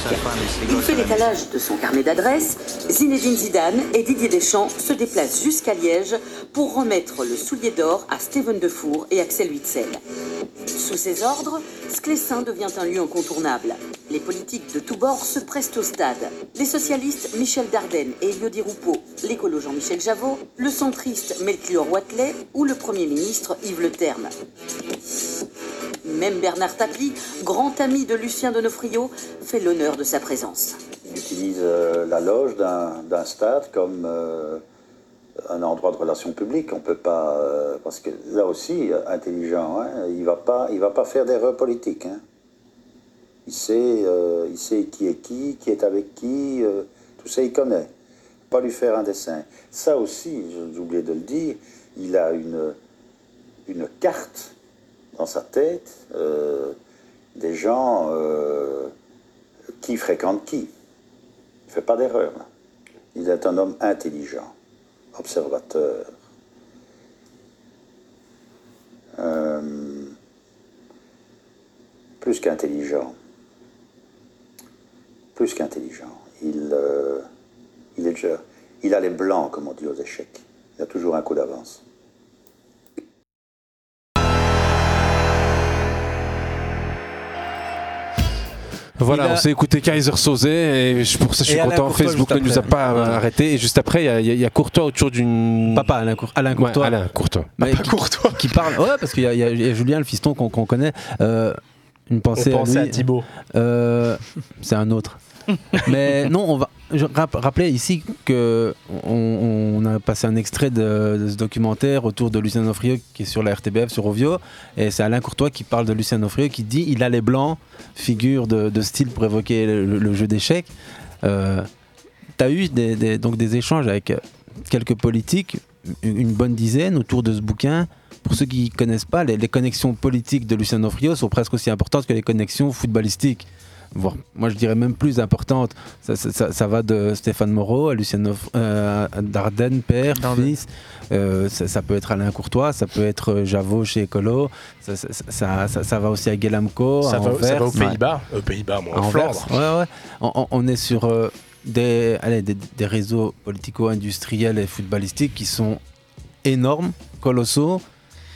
Il fait l'étalage de son carnet d'adresses. Zinedine Zidane et Didier Deschamps se déplacent jusqu'à Liège pour remettre le soulier d'or à Steven Defour et Axel Witzel. Sous ses ordres, Sclessin devient un lieu incontournable. Les politiques de tous bords se pressent au stade. Les socialistes Michel Dardenne et Elio Di Rupo, l'écolo Jean-Michel Javot, le centriste Melchior Watley ou le Premier ministre Yves Le Terme. Même Bernard Tapie, grand ami de Lucien Donofrio, fait l'honneur de sa présence. Il utilise euh, la loge d'un stade comme euh, un endroit de relations publiques. On peut pas, euh, parce que là aussi, intelligent, hein, il va pas, il va pas faire d'erreur politique. hein. Il sait, il sait qui est qui, qui est avec qui, tout ça il connaît. Pas lui faire un dessin. Ça aussi, j'ai oublié de le dire, il a une une carte dans sa tête des gens qui fréquentent qui? Il ne fait pas d'erreur. Il est un homme intelligent, observateur. Euh, plus qu'intelligent. Plus qu'intelligent. Il, euh, il a les blancs, comme on dit aux échecs. Il a toujours un coup d'avance. Voilà, a- on s'est écouté Kaiser Soze et je- pour ça je suis content. Courtois Facebook ne nous a pas Ouais. arrêté. Et juste après, il y a- y, y Courtois autour d'une. Papa, Alain, Cour- Alain Courtois. Ouais, Alain Courtois. Mais qui, qui parle. Ouais, parce qu'il y, y a- il y a Julien, le fiston qu'on connaît. Euh, une pensée On à. Thibaut. Euh, C'est un autre. Mais non, on va je ici que on, a passé un extrait de, ce documentaire autour de Lucien Onofrio qui est sur la RTBF sur Ovio et c'est Alain Courtois qui parle de Lucien Onofrio qui dit il a les blancs, figure de, style pour évoquer le, jeu d'échecs. Euh, tu as eu des, donc des échanges avec quelques politiques, une bonne dizaine autour de ce bouquin. Pour ceux qui ne connaissent pas, les, connexions politiques de Lucien Onofrio sont presque aussi importantes que les connexions footballistiques. Voire, moi, je dirais même plus importantes. Ça, ça- ça- ça va de Stéphane Moreau à Lucien euh, Dardenne, père, Dardenne. fils. Euh, ça, ça peut être Alain Courtois, ça peut être euh, Javot chez Ecolo. Ça, ça, ça- ça- ça va aussi à Guélamco, Ça à va, ça va aux. Pays-Bas. Aux Pays-Bas, moi, en. Flandre. Ouais, ouais. On, on- on est sur euh, des, allez, des, des réseaux politico-industriels et footballistiques qui sont énormes, colossaux.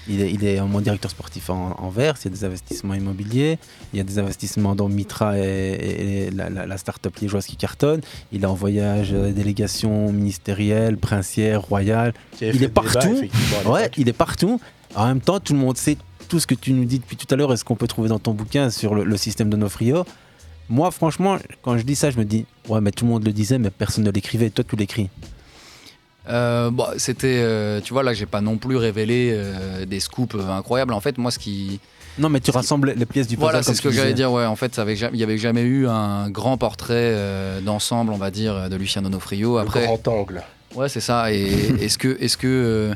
Il est, il est directeur sportif en, en Verse, il y a des investissements immobiliers, il y a des investissements dans Mitra et, et la, la, la start-up liégeoise qui cartonne. Il est en voyage à des délégations ministérielles, princières, royales. Il est débat, partout. Ouais, il est partout. En même temps, tout le monde sait tout ce que tu nous dis depuis tout à l'heure et ce qu'on peut trouver dans ton bouquin sur le, le système de Nofrio. Moi, franchement, quand je dis ça, je me dis, ouais, mais tout le monde le disait, mais personne ne l'écrivait. Toi, tu l'écris. Euh, bon, c'était, euh, tu vois, là, j'ai pas non plus révélé euh, des scoops euh, incroyables. En fait, moi, ce qui. Non, mais tu rassembles les pièces du puzzle. Voilà, c'est ce que j'allais dire. Ouais, en fait, il y avait jamais eu un grand portrait euh, d'ensemble, on va dire, de Lucien Donofrio. Après, grand angle. Ouais, c'est ça. Et est-ce que, est-ce que euh,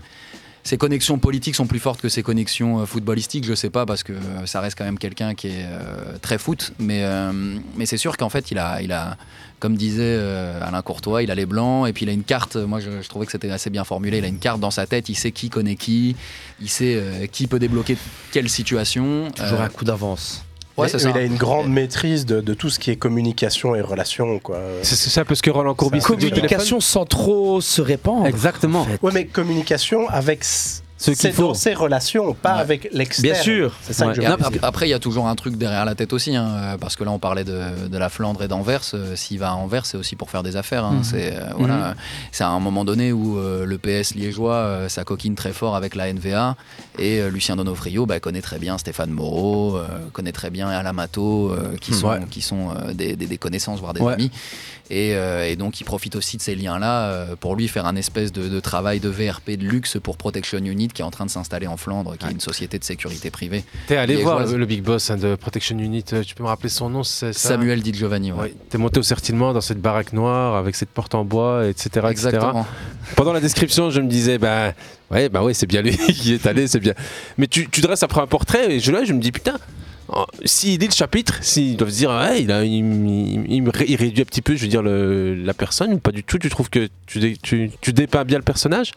ses connexions politiques sont plus fortes que ses connexions euh, footballistiques Je sais pas parce que euh, ça reste quand même quelqu'un qui est euh, très foot. Mais, mais c'est sûr qu'en fait, il a, il a, comme disait Alain Courtois, il a les blancs et puis il a une carte. Moi, je, je trouvais que c'était assez bien formulé. Il a une carte dans sa tête. Il sait qui connaît qui. Il sait qui peut débloquer quelle situation. Toujours un coup d'avance. Ouais, ça. Il a une grande maîtrise de, de tout ce qui est communication et relations. quoi. C'est c'est un peu ce que Roland Courbis Communication sans trop se répandre. Exactement. Ouais, mais communication avec s- Ce qu'il ses- faut. dans ses relations, pas avec l'externe. Bien sûr. C'est ça Ouais. que je dire. après, il y a toujours un truc derrière la tête aussi, hein, euh, parce que là, on parlait de, de la Flandre et d'Anvers. euh, S'il va à Anvers, c'est aussi pour faire des affaires. hein. Mhm. C'est euh, voilà, c'est à un moment donné où euh, le PS liégeois, euh, ça coquine très fort avec la NVA, et euh, Lucien Donofrio bah, connaît très bien Stéphane Moreau, euh, connaît très bien Alain Mato, euh, qui sont, Ouais. qui sont euh, des, des- des connaissances, voire des Ouais. amis. Et, euh, et donc, il profite aussi de ces liens-là euh, pour lui faire un espèce de, de travail de VRP de luxe pour Protection Unit, qui est en train de s'installer en Flandre, qui est une société de sécurité privée. T'es allé voir le, le big boss hein, de Protection Unit, euh, tu peux me rappeler son nom ça Samuel Di Giovanni, ouais. Ouais. T'es monté au Certinement dans cette baraque noire avec cette porte en bois, etc. etc. Exactement. Pendant la description, je me disais, bah ouais, bah ouais, c'est bien lui (laughs) qui est allé, c'est bien. Mais tu, tu dresses après un portrait et je, là, je me dis, putain, oh, s'il lit le chapitre, s'ils doivent se dire, ouais, il, a, il, il- réduit un petit peu, je veux dire, le- la personne, pas du tout, tu trouves que tu, dé- tu, tu dépeins bien le personnage?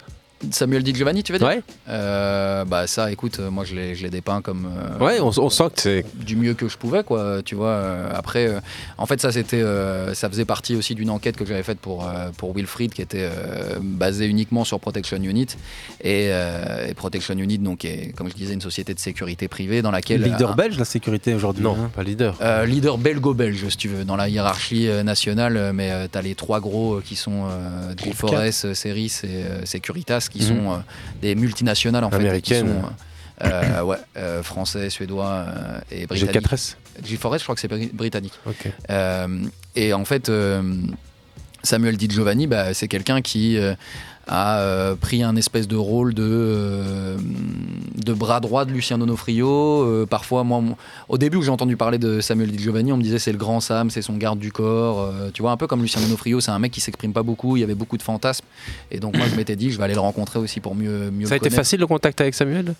Samuel Di Giovanni, tu veux dire Ouais. Euh, bah ça, écoute, euh, moi je l'ai, je l'ai dépeint comme euh, Ouais, on, on sent que c'est. du mieux que je pouvais, quoi. Tu vois. euh, après, euh, en fait, ça c'était, euh, ça faisait partie aussi d'une enquête que j'avais faite pour euh, pour Wilfried, qui était euh, basée uniquement sur Protection Unit et, euh, et Protection Unit, donc est, comme je disais, une société de sécurité privée dans laquelle Leader un- belge, la sécurité aujourd'hui. Non, hein. pas leader. Euh, leader belgo-belge, si tu veux, dans la hiérarchie euh, nationale, euh, mais tu as les trois gros euh, qui sont euh, Grifores, euh, Ceris et euh, Securitas, qui Mhm. sont euh, des multinationales en fait. Américaines. Qui sont, euh, euh, ouais, euh, français, suédois euh, et britanniques. G4S Grifores, je crois que c'est bri- britannique. Ok. Euh, et en fait, Samuel Di Giovanni, bah, c'est quelqu'un qui a euh, pris un espèce de rôle de, euh, de bras droit de Lucien Donofrio. Euh, parfois, moi, mon- au début où j'ai entendu parler de Samuel Di Giovanni, on me disait c'est le grand Sam, c'est son garde du corps. Tu vois, un peu comme Lucien Donofrio, c'est un mec qui s'exprime pas beaucoup, il y avait beaucoup de fantasmes. Et donc, moi, je m'étais dit, je vais aller le rencontrer aussi pour mieux, mieux Ça a été connaître. facile le contact avec Samuel?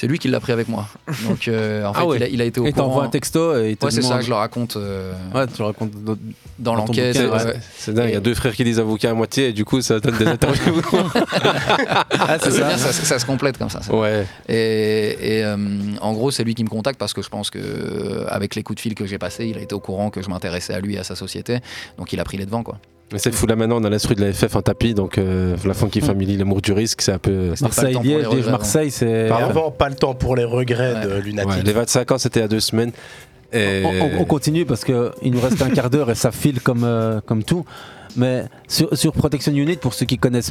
C'est lui qui l'a pris avec moi. Donc, euh, en (laughs) fait, Ah ouais. il, a, il a été au Et courant. t'envoies un texto et Ouais, c'est ça, demande- je le raconte euh, Ouais, tu racontes dans l'enquête. bouquin, ouais. ouais. C'est- C'est dingue, il y a deux frères qui disent avocat à moitié et du coup ça donne des (laughs) interviews. Ah, c'est ça, ça se complète comme ça. ouais. Et, et, euh, en gros, c'est lui qui me contacte parce que je pense que avec les coups de fil que j'ai passés, il a été au courant que je m'intéressais à lui et à sa société, donc il a pris les devants quoi. Mais cette foule là maintenant, on a l'instru de la FF en tapis, donc euh, la Funky Family, l'amour du risque, c'est un peu. Marseille, Liège, Liège, Marseille, c'est. Et avant, pas le temps pour les regrets de Lunatic. Ouais, les 25 ans, c'était a deux semaines. Et... On, on- on continue parce qu'il nous reste un quart d'heure et ça file comme, euh, comme tout. Mais sur, sur Protection Unit, pour ceux qui connaissent,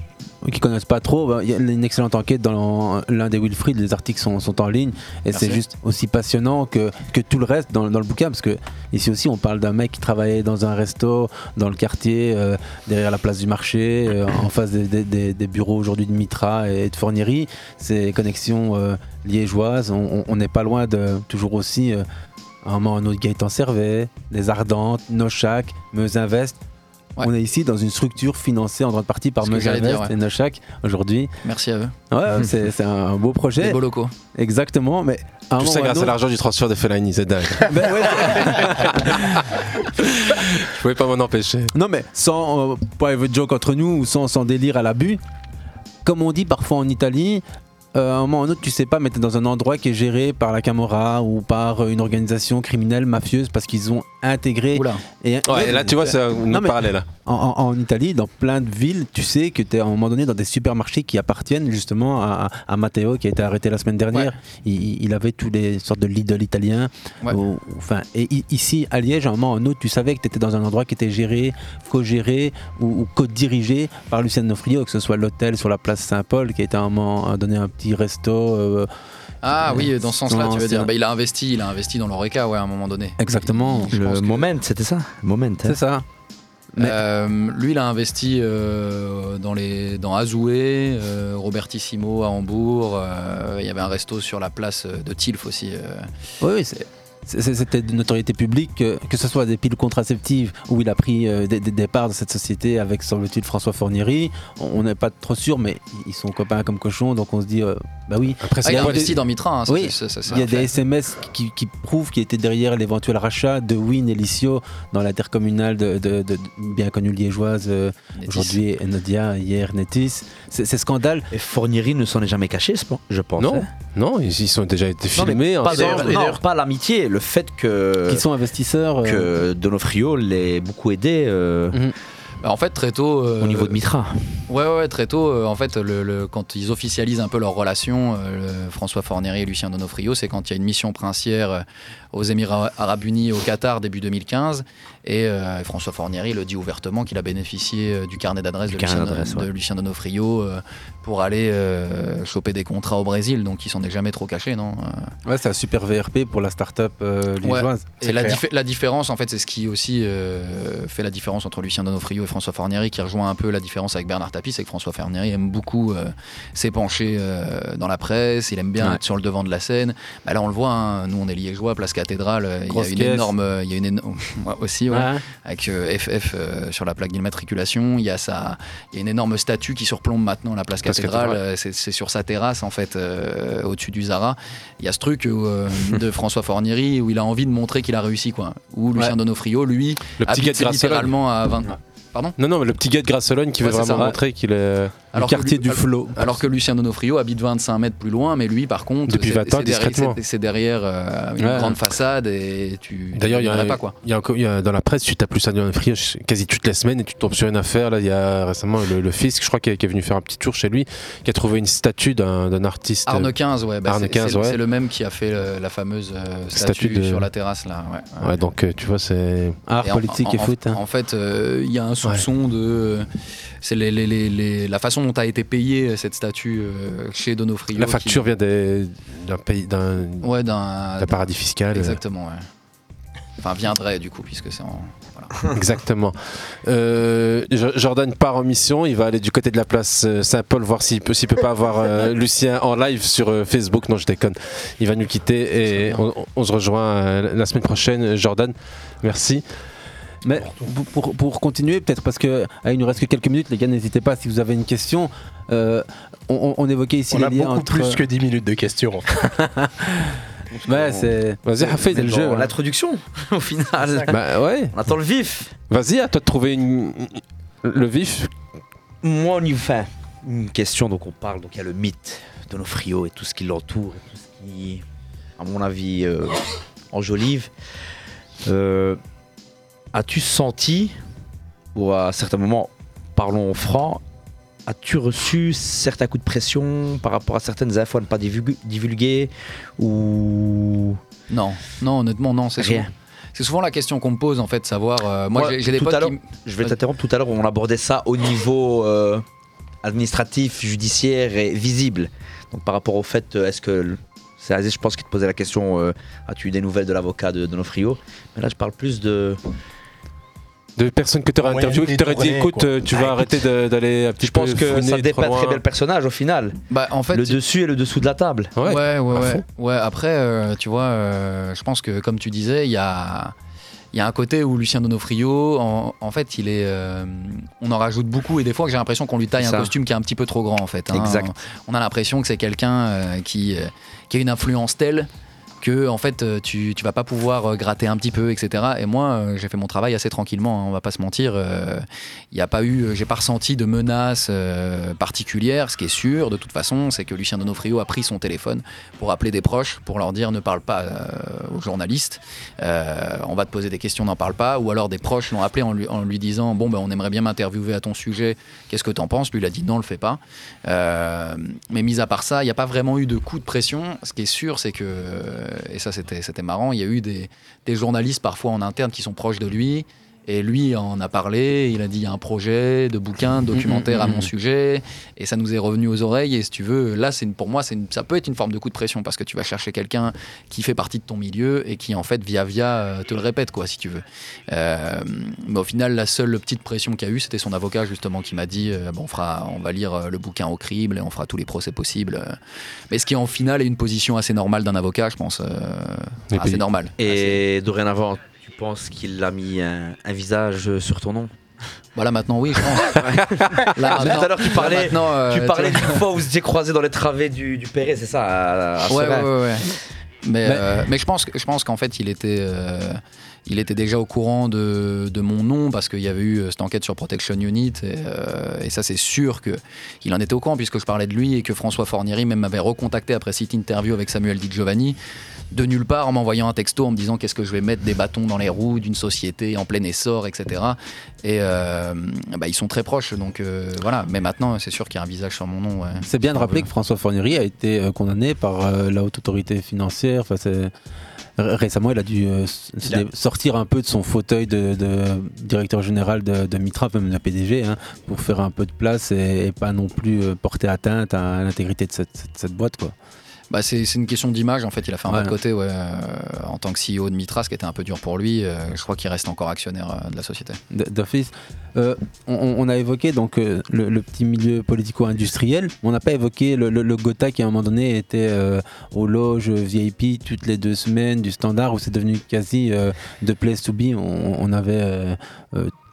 qui connaissent pas trop, bah, il y a une excellente enquête dans l'un des Wilfried. Les articles sont, sont en ligne et c'est juste aussi passionnant que, que tout le reste dans, dans le bouquin. Parce que ici aussi, on parle d'un mec qui travaillait dans un resto dans le quartier, euh, derrière la place du marché, euh, en face des, des- des- des bureaux aujourd'hui de Mitra et de Fournierie. Ces connexions euh, liégeoises, on- n'est pas loin de toujours aussi. à un moment, un autre Gaëtan Servet, les Ardentes, Nochac, Meuse On est ici dans une structure financée en grande partie par Ce que Meuse j'allais Invest dire, ouais. et Nochac aujourd'hui. Merci à eux. Ouais, c'est un beau projet. Des beaux locaux. Exactement, mais Tout ça grâce à l'argent du transfert de Fellaini, c'est dingue. (laughs) Ben ouais, (laughs) Je pouvais pas m'en empêcher. Non mais sans euh, private joke entre nous ou sans, sans délire à l'abus, comme on dit parfois en Italie, euh, à un moment ou à un autre tu sais pas mais t'es dans un endroit qui est géré par la Camorra ou par euh, une organisation criminelle mafieuse parce qu'ils ont intégré. Et, Ouais, et là, tu vois, mais parlait là. En, en- en Italie, dans plein de villes, tu sais que tu es à un moment donné dans des supermarchés qui appartiennent justement à, à Matteo qui a été arrêté la semaine dernière. Il, il avait tous les sortes de Lidl italiens. Enfin, et ici, à Liège, à un moment ou un autre, tu savais que tu étais dans un endroit qui était géré, co-géré ou, ou co-dirigé par Lucien Nofrio, que ce soit l'hôtel sur la place Saint-Paul qui a été à un moment donné un petit resto. euh, Ah oui, dans ce sens-là, tu veux dire. Bah, il a investi, il a investi dans l'Oreca, ouais, à un moment donné. Exactement. Le que- moment, c'était ça Moment. C'est ça. Euh, lui, il a investi euh, dans, les, dans Azoué, euh, Robertissimo à Hambourg. euh, il y avait un resto sur la place de Tilf aussi. euh. Oui, oui, c'est- c'était de notoriété publique, que, que ce soit des piles contraceptives où il a pris euh, des, des- parts de cette société avec, semble-t-il, François Fornieri. On n'est pas trop sûr, mais ils sont copains comme cochons, donc on se dit, euh, bah oui. Après, Ah, il a investi dans Mitra. hein, ça, oui, il y a des. SMS qui, qui prouvent qu'il était derrière l'éventuel rachat de Win et Licio dans l'intercommunal de, de- de- de bien connue liégeoise, euh, aujourd'hui Enodia, hier Netis. C'est c'est scandale. Et Fornieri ne s'en est jamais caché, je pense. Non, hein. non, ils, ils sont déjà été Non, filmés. pas, ensemble. d'ailleurs- Et non, pas l'amitié, le fait que. Qui sont investisseurs. euh, Que Donofrio l'ait beaucoup aidé. euh, Bah, en fait, très tôt. euh, Au niveau de Mitra. Ouais, ouais, très tôt. euh, en fait, le, le- quand ils officialisent un peu leur relation, euh, François Fornery et Lucien Donofrio, c'est quand il y a une mission princière euh, aux Émirats Arabes Unis, au Qatar, début 2015. Et euh, François Fornery le dit ouvertement qu'il a bénéficié euh, du carnet d'adresse de, Lucien- de Donofrio euh, pour aller euh, choper des contrats au Brésil. Donc, ils s'en est jamais trop cachés, non Ouais, c'est un super VRP pour la start-up euh, Ouais. liégeoise. Et la, diffé- la différence, en fait, c'est ce qui aussi euh, fait la différence entre Lucien Donofrio et François Fornieri, qui rejoint un peu la différence avec Bernard Tapie, c'est que François Fornieri aime beaucoup euh, s'épancher euh, dans la presse, il aime bien Ouais. être sur le devant de la scène. Bah là, on le voit, hein, nous on est liégeois, place cathédrale, euh, il y a une énorme, euh, il y a une (laughs) aussi, ouais, avec FF euh, sur la plaque d'immatriculation. Il y a sa, il y a une énorme statue qui surplombe maintenant la place Place cathédrale. cathédrale. C'est sur sa terrasse en fait, au-dessus du Zara. Il y a ce truc (laughs) de François Fornieri où il a envie de montrer qu'il a réussi quoi. Où Lucien Ouais. Donofrio, lui, Le petit habite littéralement à 20. Pardon Non, non, mais le petit gars de Grasselone qui Ouais, veut vraiment ça. montrer qu'il est. Alors le que quartier lui- du flot. Alors que Lucien Donofrio habite 25 mètres plus loin, mais lui, par contre, Depuis c'est- 20 ans, c'est derrière- discrètement. c'est- C'est derrière euh, une Ouais. grande façade et tu. D'ailleurs, il y, a verrais un- pas quoi. y a y a- dans la presse, tu tapes Lucien Donofrio quasi toutes les semaines et tu tombes sur une affaire. Là, il y a récemment le, le fisc, je crois, qui est, qui est venu faire un petit tour chez lui, qui a trouvé une statue d'un artiste. Arne 15, ouais. bah, c'est- 15, c'est ouais. c'est le même qui a fait euh, la fameuse euh, Statue statue, de- sur la terrasse là. ouais. Ouais, donc euh, tu vois, c'est. Art, Et en- politique en- et en- foot. hein. En fait, il y a un soupçon de. C'est les- les- les- les- la façon dont a été payée cette statue euh, chez Donofrio. La qui- facture vient d'un pays, d'un Ouais, paradis fiscal. euh. Exactement, ouais. Enfin, viendrait du coup, puisque c'est en. voilà. (laughs) Exactement. Euh, Jo- Jordan part en mission. Il va aller du côté de la place euh, Saint-Paul voir s'il peut, peut pas avoir euh, (laughs) Lucien en live sur euh, Facebook. Non, je déconne. Il va nous quitter et on, on se rejoint euh, la semaine prochaine. Jordan, merci. Mais pour, pour- pour continuer, peut-être parce que ah, il nous reste que quelques minutes, les gars, n'hésitez pas si vous avez une question. Euh, on, évoquait ici On les a liens beaucoup entre. plus que 10 minutes de questions. en fait. (laughs) Ouais, c'est. Vas-y, Hafez. c'est le jeu. hein. L'introduction, (laughs) au final. Bah ouais. On attend le vif. Vas-y, à toi de trouver une- le vif. Moi, on y va. Une question, donc on parle, donc il y a le mythe d'Onofrio et tout ce qui l'entoure, et tout ce qui, à mon avis, euh, enjolive. Euh, As-tu senti, ou à certains moments, parlons franc, as-tu reçu certains coups de pression par rapport à certaines infos à ne pas divulgu- divulguer ou Non, non, honnêtement, non, c'est Rien. souvent. C'est souvent la question qu'on me pose en fait, savoir. euh, moi, Moi, j'ai des potes à qui. Je vais t'interrompre. Tout à l'heure, on abordait ça au niveau euh, administratif, judiciaire et visible. Donc, par rapport au fait, euh, est-ce que. C'est Aziz, je pense, qui te posait la question euh, as-tu eu des nouvelles de l'avocat de, de Nofrio? Mais là, je parle plus de. De personnes que tu aurais Ouais, interviewé, qui t'auraient dit écoute, quoi. euh, tu Ah, vas écoute, arrêter d'aller un petit Je pense que ça dépeint très bien le personnage au final. Bah, en fait, le dessus et le dessous de la table. Ouais, Ouais, ouais, après, euh, tu vois, euh, je pense que comme tu disais, il y a, il y a un côté où Lucien Donofrio, en, en fait, il est, euh, on en rajoute beaucoup et des fois j'ai l'impression qu'on lui taille un costume qui est un petit peu trop grand en fait. hein. Exact. On, a l'impression que c'est quelqu'un euh, qui, euh, qui a une influence telle que en fait euh, tu, tu vas pas pouvoir euh, gratter un petit peu, etc. Et moi, euh, j'ai fait mon travail assez tranquillement, hein, on va pas se mentir. Il n'y a pas eu, j'ai pas ressenti de menaces euh, particulières. Ce qui est sûr, de toute façon, c'est que Lucien Donofrio a pris son téléphone pour appeler des proches, pour leur dire ne parle pas aux journalistes. On va te poser des questions, n'en parle pas. Ou alors des proches l'ont appelé en lui, en lui disant bon ben on aimerait bien m'interviewer à ton sujet. Qu'est-ce que t'en penses? Lui il a dit non, le fais pas. Mais mis à part ça, il n'y a pas vraiment eu de coup de pression. Ce qui est sûr, c'est que et ça c'était marrant. Il y a eu des journalistes parfois en interne qui sont proches de lui. Et lui en a parlé, il a dit il y a un projet de bouquin, de documentaire à mon sujet, et ça nous est revenu aux oreilles. Et si tu veux, là, c'est une- pour moi, une- ça peut être une forme de coup de pression parce que tu vas chercher quelqu'un qui fait partie de ton milieu et qui, en fait, via via, euh, te le répète, quoi, si tu veux. Euh, mais au final, la seule petite pression qu'il y a eu, c'était son avocat, justement, qui m'a dit euh, bon, on, fera, on va lire le bouquin au crible et on fera tous les procès possibles. Mais ce qui, en final, est une position assez normale d'un avocat, je pense. euh, assez normal. Et dorénavant, tu penses qu'il a mis un, un visage sur ton nom Voilà, maintenant, oui, je pense. (laughs) Là, Tout à l'heure, tu là, parlais, maintenant, euh, tu parlais tu- d'une fois où vous étiez croisés dans les travées du, du Perret, c'est ça à- à ouais, ouais, ouais, ouais. Mais, Mais- euh, mais je pense, je pense qu'en fait, il était, euh, il était déjà au courant de, de mon nom parce qu'il y avait eu euh, cette enquête sur Protection Unit. Et, euh, et ça, c'est sûr qu'il en était au courant puisque je parlais de lui et que François Fornieri même m'avait recontacté après cette interview avec Samuel Di Giovanni. De nulle part, en m'envoyant un texto en me disant qu'est-ce que je vais mettre des bâtons dans les roues d'une société en plein essor, etc. Et euh, bah, ils sont très proches, donc euh, voilà. Mais maintenant, c'est sûr qu'il y a un visage sur mon nom. ouais. C'est bien de rappeler que François Fornery a été condamné par euh, la haute autorité financière. Enfin, c'est- Ré- Récemment, il a dû euh, s- se Il a- dé- sortir un peu de son fauteuil de, directeur général de, Mitra, même de la PDG, hein, pour faire un peu de place et, pas non plus euh, porter atteinte à l'intégrité de cette, boîte. Bah, c'est une question d'image en fait. Il a fait un Ouais. pas de côté ouais, euh, en tant que CEO de Mitra, ce qui était un peu dur pour lui. euh, je crois qu'il reste encore actionnaire euh, de la société. D'office. On, on a évoqué donc le, le petit milieu politico-industriel. On n'a pas évoqué le, le, le Gotha qui à un moment donné était aux loges VIP toutes les deux semaines du standard où c'est devenu quasi de place to be. On, on avait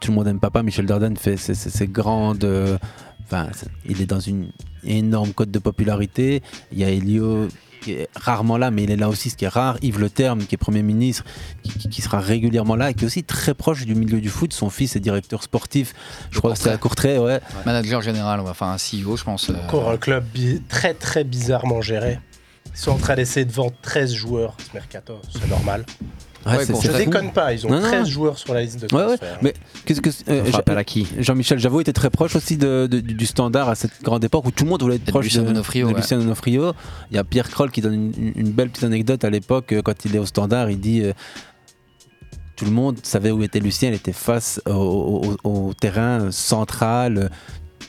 tout le monde aime papa. Michel Darden fait ces grandes. euh, Enfin, il est dans une énorme cote de popularité. Il y a Elio qui est rarement là, mais il est là aussi, ce qui est rare. Yves Le Terme, qui est Premier ministre, qui, qui- qui sera régulièrement là, et qui est aussi très proche du milieu du foot. Son fils est directeur sportif, je crois que c'est à Courtrai, ouais. Manager général, ouais, enfin un CEO, je pense. euh, Encore un club très très bizarrement géré. Ils sont en train d'essayer de vendre 13 joueurs ce mercato, c'est normal. Ouais, c'est- je c'est fou. déconne pas, ils ont Non, non. 13 joueurs sur la liste de Ouais, ouais. transfert. Mais qu'est-ce que euh, à qui Jean-Michel Javot était très proche aussi de- de- du, du standard à cette grande époque où tout le monde voulait être proche de, ouais. Lucien Donofrio. Il y a Pierre Kroll qui donne une, une belle petite anecdote à l'époque euh, quand il est au standard. Il dit euh, tout le monde savait où était Lucien. Il était face au, au- au- au terrain central.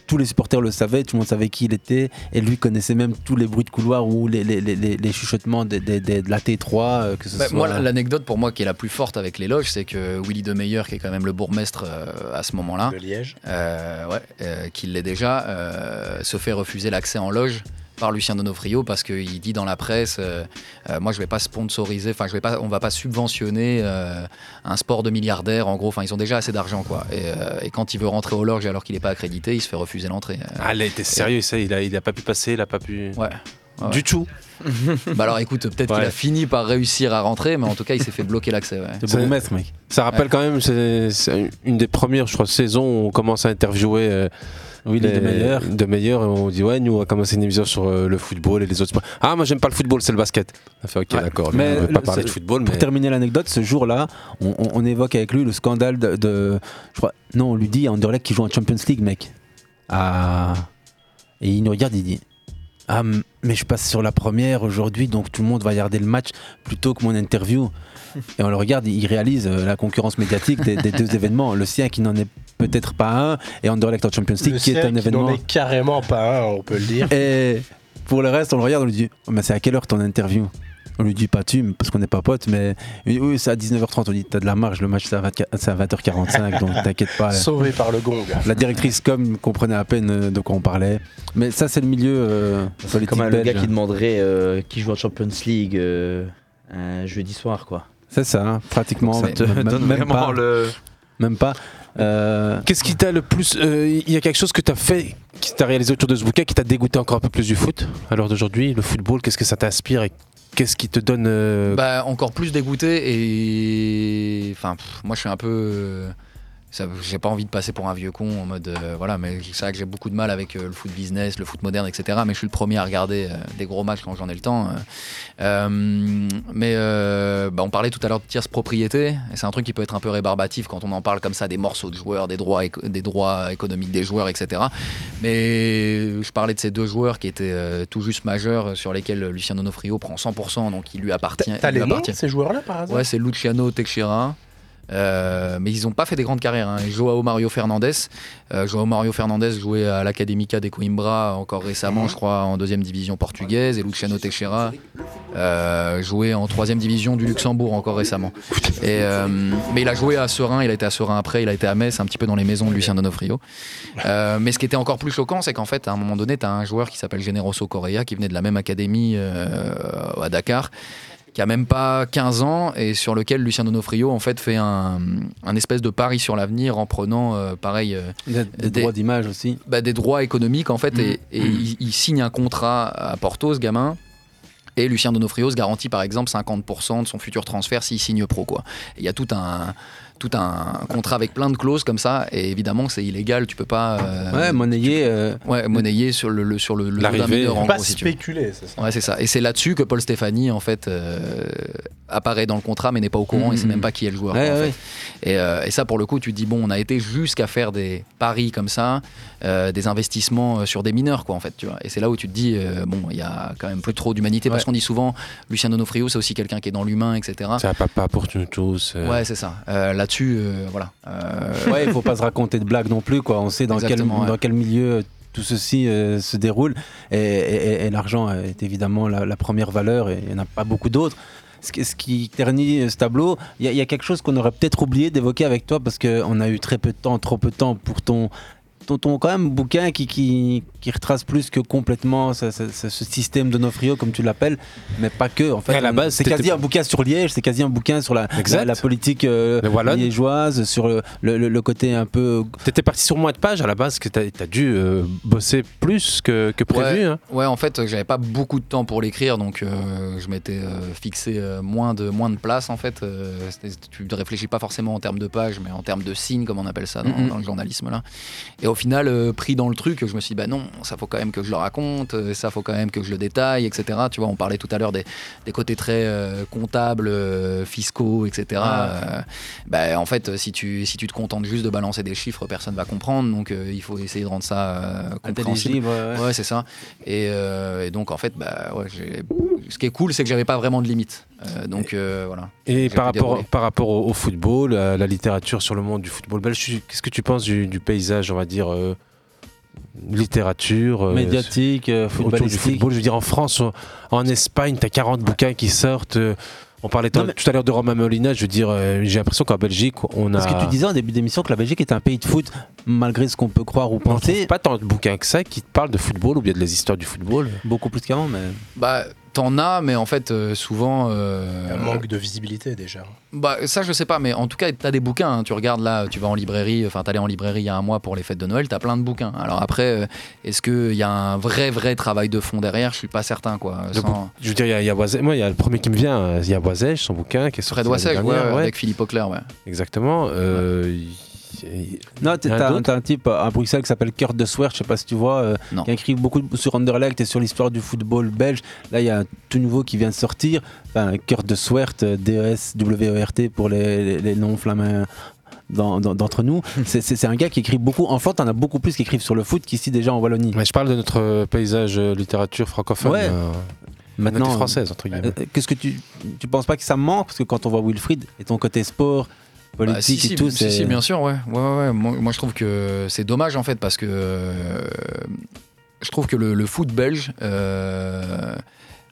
Tous les supporters le savaient, tout le monde savait qui il était, et lui connaissait même tous les bruits de couloir ou les, les- les- les- les chuchotements des- de la T3, euh, que ce Bah, soit. Moi, l'anecdote pour moi qui est la plus forte avec les loges, c'est que Willy Demeyer, qui est quand même le bourgmestre euh, à ce moment-là, De Liège. euh, ouais, euh, qui l'est déjà, euh, se fait refuser l'accès en loge par Lucien Donofrio parce qu'il dit dans la presse euh, euh, moi je vais pas sponsoriser enfin je vais pas on va pas subventionner euh, un sport de milliardaires en gros enfin ils ont déjà assez d'argent quoi et, euh, et quand il veut rentrer aux loges alors qu'il n'est pas accrédité il se fait refuser l'entrée euh. Allez, t'es sérieux, ça, il a, il a pas pu passer, il a pas pu. ouais Ouais, Du tout. (laughs) bah alors écoute peut-être qu'il a fini par réussir à rentrer mais en tout cas il s'est fait bloquer l'accès ouais. C'est bourgmestre, mec. Ça rappelle Ouais. quand même, c'est c'est une des premières, je crois, saisons où on commence à interviewer. euh, Oui, les les- meilleurs. de meilleurs, on dit ouais, nous on va commencer une émission sur euh, le football et les autres sports. Ah, moi j'aime pas le football, c'est le basket. On fait ok, Ouais. d'accord. Mais on pas le- parler de football, Pour mais terminer l'anecdote, ce jour-là, on, on- on évoque avec lui le scandale de, de- je crois, non, on lui dit à Anderlecht qui joue en Champions League, mec. Ah. Et il nous regarde, il dit, ah, mais je passe sur la première aujourd'hui, donc tout le monde va regarder le match plutôt que mon interview. Et on le regarde, il réalise euh, la concurrence médiatique des, des deux (laughs) événements. Le sien qui n'en est peut-être pas un, et Anderlecht en Champions League Le qui est un événement. est carrément pas un, on peut le dire. (laughs) Et pour le reste, on le regarde, on lui dit Oh, mais C'est à quelle heure ton interview? On lui dit pas tu, parce qu'on n'est pas potes, mais oui, c'est à 19h30. On dit T'as de la marge, le match c'est à, 24 c'est à 20h45, donc (laughs) t'inquiète pas. Sauvé par le gong. La directrice com comprenait à peine euh, de quoi on parlait. Mais ça, c'est le milieu euh, C'est politique comme un- le belge. gars qui demanderait euh, qui joue en Champions League euh, un jeudi soir, quoi. C'est ça, hein, pratiquement. Ça te (laughs) Même- donne même vraiment pas. le- Même pas. Euh, Qu'est-ce qui t'a le plus. euh, Il y a quelque chose que t'as fait, qui t'a réalisé autour de ce bouquin, qui t'a dégoûté encore un peu plus du foot à l'heure d'aujourd'hui Le football, qu'est-ce que ça t'inspire et Qu'est-ce qui te donne. euh, Bah, encore plus dégoûté et. Enfin, pff, moi je suis un peu. J'ai pas envie de passer pour un vieux con en mode. euh, voilà, mais c'est vrai que j'ai beaucoup de mal avec euh, le foot business, le foot moderne, etc. Mais je suis le premier à regarder euh, des gros matchs quand j'en ai le temps. mais bah, on parlait tout à l'heure de tierce propriété, et c'est un truc qui peut être un peu rébarbatif quand on en parle comme ça des morceaux de joueurs, des droits, des droits économiques des joueurs, etc. Mais je parlais de ces deux joueurs qui étaient tout juste majeurs, sur lesquels Lucien Donofrio prend 100%, donc il lui appartient. T'as les noms appartient. de ces joueurs-là par hasard? Ouais, c'est Luciano Teixeira. Euh, mais ils n'ont pas fait des grandes carrières. Hein. Joao Mario Fernandez. Euh, Joao Mario Fernandez jouait à l'Académica de Coimbra encore récemment, je crois, en deuxième division portugaise. Et Luciano Teixeira euh, jouait en troisième division du Luxembourg encore récemment. Et, euh, mais il a joué à Serein, il a été à Serein après, il a été à Metz, un petit peu dans les maisons de Lucien Donofrio. Mais ce qui était encore plus choquant, c'est qu'en fait, à un moment donné, tu as un joueur qui s'appelle Generoso Correa, qui venait de la même académie à Dakar qui a même pas 15 ans et sur lequel Lucien Donofrio en fait fait un, un espèce de pari sur l'avenir en prenant euh, pareil euh, Des, des droits d'image aussi. bah, des droits économiques en fait et, et il, il signe un contrat à Porto ce gamin et Lucien Donofrio se garantit par exemple 50% de son futur transfert s'il signe pro quoi. Il y a tout un tout un contrat avec plein de clauses comme ça et évidemment c'est illégal tu peux pas euh, Ouais, monnayer. euh, ouais monnayer sur le, le- sur le, L'arrivée, Pas gros, si spéculer, c'est ça. Ouais, c'est ça. Et c'est là-dessus que Paul Stéphanie, en fait, euh, apparaît dans le contrat, mais n'est pas au courant et sait même pas qui est le joueur. Ouais, quoi, en ouais. fait. Et, euh, et ça, pour le coup, tu te dis, bon, on a été jusqu'à faire des paris comme ça, euh, des investissements euh, sur des mineurs, quoi, en fait, tu vois. Et c'est là où tu te dis, euh, bon, il y a quand même plus trop d'humanité, parce qu'on dit souvent, Lucien Donofrio, c'est aussi quelqu'un qui est dans l'humain, etc. C'est un papa pour nous tous. Ouais, c'est ça. Là-dessus, voilà. (laughs) Ouais, il faut pas se raconter de blagues non plus, quoi. On sait dans, quel, ouais. dans quel milieu tout ceci euh, se déroule. Et, et- et l'argent est évidemment la, la première valeur et il n'y en a pas beaucoup d'autres. Ce qui, ce qui ternit ce tableau, il y, y a quelque chose qu'on aurait peut-être oublié d'évoquer avec toi parce qu'on a eu très peu de temps, trop peu de temps pour ton, ton, ton quand même bouquin qui, qui, qui retrace plus que complètement ce, ce- ce- ce système de Nofrio, comme tu l'appelles, mais pas que. En fait, À la On- base, c'est quasi un bouquin sur Liège, c'est quasi un bouquin sur la, Exact. la, la politique euh, liégeoise, sur le, le- le- le côté un peu T'étais parti sur moins de pages à la base, que t'as as dû euh, bosser plus que, que prévu. Ouais, hein. ouais, en fait, euh, j'avais pas beaucoup de temps pour l'écrire, donc euh, je m'étais euh, fixé euh, moins, de, moins de place, en fait. Euh, tu ne réfléchis pas forcément en termes de pages, mais en termes de signes, comme on appelle ça dans, dans le journalisme. là. Et au final, euh, pris dans le truc, je me suis dit, bah non, ça faut quand même que je le raconte, euh, ça faut quand même que je le détaille, etc. Tu vois, on parlait tout à l'heure des, des côtés très euh, comptables, euh, fiscaux, etc. Euh, bah, en fait, si tu, si tu te contentes juste de balancer des chiffres, personne va comprendre, donc il faut essayer de rendre ça compréhensible. ouais, ouais. Ouais, c'est ça. Et, et donc, en fait, bah, ouais, ce qui est cool, c'est que j'avais pas vraiment de limite. Donc, euh, voilà. Et par rapport, dérouler. par rapport au, au football, à la littérature sur le monde du football belge, qu'est-ce que tu penses du, du paysage, on va dire, euh, littérature euh, médiatique, euh, autour du football Je veux dire, en France, en, Espagne, tu as 40 bouquins qui sortent. euh, on parlait Non, tout- à l'heure de Romain Molina, je veux dire, euh, j'ai l'impression qu'en Belgique, on a. Parce que tu disais en début d'émission que la Belgique est un pays de foot, malgré ce qu'on peut croire ou penser. pas tant de bouquins que ça qui te parlent de football ou bien de les histoires du football. Beaucoup plus qu'avant, mais. Bah, t'en as, mais en fait, euh, souvent. euh, Un manque de visibilité déjà. Bah, ça, je sais pas, mais en tout cas, t'as des bouquins. hein. Tu regardes là, tu vas en librairie, enfin, t'allais en librairie il y a un mois pour les fêtes de Noël, t'as plein de bouquins. Alors après, euh, est-ce qu'il y a un vrai, vrai travail de fond derrière? Je suis pas certain, quoi. Le Sans- bou- Je veux dire, il y a, y a moi, il y a le premier qui me vient, euh, il y a Boisège, son bouquin qui est sorti Fred ouais, ouais. avec Philippe Auclair, ouais. Exactement. euh, Non, a t'as t'as un type à Bruxelles qui s'appelle Kurt de Sweert, je sais pas si tu vois, euh, qui a écrit beaucoup sur Anderlecht et sur l'histoire du football belge. Là, il y a un tout nouveau qui vient de sortir. Enfin, Kurt de Sweert, euh, D-E-S-W-E-R-T pour les, les- les noms flamands d'entre nous. (laughs) C'est- un gars qui écrit beaucoup. En France, t'en as beaucoup plus qui écrivent sur le foot qu'ici déjà en Wallonie. Mais je parle de notre euh, paysage euh, littérature francophone. Ouais. euh, Maintenant, française, entre guillemets. euh, Qu'est-ce que tu, tu penses pas que ça me manque? Parce que quand on voit Wilfried et ton côté sport, politique Bah, si, si, et tout, si, bien sûr, ouais. ouais, ouais, ouais. Moi, moi, je trouve que c'est dommage en fait parce que euh, je trouve que le, le foot belge. euh,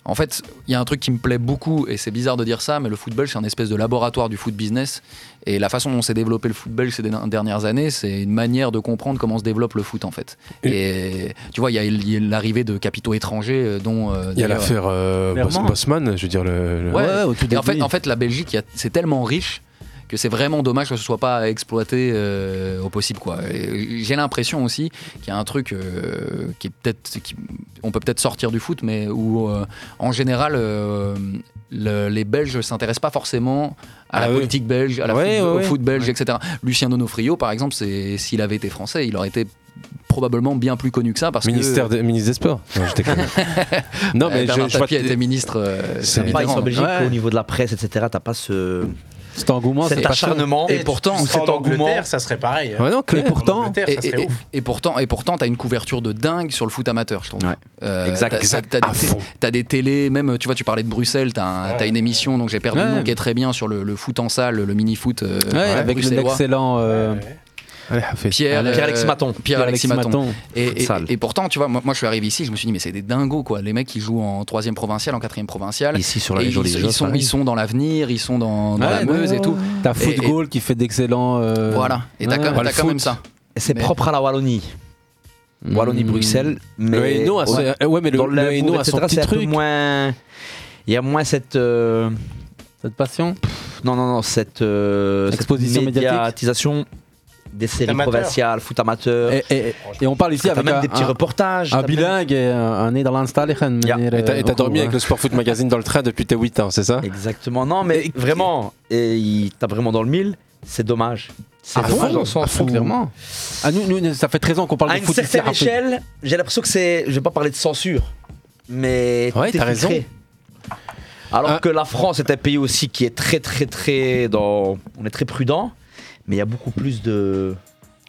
en fait, il y a un truc qui me plaît beaucoup, et c'est bizarre de dire ça, mais le foot belge, c'est un espèce de laboratoire du foot business. Et la façon dont s'est développé le foot belge ces dernières- années, c'est une manière de comprendre comment se développe le foot, en fait. Et tu vois, il y a, l'arrivée de capitaux étrangers, euh, dont. euh, Il y a l'affaire euh. Bosman, je veux dire. Le, le- Ouais, Ouais, au tout et en fait, début. en fait, la Belgique, c'est tellement riche que c'est vraiment dommage que ce soit pas exploité euh, au possible quoi. J'ai l'impression aussi qu'il y a un truc euh, qui est peut-être, qui- on peut peut-être sortir du foot, mais où euh, en général euh, le- les Belges s'intéressent pas forcément à la Ah oui. politique belge, à la Ouais, foot- ouais, au foot belge, etc. Lucien Donofrio, par exemple, c'est s'il avait été français, il aurait été probablement bien plus connu que ça parce Ministère que de- ministre des Sports. Non, (laughs) je mais Euh, je, je vois Tapie a été ministre. euh, C'est pas en Belgique Ouais. au niveau de la presse, etc. T'as pas ce. Cet engouement, cet acharnement Et pourtant, Ou cet en Angleterre, ça serait pareil. Ouais, non, Et pourtant, Et, ça serait et- ouf. et pourtant, et pourtant, t'as une couverture de dingue sur le foot amateur, je trouve. Euh, Exact, t'as- exact. T'as, À des, télés, même, tu vois, tu parlais de Bruxelles, t'as, un- t'as une émission, donc j'ai perdu le Ouais. nom, qui est très bien sur le, le foot en salle, le mini-foot. euh, Ouais, avec l'excellent. Euh, Allez. Pierre, Allez. euh, Pierre-Alexis Maton. Et, et, Futsal. et pourtant, tu vois, moi, moi, je suis arrivé ici, je me suis dit, mais c'est des dingos, quoi. Les mecs qui jouent en troisième provincial, en quatrième provincial. Ici sur la région ils, des ils Jeux, sont, ils sont dans l'avenir, ils sont dans, dans Ouais, la Meuse et tout. T'as Football qui fait d'excellents. euh, Voilà. Et t'as ouais, quand, même ça. Et C'est Mais- propre à la Wallonie. Mm. Wallonie-Bruxelles. Mais Le Hainaut a, Ouais. ouais, mais le, Dans le le Hainaut Limbourg, a son petit truc. moins. Il y a moins cette. euh, Cette passion? Non, non, non, cette. euh, cette Exposition médiatique? Des séries Amateur. provinciales, foot amateur. et, et- et on parle ici T'as avec même un, des petits un- reportages. un t'as bilingue et un, un Nederlandstalige. Ja. meneer, Et t'as, euh, t'as dormi avec hein. le Sport Foot Magazine dans le train depuis tes 8 ans, c'est ça? Exactement. Non, mais vraiment, tape vraiment dans le mille. C'est dommage. C'est À dommage dans le à sens où- clairement. Ah, nous, nous, ça fait 13 ans qu'on parle À de une foot ici, certaine rapide. échelle, j'ai l'impression que c'est. Je vais pas parler de censure, mais. Ouais, t'as raison. Alors Ah. que la France est un pays aussi qui est très, très, très. Dans... On est très prudent, mais il y a beaucoup plus de,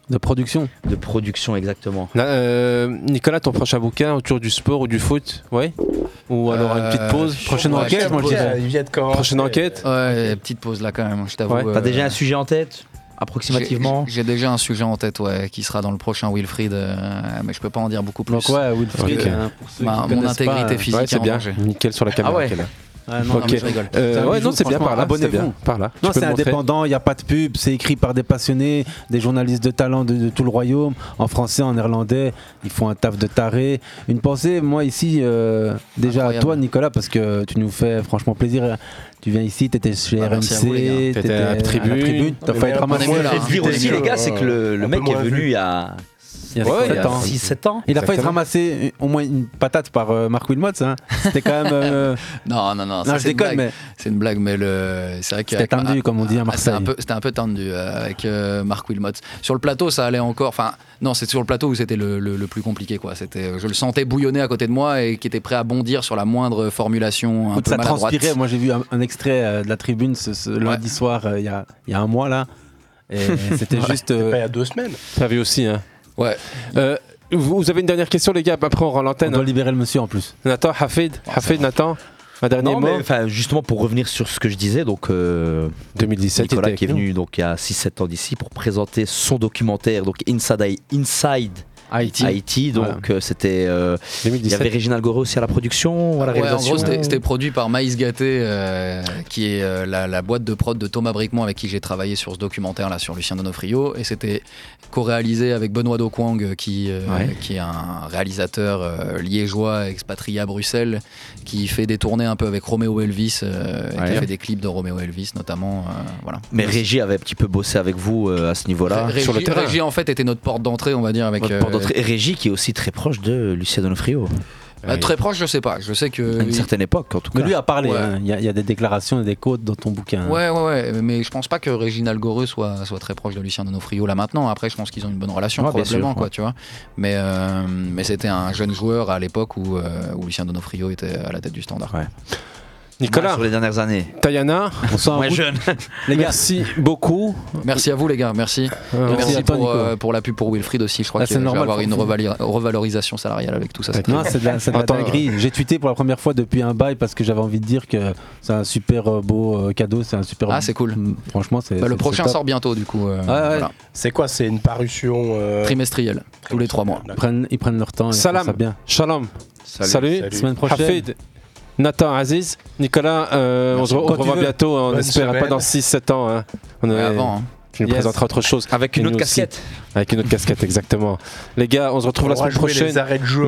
De production. de production, exactement. Là, euh, Nicolas, ton prochain bouquin autour du sport ou du foot Ouais Ou alors une petite Euh, pause Prochaine ouais, enquête, je moi je dirais. Prochaine enquête Ouais, petite pause là quand même, je t'avoue. Ouais. T'as euh, déjà un sujet en tête Approximativement J'ai déjà un sujet en tête, ouais, qui sera dans le prochain Wilfried, euh, mais je peux pas en dire beaucoup plus. Donc, ouais, Wilfried, Ok. pour ceux Ma- qui mon intégrité pas, physique Ouais, c'est est en bien. danger. Nickel sur la caméra. Ah ouais. Ah, non, je rigole. Euh, C'est un ouais, bijou, non, c'est bien par là. c'est abonnez-vous. bien. Par là. Non, c'est le indépendant, il n'y a pas de pub, c'est écrit par des passionnés, des journalistes de talent de, de tout le royaume, en français, en néerlandais, ils font un taf de taré. Une pensée, moi ici, euh, déjà Incroyable. à toi Nicolas, parce que tu nous fais franchement plaisir. Tu viens ici, tu étais chez Ah, à. RMC, T'étais t'étais à la tribune. t'as failli là, Et dire hein. aussi, les gars, c'est que le, le mec est venu vu. Il y a Ouais, ans. 6-7 ans. Il a failli ramasser au moins une patate par euh, Marc Wilmots. Hein. C'était quand même. euh, (laughs) Non, non, non, je c'est une déconne, blague. mais C'est une blague, mais le... c'est vrai que c'était tendu, comme on dit à Ah, C'était Marseille. un peu, c'était un peu tendu euh, avec euh, Marc Wilmot. Sur le plateau, ça allait encore. Enfin, non, c'est sur le plateau où c'était le, le- le plus compliqué, quoi. C'était, je le sentais bouillonner à côté de moi et qui était prêt à bondir sur la moindre formulation un Écoute, peu ça maladroite. transpirait. Moi, j'ai vu un, un extrait euh, de la tribune ce, ce lundi soir, euh, il y, a, il y a un mois là. Et c'était juste. euh, Pas il y a deux semaines. Ça vu aussi. Hein. Ouais. Euh, vous, avez une dernière question, les gars Après, on rend on l'antenne. doit hein. libérer le monsieur en plus. Nathan, Hafid, Hafid, Nathan, un dernier Non, mot. mais justement pour revenir sur ce que je disais, donc euh, 2017, Nicolas qui est venu donc il y a 6-7 ans d'ici pour présenter son documentaire donc Inside, Inside Haïti. Haïti. Donc euh, c'était euh, il y 2017. avait aussi à la production, ou à la Ouais, en gros, c'était produit par Maïs Gâté, euh, qui est euh, la, la boîte de prod de Thomas Bricmont avec qui j'ai travaillé sur ce documentaire là sur Lucien Donofrio. Et c'était co-réalisé avec Benoît Dokwang, qui, euh, Ouais. qui est un réalisateur euh, liégeois, expatrié à Bruxelles, qui fait des tournées un peu avec Roméo Elvis, euh, et qui Ouais. a fait des clips de Roméo Elvis notamment. euh, voilà. Mais Régie avait un petit peu bossé avec vous euh, à ce niveau-là. Régie, sur le terrain. Régie, en fait était notre porte d'entrée, on va dire, avec. Euh, d'entrée. Et Régie qui est aussi très proche de Lucien Donofrio. bah, très proche, je sais pas. Je sais que. À une certaine époque en tout cas. Mais lui a parlé. Ouais. hein. Il y, a- il y a des déclarations et des quotes dans ton bouquin. Ouais, ouais, ouais, mais je pense pas que Réginald Goreux soit, soit très proche de Lucien Donofrio là maintenant. Après, je pense qu'ils ont une bonne relation, Ouais, probablement, sûr, quoi, ouais. tu vois. Mais, euh, mais c'était un jeune joueur à l'époque où, euh, où Lucien Donofrio était à la tête du standard. Ouais. Nicolas, sur les dernières années. Tayana, On Moins jeune. (laughs) Les gars, merci beaucoup. Merci à vous, les gars, merci. Euh, Merci pour, euh, pour la pub pour Wilfried aussi. Je crois Ah, qu'il c'est va normal, avoir une revalorisation salariale avec tout ça. c'est Non, c'est de la, c'est de la Attends, dinguerie. J'ai tweeté pour la première fois depuis un bail parce que j'avais envie de dire que c'est un super euh, beau euh, cadeau. C'est un super. Ah, c'est cool. Mm, Franchement, c'est. Bah, le prochain sort bientôt, du coup. euh, Ouais, ouais. voilà. C'est quoi? C'est une parution euh, Trimestriel, tous les trois mois. Ils prennent, ils prennent leur temps. et Salam. ça bien. Shalom. Salut. Salut. Semaine prochaine. Hafid, Nathan, Aziz, Nicolas, euh, on se, on revoit bientôt. On Bonne espère pas dans 6-7 ans. hein. On Ouais, est- avant, hein. Tu nous Yes. présenteras autre chose. Avec une Et autre aussi. casquette. Avec une autre casquette, exactement. Les gars, on se retrouve On la semaine prochaine.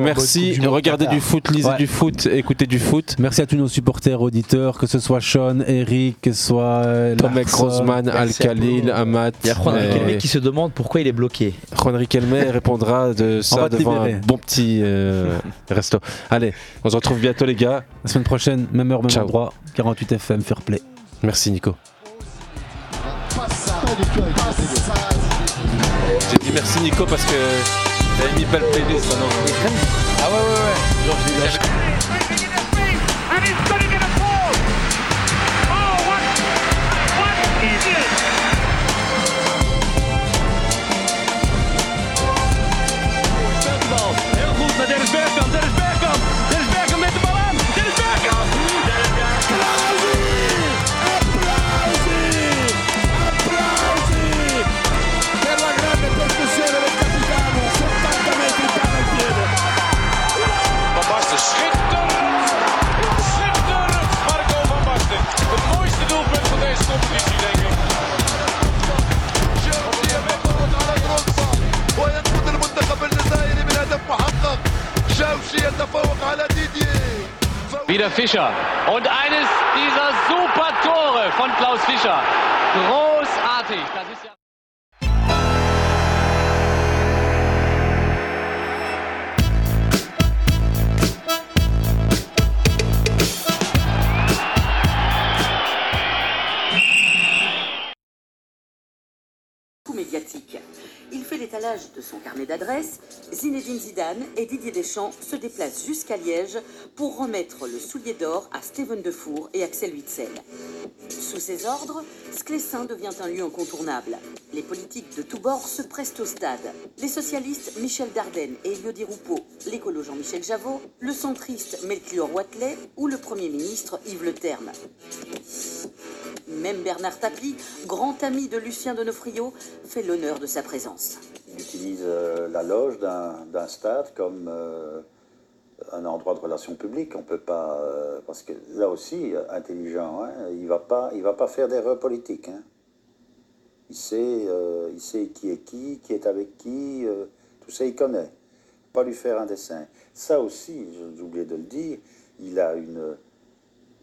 Merci. Du Regardez du foot, lisez Ouais. du foot, écoutez du foot. Merci à tous nos supporters, auditeurs, que ce soit Sean, Eric, que ce soit euh, Tomek, Larson. Rosman, Al Merci à Khalil, vous. Amat. Il y a Juan euh, Riquelme qui se demande pourquoi il est bloqué. Juan Riquelme (laughs) répondra de ça devant un bon petit euh, resto. Allez, on se retrouve bientôt les gars. La semaine prochaine, même heure, même Ciao. endroit, 48 FM, fair play. Merci Nico. J'ai dit merci Nico parce que j'avais mis belle playlist maintenant. Ah ouais, ouais, ouais. Genre, محقق جاوشي يتفوق على ديدييه Wieder Fischer. Und eines dieser super Tore von Klaus Fischer. Großartig. Das ist ja coup médiatique. Il fait l'étalage de son carnet d'adresses. Zinedine Zidane et Didier Deschamps se déplacent jusqu'à Liège pour remettre le soulier d'or à Steven Defour et Axel Witsel. Sous ses ordres, Sclessin devient un lieu incontournable. Les politiques de tous bords se pressent au stade. Les socialistes Michel Dardenne et Elio Di Rupo, l'écolo Jean-Michel Javot, le centriste Melchior Watley ou le Premier ministre Yves Le Terme. Même Bernard Tapie, grand ami de Lucien Donofrio, fait l'honneur de sa présence. Il utilise euh, la loge d'un stade comme euh, un endroit de relations publiques. On peut pas, euh, parce que là aussi, intelligent, hein, il va pas, il va pas faire d'erreur politique. hein. Il sait, il sait qui est qui, qui est avec qui, tout ça il connaît. Pas lui faire un dessin. Ça aussi, j'ai oublié de le dire, il a une